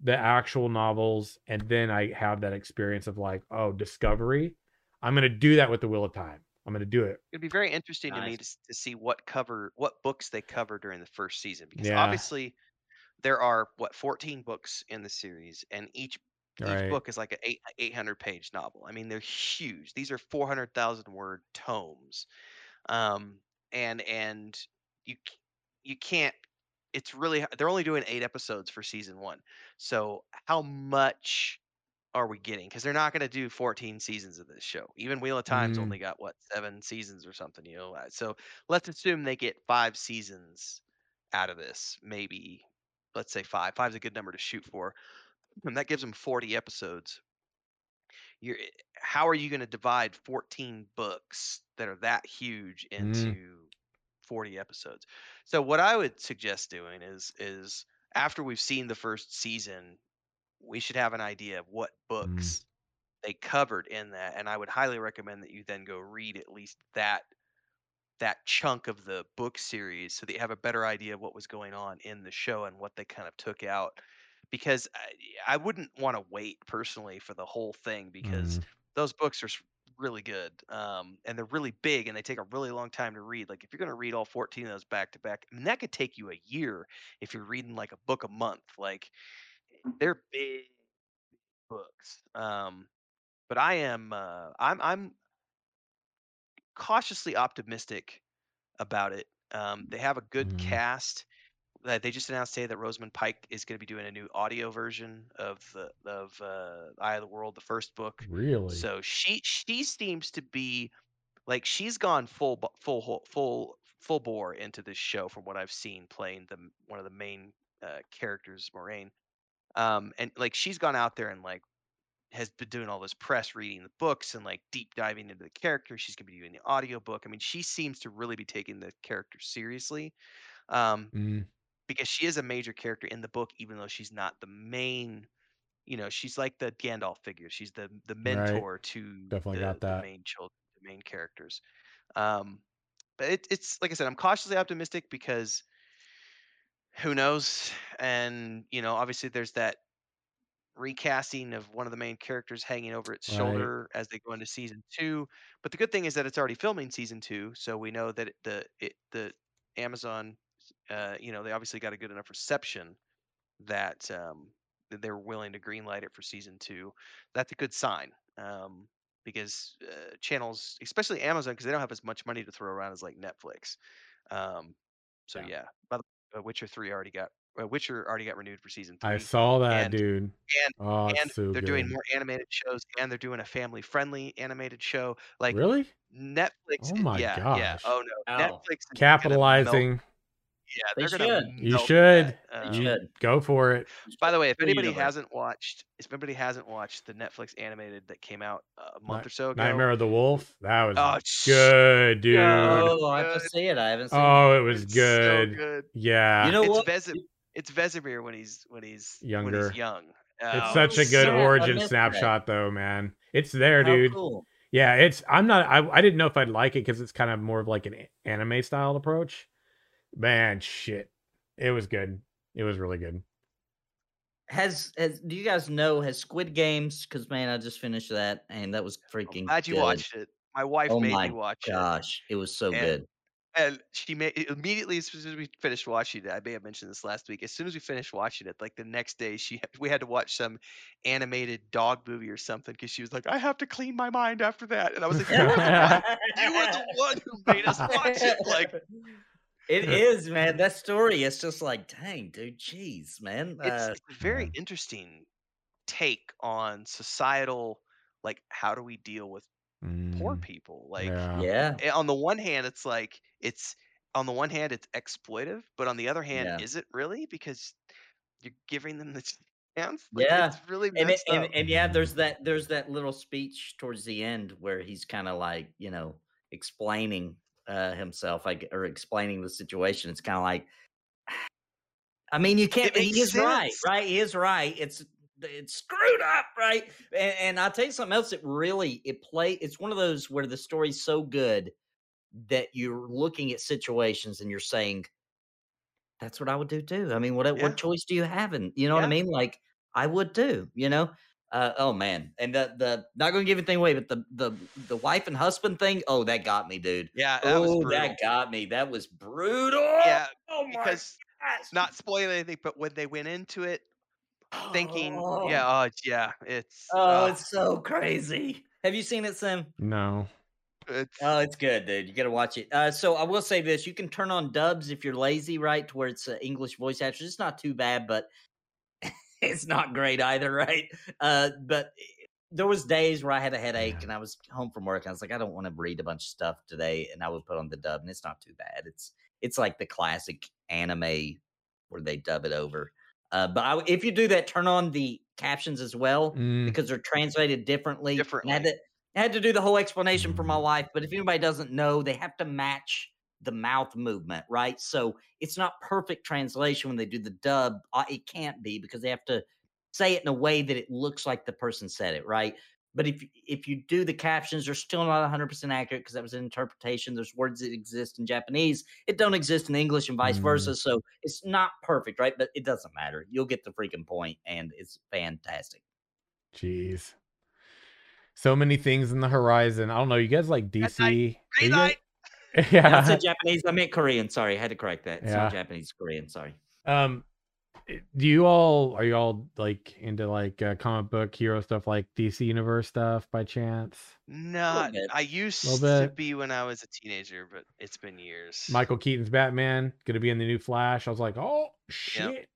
the actual novels, and then I have that experience of like, oh, discovery. I'm gonna do that with the Wheel of Time. I'm gonna do it. It'd be very interesting to me to, to see what cover what books they cover during the first season because Yeah. obviously there are what 14 books in the series and each each Right. book is like an eight, 800 page novel. I mean, they're huge. These are 400,000 word tomes. Um, and and you you can't it's really they're only doing 8 episodes for season 1. So how much are we getting? Because they're not going to do 14 seasons of this show. Even Wheel of Time's Mm. only got what seven seasons or something, you know. uh, So let's assume they get five seasons out of this. Maybe let's say five. Five's a good number to shoot for, and that gives them 40 episodes. You're eh, how are you going to divide 14 books that are that huge Mm. into 40 episodes? So what I would suggest doing is is after we've seen the first season, we should have an idea of what Mm. books they covered in that and i would highly recommend that you then go read at least that that chunk of the book series so that you have a better idea of what was going on in the show and what they kind of took out because i, I wouldn't want to wait personally for the whole thing because Mm. those books are really good um, and they're really big and they take a really long time to read like if you're going to read all 14 of those back to back I mean, that could take you a year if you're reading like a book a month like they're big books um, but I am uh, I'm I'm cautiously optimistic about it. Um, they have a good Mm. cast. Uh, They just announced today that Rosamund Pike is going to be doing a new audio version of the of uh, Eye of the World, the first book. Really? So she she seems to be like she's gone full full full full bore into this show from what I've seen playing the one of the main uh, characters, Moiraine. Um, and like she's gone out there and like has been doing all this press reading the books and like deep diving into the character. She's gonna be doing the audiobook. I mean, she seems to really be taking the character seriously. Um, Mm, because she is a major character in the book, even though she's not the main. You know, she's like the Gandalf figure. She's the the right. mentor to Definitely the got the that. main children, the main characters. Um, but it, it's like I said, I'm cautiously optimistic because who knows? And you know, obviously, there's that recasting of one of the main characters hanging over its Right. shoulder as they go into season two. But the good thing is that it's already filming season two, so we know that it, the it, the Amazon, uh, you know, they obviously got a good enough reception that um, that they're willing to greenlight it for season two. That's a good sign. Um, because uh, channels, especially Amazon, because they don't have as much money to throw around as like Netflix. Um, so Yeah. yeah, by the uh, Witcher three already got uh, Witcher already got renewed for season I saw that, and dude. and Oh, and so they're doing more animated shows, and they're doing a family friendly animated show. Like Really? Netflix, Oh my yeah, yeah. gosh. Oh no, Oh. Netflix. Capitalizing. Yeah, They they're gonna should. You should. Um, You should. go for it. by the way, if anybody universe. hasn't watched, if anybody hasn't watched the Netflix animated that came out a month Ni- or so ago, Nightmare of the Wolf. That was oh, good, dude. Oh, I have to see it. I haven't seen it. Oh, it was It's good. so good. Yeah. You know it's what? Ves- it's Vesemir when he's when he's when Younger. he's young. It's Oh, such a good so origin missed that. snapshot, though, man. It's there, How dude. cool. Yeah, it's. I'm not. I. I didn't know if I'd like it because it's kind of more of like an anime style approach. Man, shit, it was good. It was really good. Has has do you guys know has Squid Games? Because man, I just finished that and that was I'm freaking. glad you good. watched it. My wife Oh made my me watch it. gosh, it was so And good. and she made immediately as soon as we finished watching it. I may have mentioned this last week. As soon as we finished watching it, like the next day, she we had to watch some animated dog movie or something because she was like, "I have to clean my mind after that," and I was like, "You were the one. You were the one who made us watch it." Like it is, man. That story, it's just like, dang, dude, jeez, man. it's, Uh, it's a very Yeah. interesting take on societal, like how do we deal with poor Mm, people? Like yeah. yeah, eh, on the one hand, it's like it's on the one hand it's exploitive, but on the other hand, yeah, is it really? Because you're giving them the chance. Like yeah. it's really And it, messed and and yeah, there's that there's that little speech towards the end where he's kind of like you know explaining uh himself, like or explaining the situation. It's kind of like, I mean, you can't. He is right, sense. right? He is right. It's it's screwed up, right? And, and I'll tell you something else. It really it play. It's one of those where the story's so good that you're looking at situations and you're saying, "That's what I would do too." I mean, what Yeah, what choice do you have? And you know what I mean? Like I would too. You know. Uh, oh man, and the the not gonna give anything away, but the the the wife and husband thing. Oh, that got me, dude. Yeah, that was Oh, brutal. that got me. That was brutal. Yeah, Oh my because gosh. not spoiling anything, but when they went into it thinking, yeah, Oh, oh it's- yeah, it's oh, uh, it's so crazy. Have you seen it, Sim? No. it's Oh, it's good, dude. You got to watch it. Uh, so I will say this: you can turn on dubs if you're lazy, right? To where it's uh, English voice actors. It's not too bad, but it's not great either, right? Uh, but there was days where I had a headache Yeah. and I was home from work. And I was like, I don't want to read a bunch of stuff today, and I would put on the dub, and it's not too bad. It's it's like the classic anime where they dub it over. Uh, but I, if you do that, turn on the captions as well Mm, because they're translated differently. And I had to I had to do the whole explanation for my mm, wife, but if anybody doesn't know, they have to match the mouth movement, right? So it's not perfect translation when they do the dub. Uh, It can't be because they have to say it in a way that it looks like the person said it, right? But if if you do the captions, they're still not 100% accurate because that was an interpretation. There's words that exist in Japanese, it don't exist in English, and vice mm. versa. So it's not perfect, right? But it doesn't matter. You'll get the freaking point, and it's fantastic. Jeez. So many things in the horizon. I don't know. You guys like DC? Green light. I yeah. said Japanese. I meant Korean. Sorry, I had to correct that. It's Yeah. not Japanese, Korean. Sorry. Um, do you all are you all like into like uh, comic book hero stuff like DC Universe stuff by chance? Not. I used to be when I was a teenager, but it's been years. Michael Keaton's Batman gonna be in the new Flash. I was like, oh Yep. shit.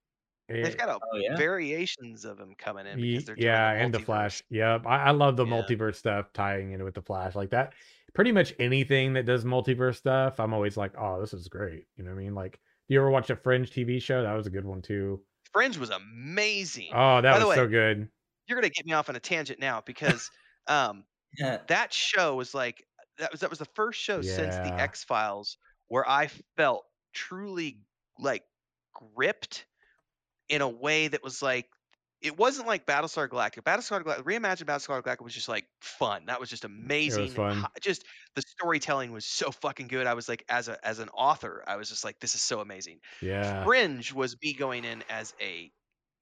They've got a Oh yeah. variations of him coming in because they're yeah, the and the. Flash. Yep, I, I love the Yeah. multiverse stuff tying in with the Flash like that. Pretty much anything that does multiverse stuff, I'm always like, oh, this is great. You know what I mean? Like, do you ever watch a Fringe TV show? That was a good one too. Fringe was amazing. Oh, that By was way, so good. You're gonna get me off on a tangent now because um, yeah. that show was like that was that was the first show yeah. since the X Files where I felt truly like gripped in a way that was like it wasn't like Battlestar Galactica. Battlestar Galactica, reimagined Battlestar Galactica was just like fun. That was just amazing. Was fun. Just the storytelling was so fucking good. I was like, as a as an author, I was just like, this is so amazing. Yeah. Fringe was me going in as a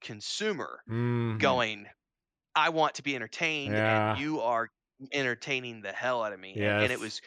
consumer, mm-hmm. going, I want to be entertained, yeah. and you are entertaining the hell out of me. Yes. And, and it was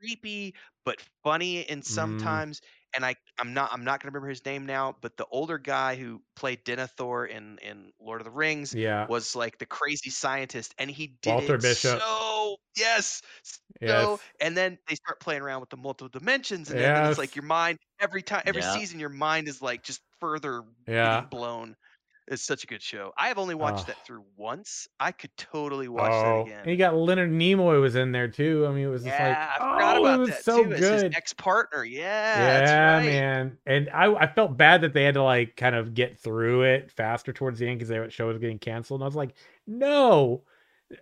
creepy but funny and mm-hmm. sometimes mm and I I'm not I'm not gonna remember his name now, but the older guy who played Denethor in in Lord of the Rings yeah. was like the crazy scientist, and he did Walter it Bishop. so yes, so yes. and then they start playing around with the multiple dimensions, and yes. then it's like your mind every time every yeah. season your mind is like just further yeah. blown. It's such a good show. I have only watched oh. that through once. I could totally watch oh. that again. And you got Leonard Nimoy was in there too. I mean, it was just yeah, like, I forgot oh, about it was that so too. good. ex partner, yeah, yeah, right. man. And I, I felt bad that they had to like kind of get through it faster towards the end because the show was getting canceled. And I was like, no.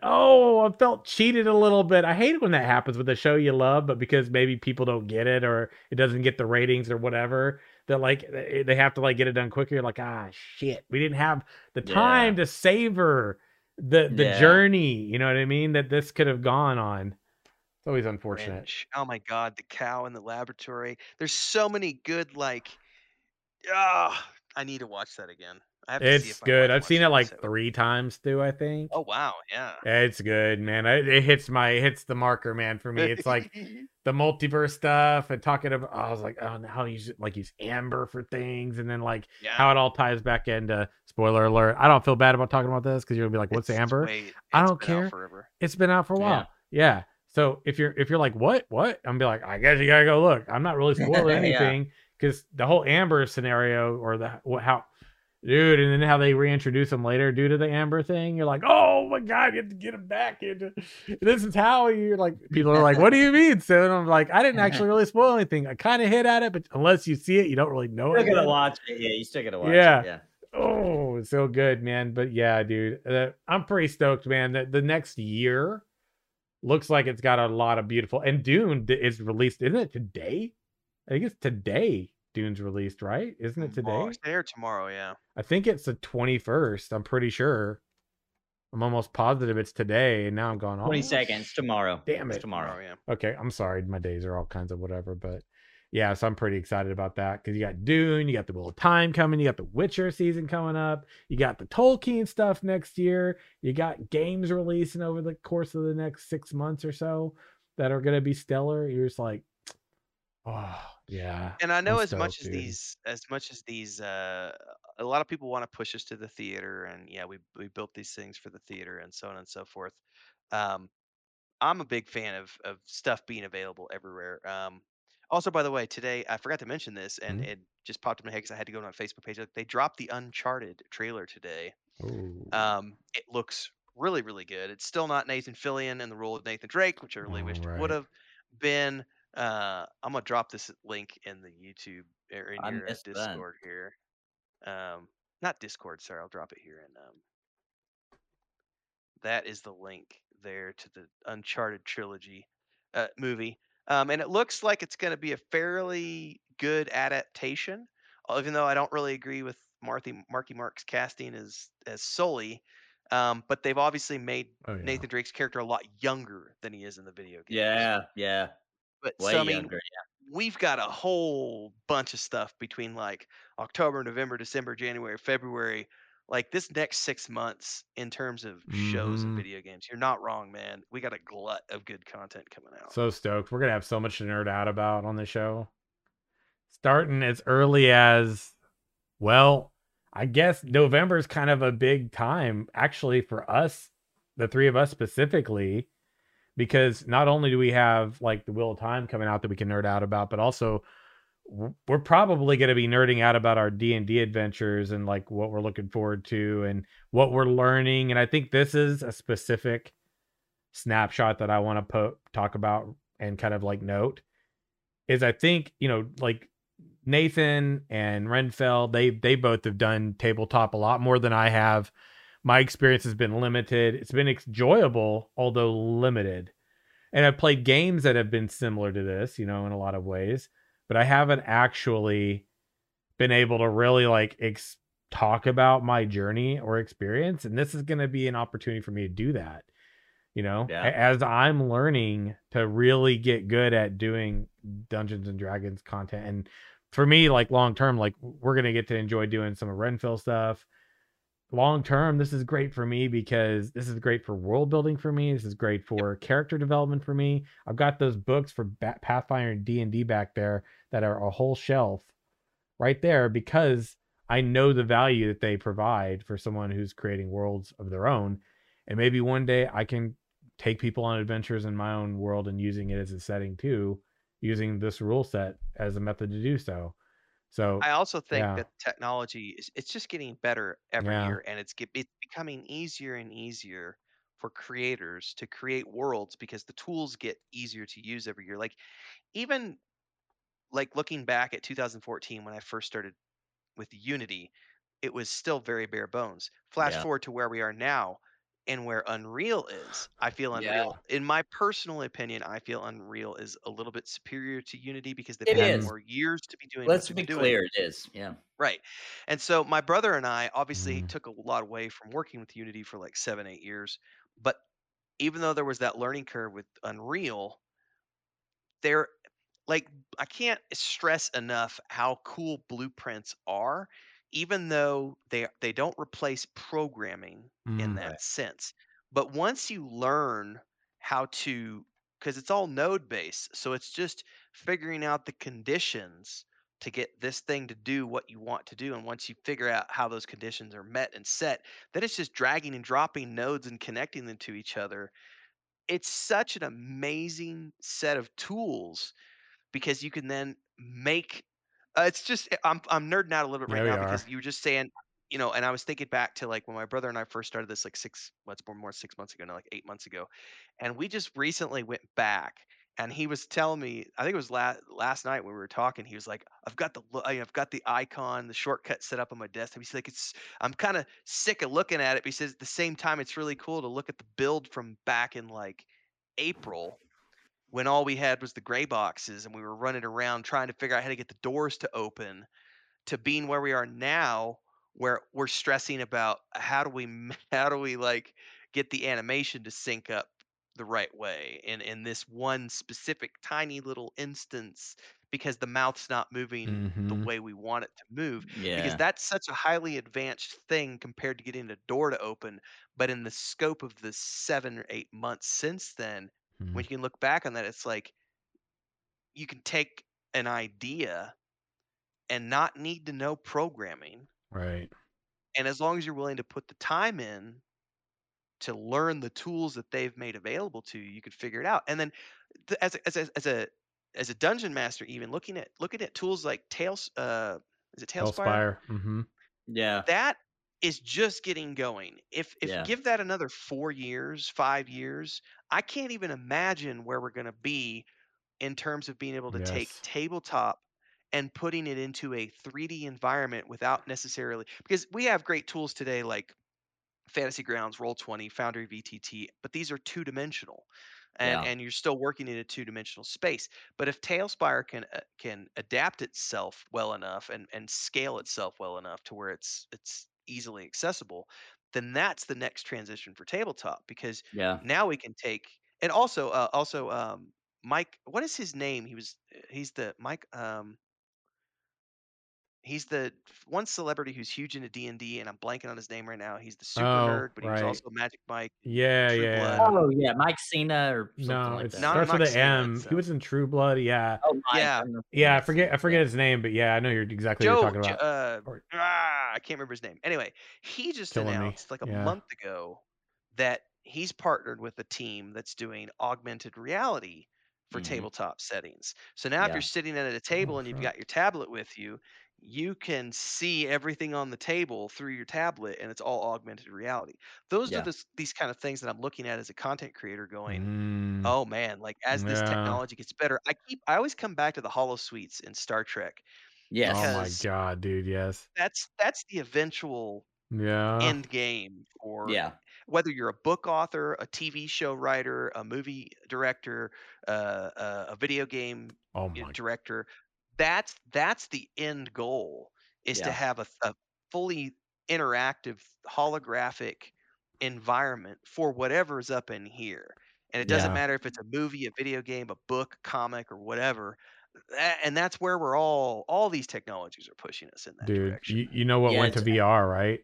Oh, I felt cheated a little bit. I hate it when that happens with a show you love, but because maybe people don't get it or it doesn't get the ratings or whatever, that like they have to like get it done quicker. You're like, ah, shit, we didn't have the time yeah. to savor the the yeah. journey. You know what I mean? That this could have gone on. It's always unfortunate. Oh my god, the cow in the laboratory. There's so many good like. Ah, I need to watch that again. It's good. I've seen it like episode. three times too. I think. Oh wow, yeah. It's good, man. It, it hits my it hits the marker, man. For me, it's like the multiverse stuff and talking about. I was like, oh, how use like use Amber for things, and then like yeah. how it all ties back into. Spoiler alert! I don't feel bad about talking about this because you're gonna be like, "What's it's Amber?" Wait, I don't care. It's been out for a while. Yeah. yeah. So if you're if you're like, "What? What?" I'm be like, "I guess you gotta go look." I'm not really spoiling anything because yeah. the whole Amber scenario or the how dude. And then how they reintroduce him later due to the Amber thing. You're like, oh my god, you have to get him back into. This is how you're like. People are like, what do you mean? So I'm like, I didn't actually really spoil anything. I kind of hit at it, but unless you see it, you don't really know you're it. gonna watch it. Yeah, you still gotta watch yeah. it. Yeah. Oh, it's so good, man. But yeah, dude, uh, I'm pretty stoked, man. That the next year looks like it's got a lot of beautiful. And Dune is released, isn't it today? I think it's today. Dune's released, right? Isn't it mm, today? it's there tomorrow, yeah. I think it's the 21st. I'm pretty sure. I'm almost positive it's today, and now I'm going. 20 seconds tomorrow. Damn it. It's tomorrow. yeah. Okay, I'm sorry. My days are all kinds of whatever, but yeah, so I'm pretty excited about that because you got Dune, you got the Wheel of Time coming, you got the Witcher season coming up, you got the Tolkien stuff next year, you got games releasing over the course of the next six months or so that are going to be stellar. You're just like, oh, yeah. And I know as much as dude. these as much as these uh a lot of people want to push us to the theater and yeah, we we built these things for the theater and so on and so forth. Um I'm a big fan of of stuff being available everywhere. Um also by the way, today I forgot to mention this and mm-hmm. it just popped in my head because I had to go to my Facebook page. They dropped the Uncharted trailer today. Ooh. Um it looks really, really good. It's still not Nathan Fillion in the role of Nathan Drake, which I really oh, wished right. it would have been. Uh, I'm gonna drop this link in the YouTube or in I your Discord that. here. Um, not Discord, sorry. I'll drop it here and um. That is the link there to the Uncharted trilogy uh, movie. Um, and it looks like it's going to be a fairly good adaptation, even though I don't really agree with Marthy, Marky Mark's casting as as Sully. Um, but they've obviously made oh, yeah. Nathan Drake's character a lot younger than he is in the video game. Yeah, yeah. But Way so, I mean, younger, yeah. we've got a whole bunch of stuff between like October, November, December, January, February. Like this next six months in terms of shows and mm-hmm. video games. You're not wrong, man. We got a glut of good content coming out. So stoked. We're gonna have so much to nerd out about on the show. Starting as early as well, I guess November is kind of a big time actually for us, the three of us specifically because not only do we have like the Wheel of Time coming out that we can nerd out about, but also we're probably going to be nerding out about our D&D adventures and like what we're looking forward to and what we're learning and I think this is a specific snapshot that I want to po- talk about and kind of like note is I think, you know, like Nathan and Renfell, they they both have done tabletop a lot more than I have. My experience has been limited. It's been enjoyable, although limited. And I've played games that have been similar to this, you know, in a lot of ways, but I haven't actually been able to really like ex- talk about my journey or experience. And this is going to be an opportunity for me to do that. You know, Yeah. as I'm learning to really get good at doing Dungeons and Dragons content. And for me, like long term, like we're going to get to enjoy doing some of Renfell stuff long term this is great for me because this is great for world building for me this is great for character development for me. I've got those books for pathfinder and d&d back there that are a whole shelf right there because i know the value that they provide for someone who's creating worlds of their own. And maybe one day i can take people on adventures in my own world and using it as a setting too using this rule set as a method to do so so I also think yeah. that technology is it's just getting better every Yeah. year and it's get, it's becoming easier and easier for creators to create worlds because the tools get easier to use every year. Like even like looking back at 2014 when I first started with Unity, it was still very bare bones. Flash Yeah. forward to where we are now and where Unreal is. I feel Yeah. Unreal, in my personal opinion, I feel Unreal is a little bit superior to Unity because they've It had is. more years to be doing. Let's be they've doing. clear, it is. Yeah. Right. And so my brother and I obviously Mhm. took a lot away from working with Unity for like seven, eight years. But even though there was that learning curve with Unreal, there, like, I can't stress enough how cool blueprints are, even though they they don't replace programming in Mm. that Right. sense. But once you learn how to, because it's all node based, so it's just figuring out the conditions to get this thing to do what you want to do. And once you figure out how those conditions are met and set, then it's just dragging and dropping nodes and connecting them to each other. It's such an amazing set of tools because you can then make uh, it's just eh, I'm I'm nerding out a little bit right now because you were just saying, you know, and I was thinking back to like when my brother and I first started this like six, what's more more six months ago, no, like eight months ago, and we just recently went back and he was telling me, I think it was last last night when we were talking, he was like, I've got the I've got the icon, the shortcut set up on my desktop. He's like, it's I'm kind of sick of looking at it, but he says at the same time, it's really cool to look at the build from back in like April when all we had was the gray boxes and we were running around trying to figure out how to get the doors to open to being where we are now where we're stressing about how do we how do we like get the animation to sync up the right way in in this one specific tiny little instance because the mouth's not moving the Mhm. way we want it to move because that's such a highly advanced thing compared to getting a door to open but in the scope of the 7 or 8 months since then Mhm. when you can look back on that, it's like you can take an idea and not need to know programming. Right. And as long as you're willing to put the time in to learn the tools that they've made available to you, you could figure it out. And then th- as a, as a, as a, as a dungeon master, even looking at looking at tools like Tails, uh, is it TaleSpire? Hellspire. Mm-hmm. Yeah. That is just getting going. If if Yeah. give that another four years, five years, I can't even imagine where we're going to be in terms of being able to take tabletop and putting it into a 3D environment without necessarily because we have great tools today like Fantasy Grounds, Roll20, Foundry VTT, but these are two dimensional. And, Yeah. and you're still working in a two-dimensional space. But if TaleSpire can uh, can adapt itself well enough and, and scale itself well enough to where it's it's easily accessible, then that's the next transition for tabletop because Yeah. now we can take and also uh, also um Mike what is his name he was uh, he's the Mike um he's the one celebrity who's huge into D&D and I'm blanking on his name right now he's the super Oh, nerd but he was also Magic Mike Yeah, True yeah. Blood. Oh yeah, Mike Cena or something No, like that. No, starts with an M. it's, He was in True Blood. Yeah. Oh, Yeah. Yeah, I forget I forget yeah. his name, but yeah, I know you're exactly what you're talking about. uh, Or- ah, I can't remember his name. Anyway, he just Killing me. announced like a Yeah. month ago that he's partnered with a team that's doing augmented reality for Mhm. tabletop settings. So now if you're sitting at a table Oh, and you've fuck. got your tablet with you, you can see everything on the table through your tablet and it's all augmented reality. Those Yeah. are the, these kind of things that I'm looking at as a content creator going, Mm, oh man, like as this technology gets better, I keep I always come back to the holosuites in Star Trek Yes. Oh my god, dude. Yes. that's that's the eventual Yeah. end game for Yeah. whether you're a book author, a TV show writer, a movie director, uh, uh, a video game Oh my. director. That's that's the end goal is to have a, a fully interactive holographic environment for whatever's up in here. And it doesn't Yeah. matter if it's a movie, a video game, a book, comic, or whatever. Tha- and that's where we're all all these technologies are pushing us in that Dude, direction. you, you know what Yeah, went to VR, right?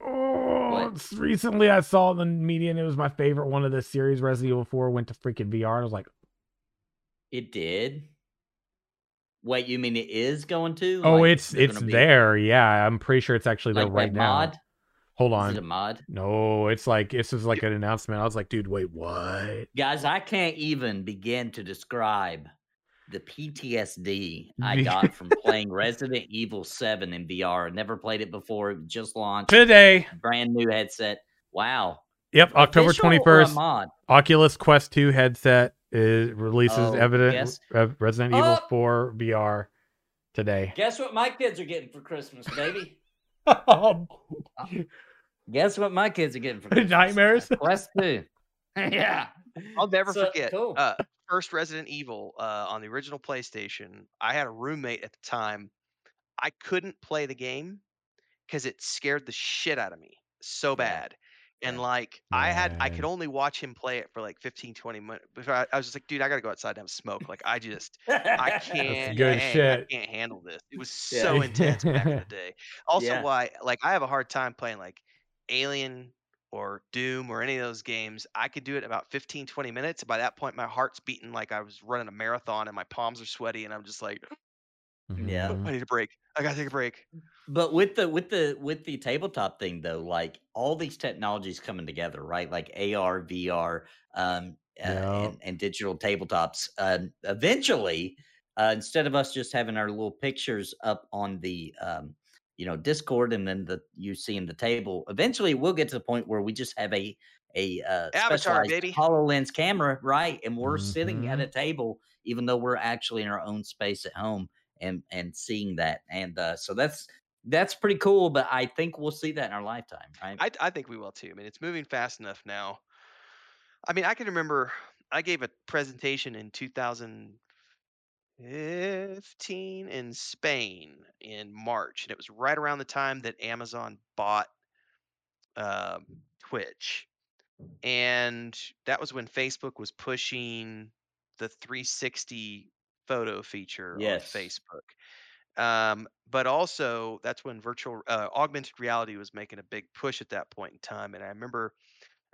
Oh, What? recently I saw the media and it was my favorite one of the series. Resident Evil 4 went to freaking VR. And I was like, It did. Wait, you mean it is going to? oh, Like, it's it's be- there. Yeah, I'm pretty sure it's actually there right now. mod? Hold on. Is it a mod? No, it's like this is like an announcement. I was like, dude, wait, what? Guys, I can't even begin to describe the PTSD I got from playing Resident Evil 7 in VR. Never played it before. It just launched. Today. Brand new headset. Wow. Yep, October Official or twenty a first. mod. Oculus Quest 2 headset is releases Oh, evident yes. Re- Resident Evil Oh! 4 VR today. Guess what my kids are getting for Christmas, baby? Oh, Guess what my kids are getting for Christmas? Nightmares? Quest 2. yeah. I'll never So, forget. cool. Uh, first Resident Evil uh, on the original PlayStation. I had a roommate at the time. I couldn't play the game because it scared the shit out of me so bad. And Yeah. like I had, I could only watch him play it for like 15, 20 minutes. Before I, I was just like, dude, I gotta go outside and have a smoke. Like I just, I can't, good hang, shit. I can't handle this. It was Yeah. so intense back in the day. Also, Yeah. why like I have a hard time playing like Alien or Doom or any of those games. I could do it about 15, 20 minutes. By that point, my heart's beating like I was running a marathon and my palms are sweaty, and I'm just like, Yeah. Mhm. I need a break. I gotta take a break. But with the with the with the tabletop thing though, like all these technologies coming together, right? Like AR, VR, um, uh, and, and digital tabletops. Uh, eventually, uh, instead of us just having our little pictures up on the um, you know Discord and then the you seeing the table, eventually we'll get to the point where we just have a a uh, Avatar, specialized baby. Hololens camera, right? And we're sitting at Mhm. a table, even though we're actually in our own space at home and and seeing that. And uh, so that's that's pretty cool. But I think we'll see that in our lifetime, right? I, I think we will too. I mean, it's moving fast enough now. I mean, I can remember I gave a presentation in 2015 in Spain in March, and it was right around the time that Amazon bought um, Twitch. And that was when Facebook was pushing the 360 photo feature Yes. on Facebook. Um, but also that's when virtual uh, augmented reality was making a big push at that point in time. And I remember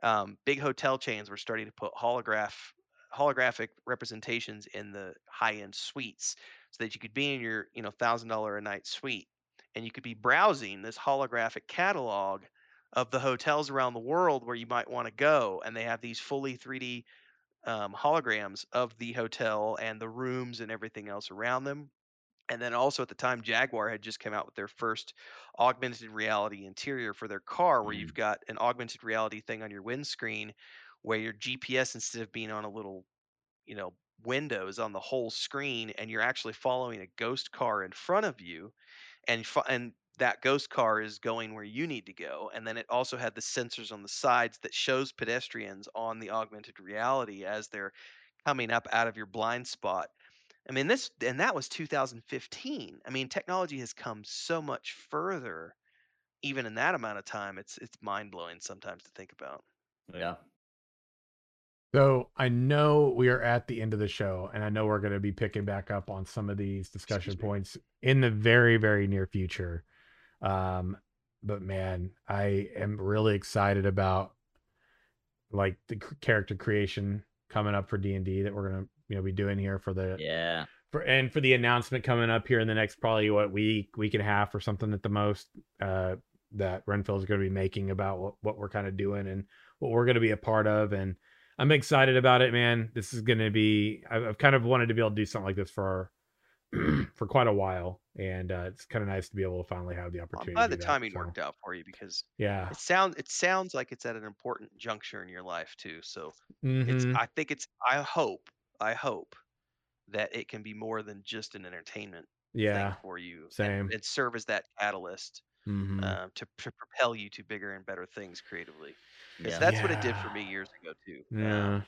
um, big hotel chains were starting to put holograph holographic representations in the high end suites so that you could be in your you know thousand dollar a night suite and you could be browsing this holographic catalog of the hotels around the world where you might want to go and they have these fully 3d um, holograms of the hotel and the rooms and everything else around them and then also at the time jaguar had just come out with their first augmented reality interior for their car where Mm. you've got an augmented reality thing on your windscreen where your gps instead of being on a little you know window is on the whole screen and you're actually following a ghost car in front of you and and that ghost car is going where you need to go and then it also had the sensors on the sides that shows pedestrians on the augmented reality as they're coming up out of your blind spot i mean this and that was 2015 i mean technology has come so much further even in that amount of time it's it's mind-blowing sometimes to think about yeah. So I know we are at the end of the show, and I know we're going to be picking back up on some of these discussion points in the very, very near future. Um, but man, I am really excited about like the character creation coming up for D and D that we're gonna you know be doing here for the Yeah. for and for the announcement coming up here in the next probably what week week and a half or something at the most uh that Renfell is going to be making about what, what we're kind of doing and what we're going to be a part of and i'm excited about it man this is going to be I've, I've kind of wanted to be able to do something like this for for quite a while and uh it's kind of nice to be able to finally have the opportunity glad to the that, timing so, worked out for you because yeah it sounds it sounds like it's at an important juncture in your life too so it's Mhm. i think it's i hope i hope that it can be more than just an entertainment yeah for you same and, and serve as that catalyst mm-hmm. um, to, to propel you to bigger and better things creatively because Yeah. that's what it did for me years ago too yeah um,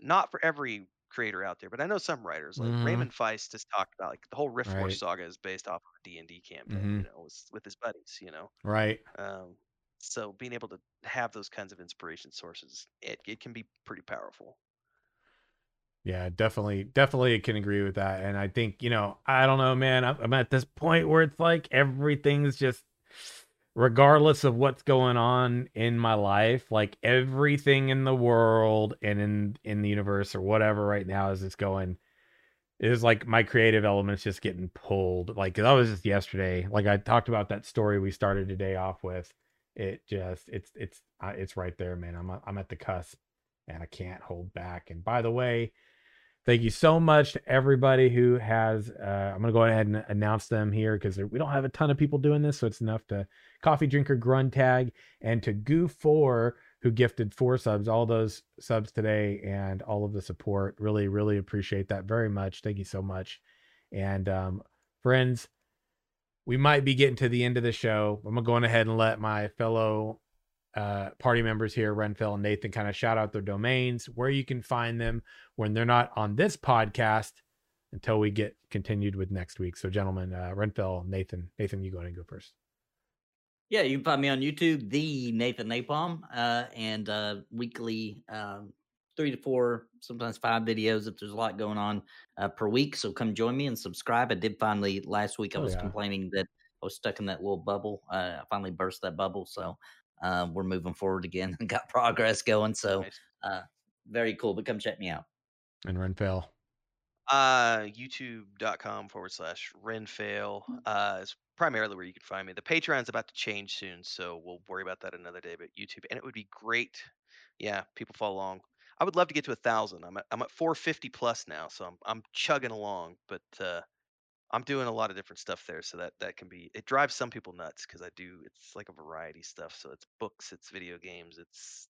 not for every creator out there but i know some writers like Mhm. raymond feist has talked about like the whole rift Right. force saga is based off of a d&d campaign Mhm. you know with, with his buddies you know right um, so being able to have those kinds of inspiration sources it, it can be pretty powerful Yeah, definitely, definitely can agree with that. And I think, you know, I don't know, man. I'm, I'm at this point where it's like everything's just, regardless of what's going on in my life, like everything in the world and in in the universe or whatever right now is just going. Is like my creative elements just getting pulled. Like that was just yesterday. Like I talked about that story we started today off with. It just, it's, it's, uh, it's right there, man. I'm, I'm at the cusp, and I can't hold back. And by the way, Thank you so much to everybody who has. Uh, I'm going to go ahead and announce them here because we don't have a ton of people doing this, so it's enough to Coffee Drinker Grunt Tag and to Goo4 who gifted four subs, all those subs today, and all of the support. Really, really appreciate that very much. Thank you so much. And um, friends, we might be getting to the end of the show. I'm going to go ahead and let my fellow uh, party members here, Renfell and Nathan, kind of shout out their domains, where you can find them when they're not on this podcast until we get continued with next week. So, gentlemen, uh, Renfell, Nathan, Nathan, you go ahead and go first. Yeah, you can find me on YouTube, the Nathan Napalm, uh, and uh, weekly um, three to four, sometimes five videos if there's a lot going on uh, per week. So come join me and subscribe. I did finally last week. I Oh, was yeah. complaining that I was stuck in that little bubble. Uh, I finally burst that bubble, so uh, we're moving forward again and got progress going. So Nice. uh, very cool. But come check me out. And Renfell. Uh, youtube.com forward slash renfell uh, is primarily where you can find me. The Patreon's about to change soon, so we'll worry about that another day. But YouTube, and it would be great. Yeah, people follow along. I would love to get to a thousand. I'm at I'm at 450 plus now, so I'm I'm chugging along. But uh, I'm doing a lot of different stuff there, so that that can be it drives some people nuts because I do it's like a variety stuff. So it's books, it's video games, it's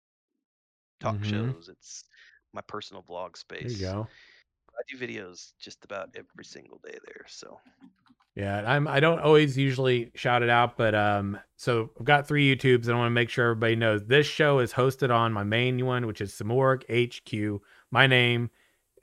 talk Mhm. shows, it's my personal vlog There space. you go. I do videos just about every single day there. So Yeah, I'm. I don't always usually shout it out, but um, so I've got three YouTubes, and I want to make sure everybody knows this show is hosted on my main one, which is Samorg HQ. My name,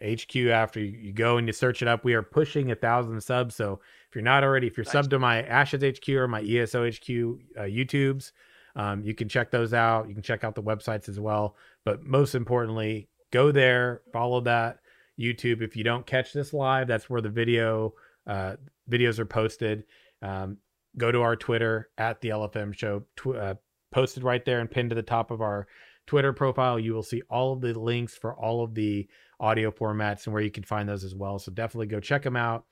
HQ. After you, go and you search it up, we are pushing a thousand subs. So if you're not already, if you're Nice. subbed to my Ashes HQ or my ESO HQ uh, YouTubes, um, you can check those out. You can check out the websites as well. But most importantly, go there, follow that YouTube. If you don't catch this live, that's where the video uh, videos are posted. Um, go to our Twitter at the LFM Show, tw- uh, posted right there and pinned to the top of our Twitter profile. You will see all of the links for all of the audio formats and where you can find those as well. So definitely go check them out.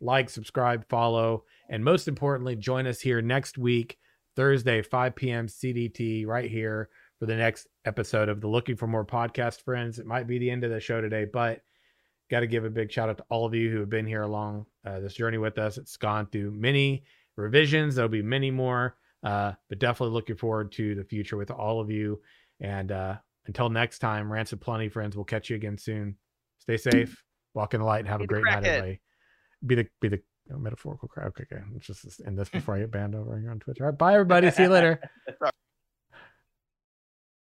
Like, subscribe, follow, and most importantly, join us here next week, Thursday, 5 p.m. CDT, right here for the next episode of the Looking for More podcast friends. It might be the end of the show today, but got to give a big shout out to all of you who have been here along uh, this journey with us. It's gone through many revisions. There'll be many more, uh, but definitely looking forward to the future with all of you. And uh, until next time, Rancid Plenty friends, we'll catch you again soon. Stay safe, walk in the light, and have Be a great night, everybody. Be the be the oh, metaphorical crowd. Okay, okay. Let's just end this before I get banned over here on Twitch. All right, bye everybody. See you later.